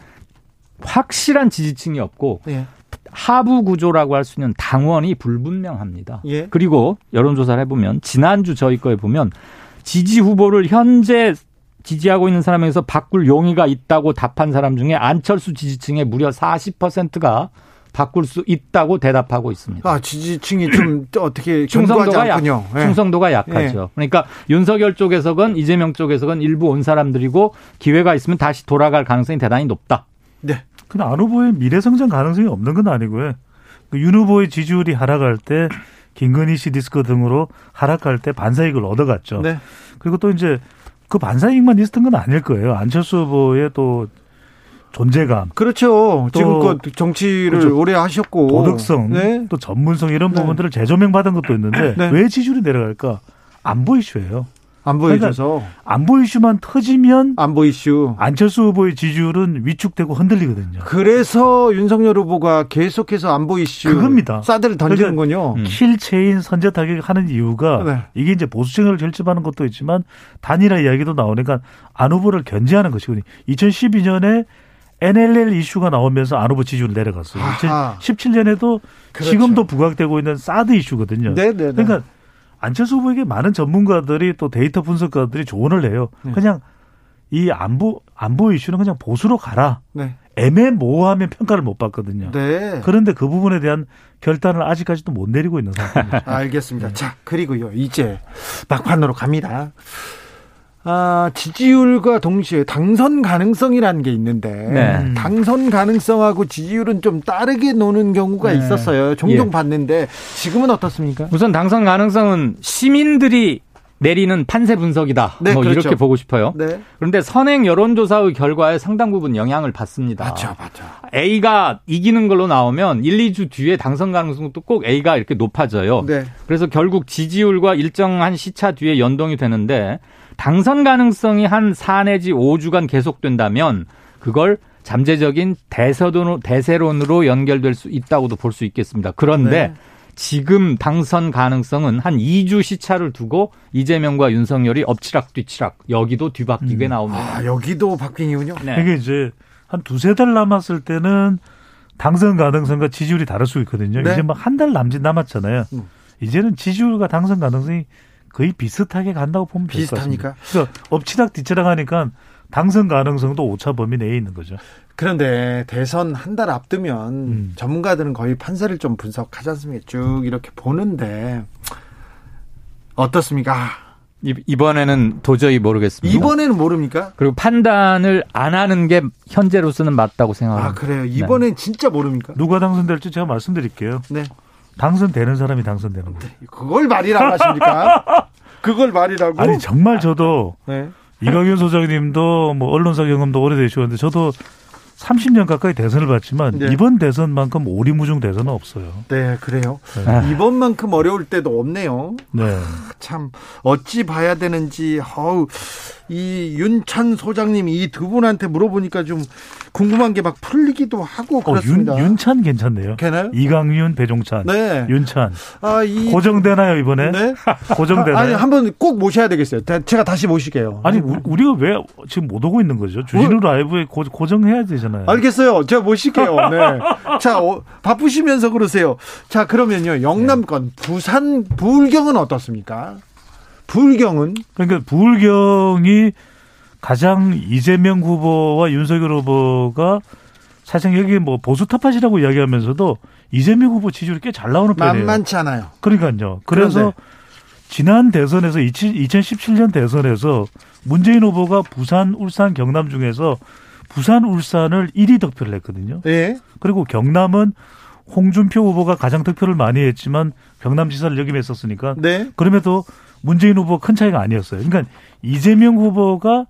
확실한 지지층이 없고 예. 하부 구조라고 할 수 있는 당원이 불분명합니다. 예. 그리고 여론조사를 해보면 지난주 저희 거에 보면 지지 후보를 현재 지지하고 있는 사람에서 바꿀 용의가 있다고 답한 사람 중에 안철수 지지층의 무려 40%가 바꿀 수 있다고 대답하고 있습니다. 아, 지지층이 좀 어떻게 충성도가 약. 예. 충성도가 약하죠. 그러니까 윤석열 쪽에서건 이재명 쪽에서건 일부 온 사람들이고 기회가 있으면 다시 돌아갈 가능성이 대단히 높다. 네. 근데 안 후보의 미래 성장 가능성이 없는 건 아니고요. 그윤 후보의 지지율이 하락할 때 김건희 씨 디스크 등으로 하락할 때 반사이익을 얻어갔죠. 네. 그리고 또 이제 그 반사이익만 있었던 건 아닐 거예요. 안철수 후보의 또 존재감, 그렇죠. 또- 지금껏 정치를 그렇죠. 오래 하셨고. 도덕성, 네. 또 전문성 이런 네. 부분들을 재조명받은 것도 있는데 네. 왜 지지율이 내려갈까? 안 보 이슈예요. 안 보여줘서. 안보 이슈만 터지면 안보 이슈. 안철수 후보의 지지율은 위축되고 흔들리거든요. 그래서 윤석열 후보가 계속해서 안보 이슈. 그겁니다. 사드를 던지는군요. kill chain 선제 타격하는 이유가 네. 이게 이제 보수층을 결집하는 것도 있지만 단일화 이야기도 나오니까 안 후보를 견제하는 것이거든요. 2012년에 NLL 이슈가 나오면서 안 후보 지지율 내려갔어요. 아하. 2017년에도 그렇죠. 지금도 부각되고 있는 사드 이슈거든요. 네네네. 그러니까 안철수 후보에게 많은 전문가들이 또 데이터 분석가들이 조언을 해요. 네. 그냥 이 안보 안보 이슈는 그냥 보수로 가라. 네. 애매모호하면 평가를 못 받거든요. 네. 그런데 그 부분에 대한 결단을 아직까지도 못 내리고 있는 상태입니다. 알겠습니다. 자, 그리고요. 이제 막판으로 갑니다. 아, 지지율과 동시에 당선 가능성이라는 게 있는데 네. 당선 가능성하고 지지율은 좀 다르게 노는 경우가 네. 있었어요. 종종 예. 봤는데 지금은 어떻습니까? 우선 당선 가능성은 시민들이 내리는 판세 분석이다. 네, 뭐 그렇죠. 이렇게 보고 싶어요. 네. 그런데 선행 여론조사의 결과에 상당 부분 영향을 받습니다. 맞죠, 맞죠. A가 이기는 걸로 나오면 1, 2주 뒤에 당선 가능성도 꼭 A가 이렇게 높아져요. 네. 그래서 결국 지지율과 일정한 시차 뒤에 연동이 되는데 당선 가능성이 한 4 내지 5주간 계속된다면 그걸 잠재적인 대세론으로, 대세론으로 연결될 수 있다고도 볼 수 있겠습니다. 그런데 네. 지금 당선 가능성은 한 2주 시차를 두고 이재명과 윤석열이 엎치락 뒤치락 여기도 뒤바뀌게 나옵니다. 아, 여기도 박빙이군요. 네. 이게 이제 한 두세 달 남았을 때는 당선 가능성과 지지율이 다를 수 있거든요. 네. 이제 막 한 달 남짓 남았잖아요. 음. 이제는 지지율과 당선 가능성이 거의 비슷하게 간다고 보면 될 것 같습니다. 비슷합니까? 그래서 엎치락 뒤치락 하니까 당선 가능성도 오차 범위 내에 있는 거죠. 그런데 대선 한 달 앞두면 음. 전문가들은 거의 판세를 좀 분석하지 않습니까? 쭉 이렇게 보는데 어떻습니까? 이- 이번에는 도저히 모르겠습니다. 이번에는 모릅니까? 그리고 판단을 안 하는 게 현재로서는 맞다고 아, 생각합니다. 그래요. 이번엔 진짜 모릅니까? 누가 당선될지 제가 말씀드릴게요. 네. 당선되는 사람이 당선되는 거예요. 그걸 말이라고 하십니까? 그걸 말이라고? 아니 정말 저도 네. 이광윤 소장님도 뭐 언론사 경험도 오래되셨는데 저도 30년 가까이 대선을 봤지만 네. 이번 대선만큼 오리무중 대선은 없어요. 네, 그래요. 네. 이번만큼 어려울 때도 없네요. 네. 참 어찌 봐야 되는지 어우 이 윤찬 소장님 이 두 분한테 물어보니까 좀 궁금한 게 막 풀리기도 하고 어, 윤, 그렇습니다. 윤찬 괜찮네요. 괜찮아요? 이강윤, 배종찬, 네. 윤찬 아 이 고정되나요 이번에? 네. 고정되나요? 아니 한번 꼭 모셔야 되겠어요. 다- 제가 다시 모실게요. 아니 우- 우리가 왜 지금 못 오고 있는 거죠? 주진우 라이브에 고, 고정해야 되잖아요. 알겠어요. 제가 모실게요. 네. 자, 어, 바쁘시면서 그러세요. 자, 그러면요. 영남권 부산 부울경은 어떻습니까? 부울경은 그러니까 부울경이 가장 이재명 후보와 윤석열 후보가 사실 여기 뭐 보수 탑팟이라고 이야기하면서도 이재명 후보 지지율이 꽤 잘 나오는 편이에요. 만만치 않아요. 그러니까요. 그래서 그런데. 지난 대선에서 2017년 대선에서 문재인 후보가 부산, 울산, 경남 중에서 부산, 울산을 1위 득표를 했거든요. 예. 그리고 경남은 홍준표 후보가 가장 득표를 많이 했지만 경남지사를 역임했었으니까 네. 그럼에도 문재인 후보 큰 차이가 아니었어요. 그러니까 이재명 후보가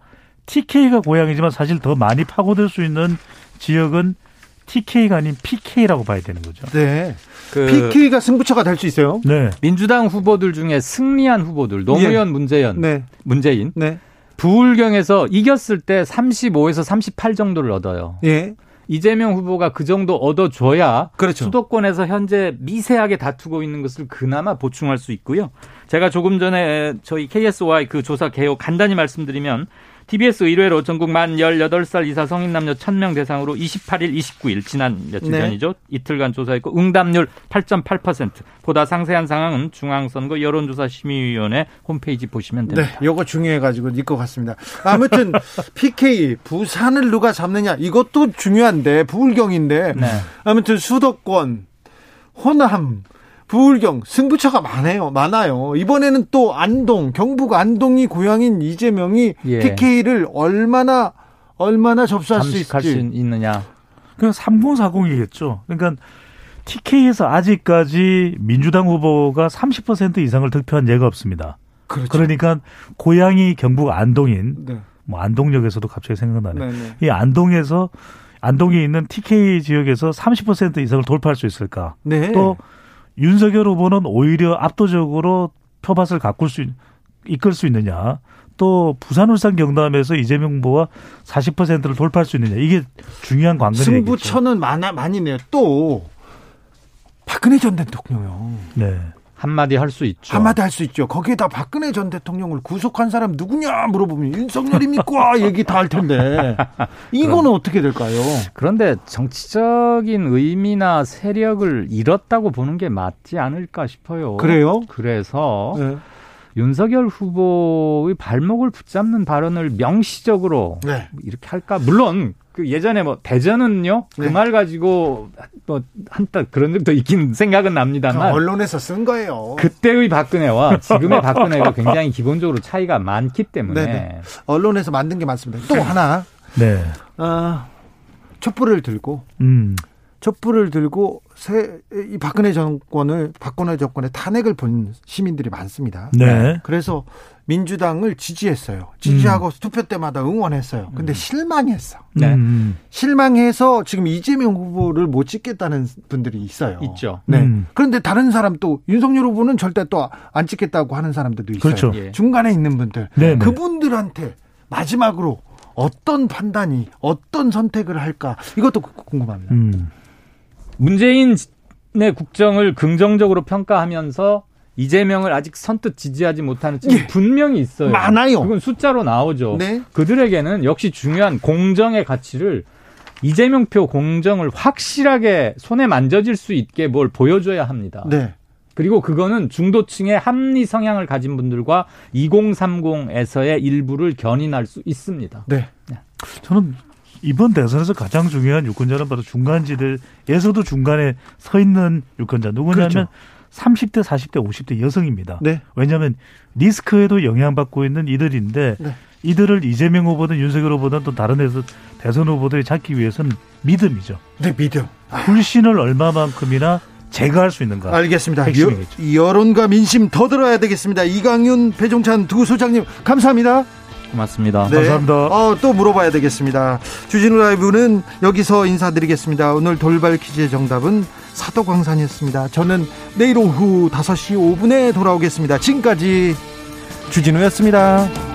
TK가 고향이지만 사실 더 많이 파고들 수 있는 지역은 TK가 아닌 PK라고 봐야 되는 거죠. 네. 그 PK가 승부처가 될 수 있어요. 네. 민주당 후보들 중에 승리한 후보들 노무현, 문재현, 네. 문재인 네. 부울경에서 이겼을 때 35에서 38 정도를 얻어요. 예. 이재명 후보가 그 정도 얻어줘야 그렇죠. 수도권에서 현재 미세하게 다투고 있는 것을 그나마 보충할 수 있고요. 제가 조금 전에 저희 KSY 그 조사 개요 간단히 말씀드리면 TBS 의뢰로 전국 만 18살 이사 성인 남녀 1000명 대상으로 28일, 29일 지난 며칠 네. 전이죠. 이틀간 조사했고 응답률 8.8%. 보다 상세한 상황은 중앙선거 여론조사 심의위원회 홈페이지 보시면 네, 됩니다. 요거 중요해 가지고 읽것 같습니다. 아무튼 PK 부산을 누가 잡느냐 이것도 중요한데 부울경인데 네. 아무튼 수도권 호남 부울경 승부처가 많아요. 많아요. 이번에는 또 안동 경북 안동이 고향인 이재명이 예. PK를 얼마나 얼마나 접수할 수 잠식할 수 있을지 있느냐. 그냥 3040이겠죠. 그러니까 TK에서 아직까지 민주당 후보가 30% 이상을 득표한 예가 없습니다. 그렇죠. 그러니까 고향이 경북 안동인 네. 뭐 안동역에서도 갑자기 생각나네. 네, 네. 이 안동에서 안동에 있는 TK 지역에서 30% 이상을 돌파할 수 있을까? 네. 또 윤석열 후보는 오히려 압도적으로 표밭을 가꿀 수 있- 이끌 수 있느냐? 또 부산 울산 경남에서 이재명 후보가 40%를 돌파할 수 있느냐? 이게 중요한 관건이겠죠. 승부처는 많아 많이 네요. 또 박근혜 전 대통령 네. 한마디 할 수 있죠. 한마디 할 수 있죠. 거기에다 박근혜 전 대통령을 구속한 사람 누구냐 물어보면 윤석열입니까? 얘기 다 할 텐데 이거는 어떻게 될까요? 그런데 정치적인 의미나 세력을 잃었다고 보는 게 맞지 않을까 싶어요. 그래요? 그래서 네. 윤석열 후보의 발목을 붙잡는 발언을 명시적으로 네. 이렇게 할까? 물론 그 예전에 뭐 대전은요 그 네. 말 가지고 뭐 한딱 그런 적도 있긴 생각은 납니다만 언론에서 쓴 거예요. 그때의 박근혜와 지금의 박근혜가 굉장히 기본적으로 차이가 많기 때문에 네네. 언론에서 만든 게 많습니다. 또 하나 네. 아, 촛불을 들고 음. 촛불을 들고 새, 이 박근혜 정권을 박근혜 정권의 탄핵을 본 시민들이 많습니다. 네. 그래서 민주당을 지지했어요. 지지하고 음. 투표 때마다 응원했어요. 근데 실망했어. 네. 음. 실망해서 지금 이재명 후보를 못 찍겠다는 분들이 있어요. 있죠. 네. 음. 그런데 다른 사람 또 윤석열 후보는 절대 또 안 찍겠다고 하는 사람들도 있어요. 그렇죠. 예. 중간에 있는 분들. 네, 네. 그분들한테 마지막으로 어떤 판단이 어떤 선택을 할까 이것도 궁금합니다. 음. 문재인의 국정을 긍정적으로 평가하면서 이재명을 아직 선뜻 지지하지 못하는 층이 예. 분명히 있어요. 많아요. 그건 숫자로 나오죠. 네. 그들에게는 역시 중요한 공정의 가치를 이재명 표 공정을 확실하게 손에 만져질 수 있게 뭘 보여줘야 합니다. 네. 그리고 그거는 중도층의 합리 성향을 가진 분들과 2030에서의 일부를 견인할 수 있습니다. 네. 저는 이번 대선에서 가장 중요한 유권자는 바로 중간지대에서도 중간에 서 있는 유권자 누구냐면 그렇죠. 30대, 40대, 50대 여성입니다. 네. 왜냐하면 리스크에도 영향받고 있는 이들인데 네. 이들을 이재명 후보든 윤석열 후보든 또 다른 데서 대선 후보들이 잡기 위해서는 믿음이죠. 네, 믿음. 불신을 얼마만큼이나 제거할 수 있는가. 알겠습니다. 핵심이겠죠. 여, 여론과 민심 더 들어야 되겠습니다. 이강윤, 배종찬 두 소장님 감사합니다. 고맙습니다. 네. 감사합니다. 어, 또 물어봐야 되겠습니다. 주진우 라이브는 여기서 인사드리겠습니다. 오늘 돌발 퀴즈의 정답은 사도광산이었습니다. 저는 내일 오후 5시 5분에 돌아오겠습니다. 지금까지 주진우였습니다.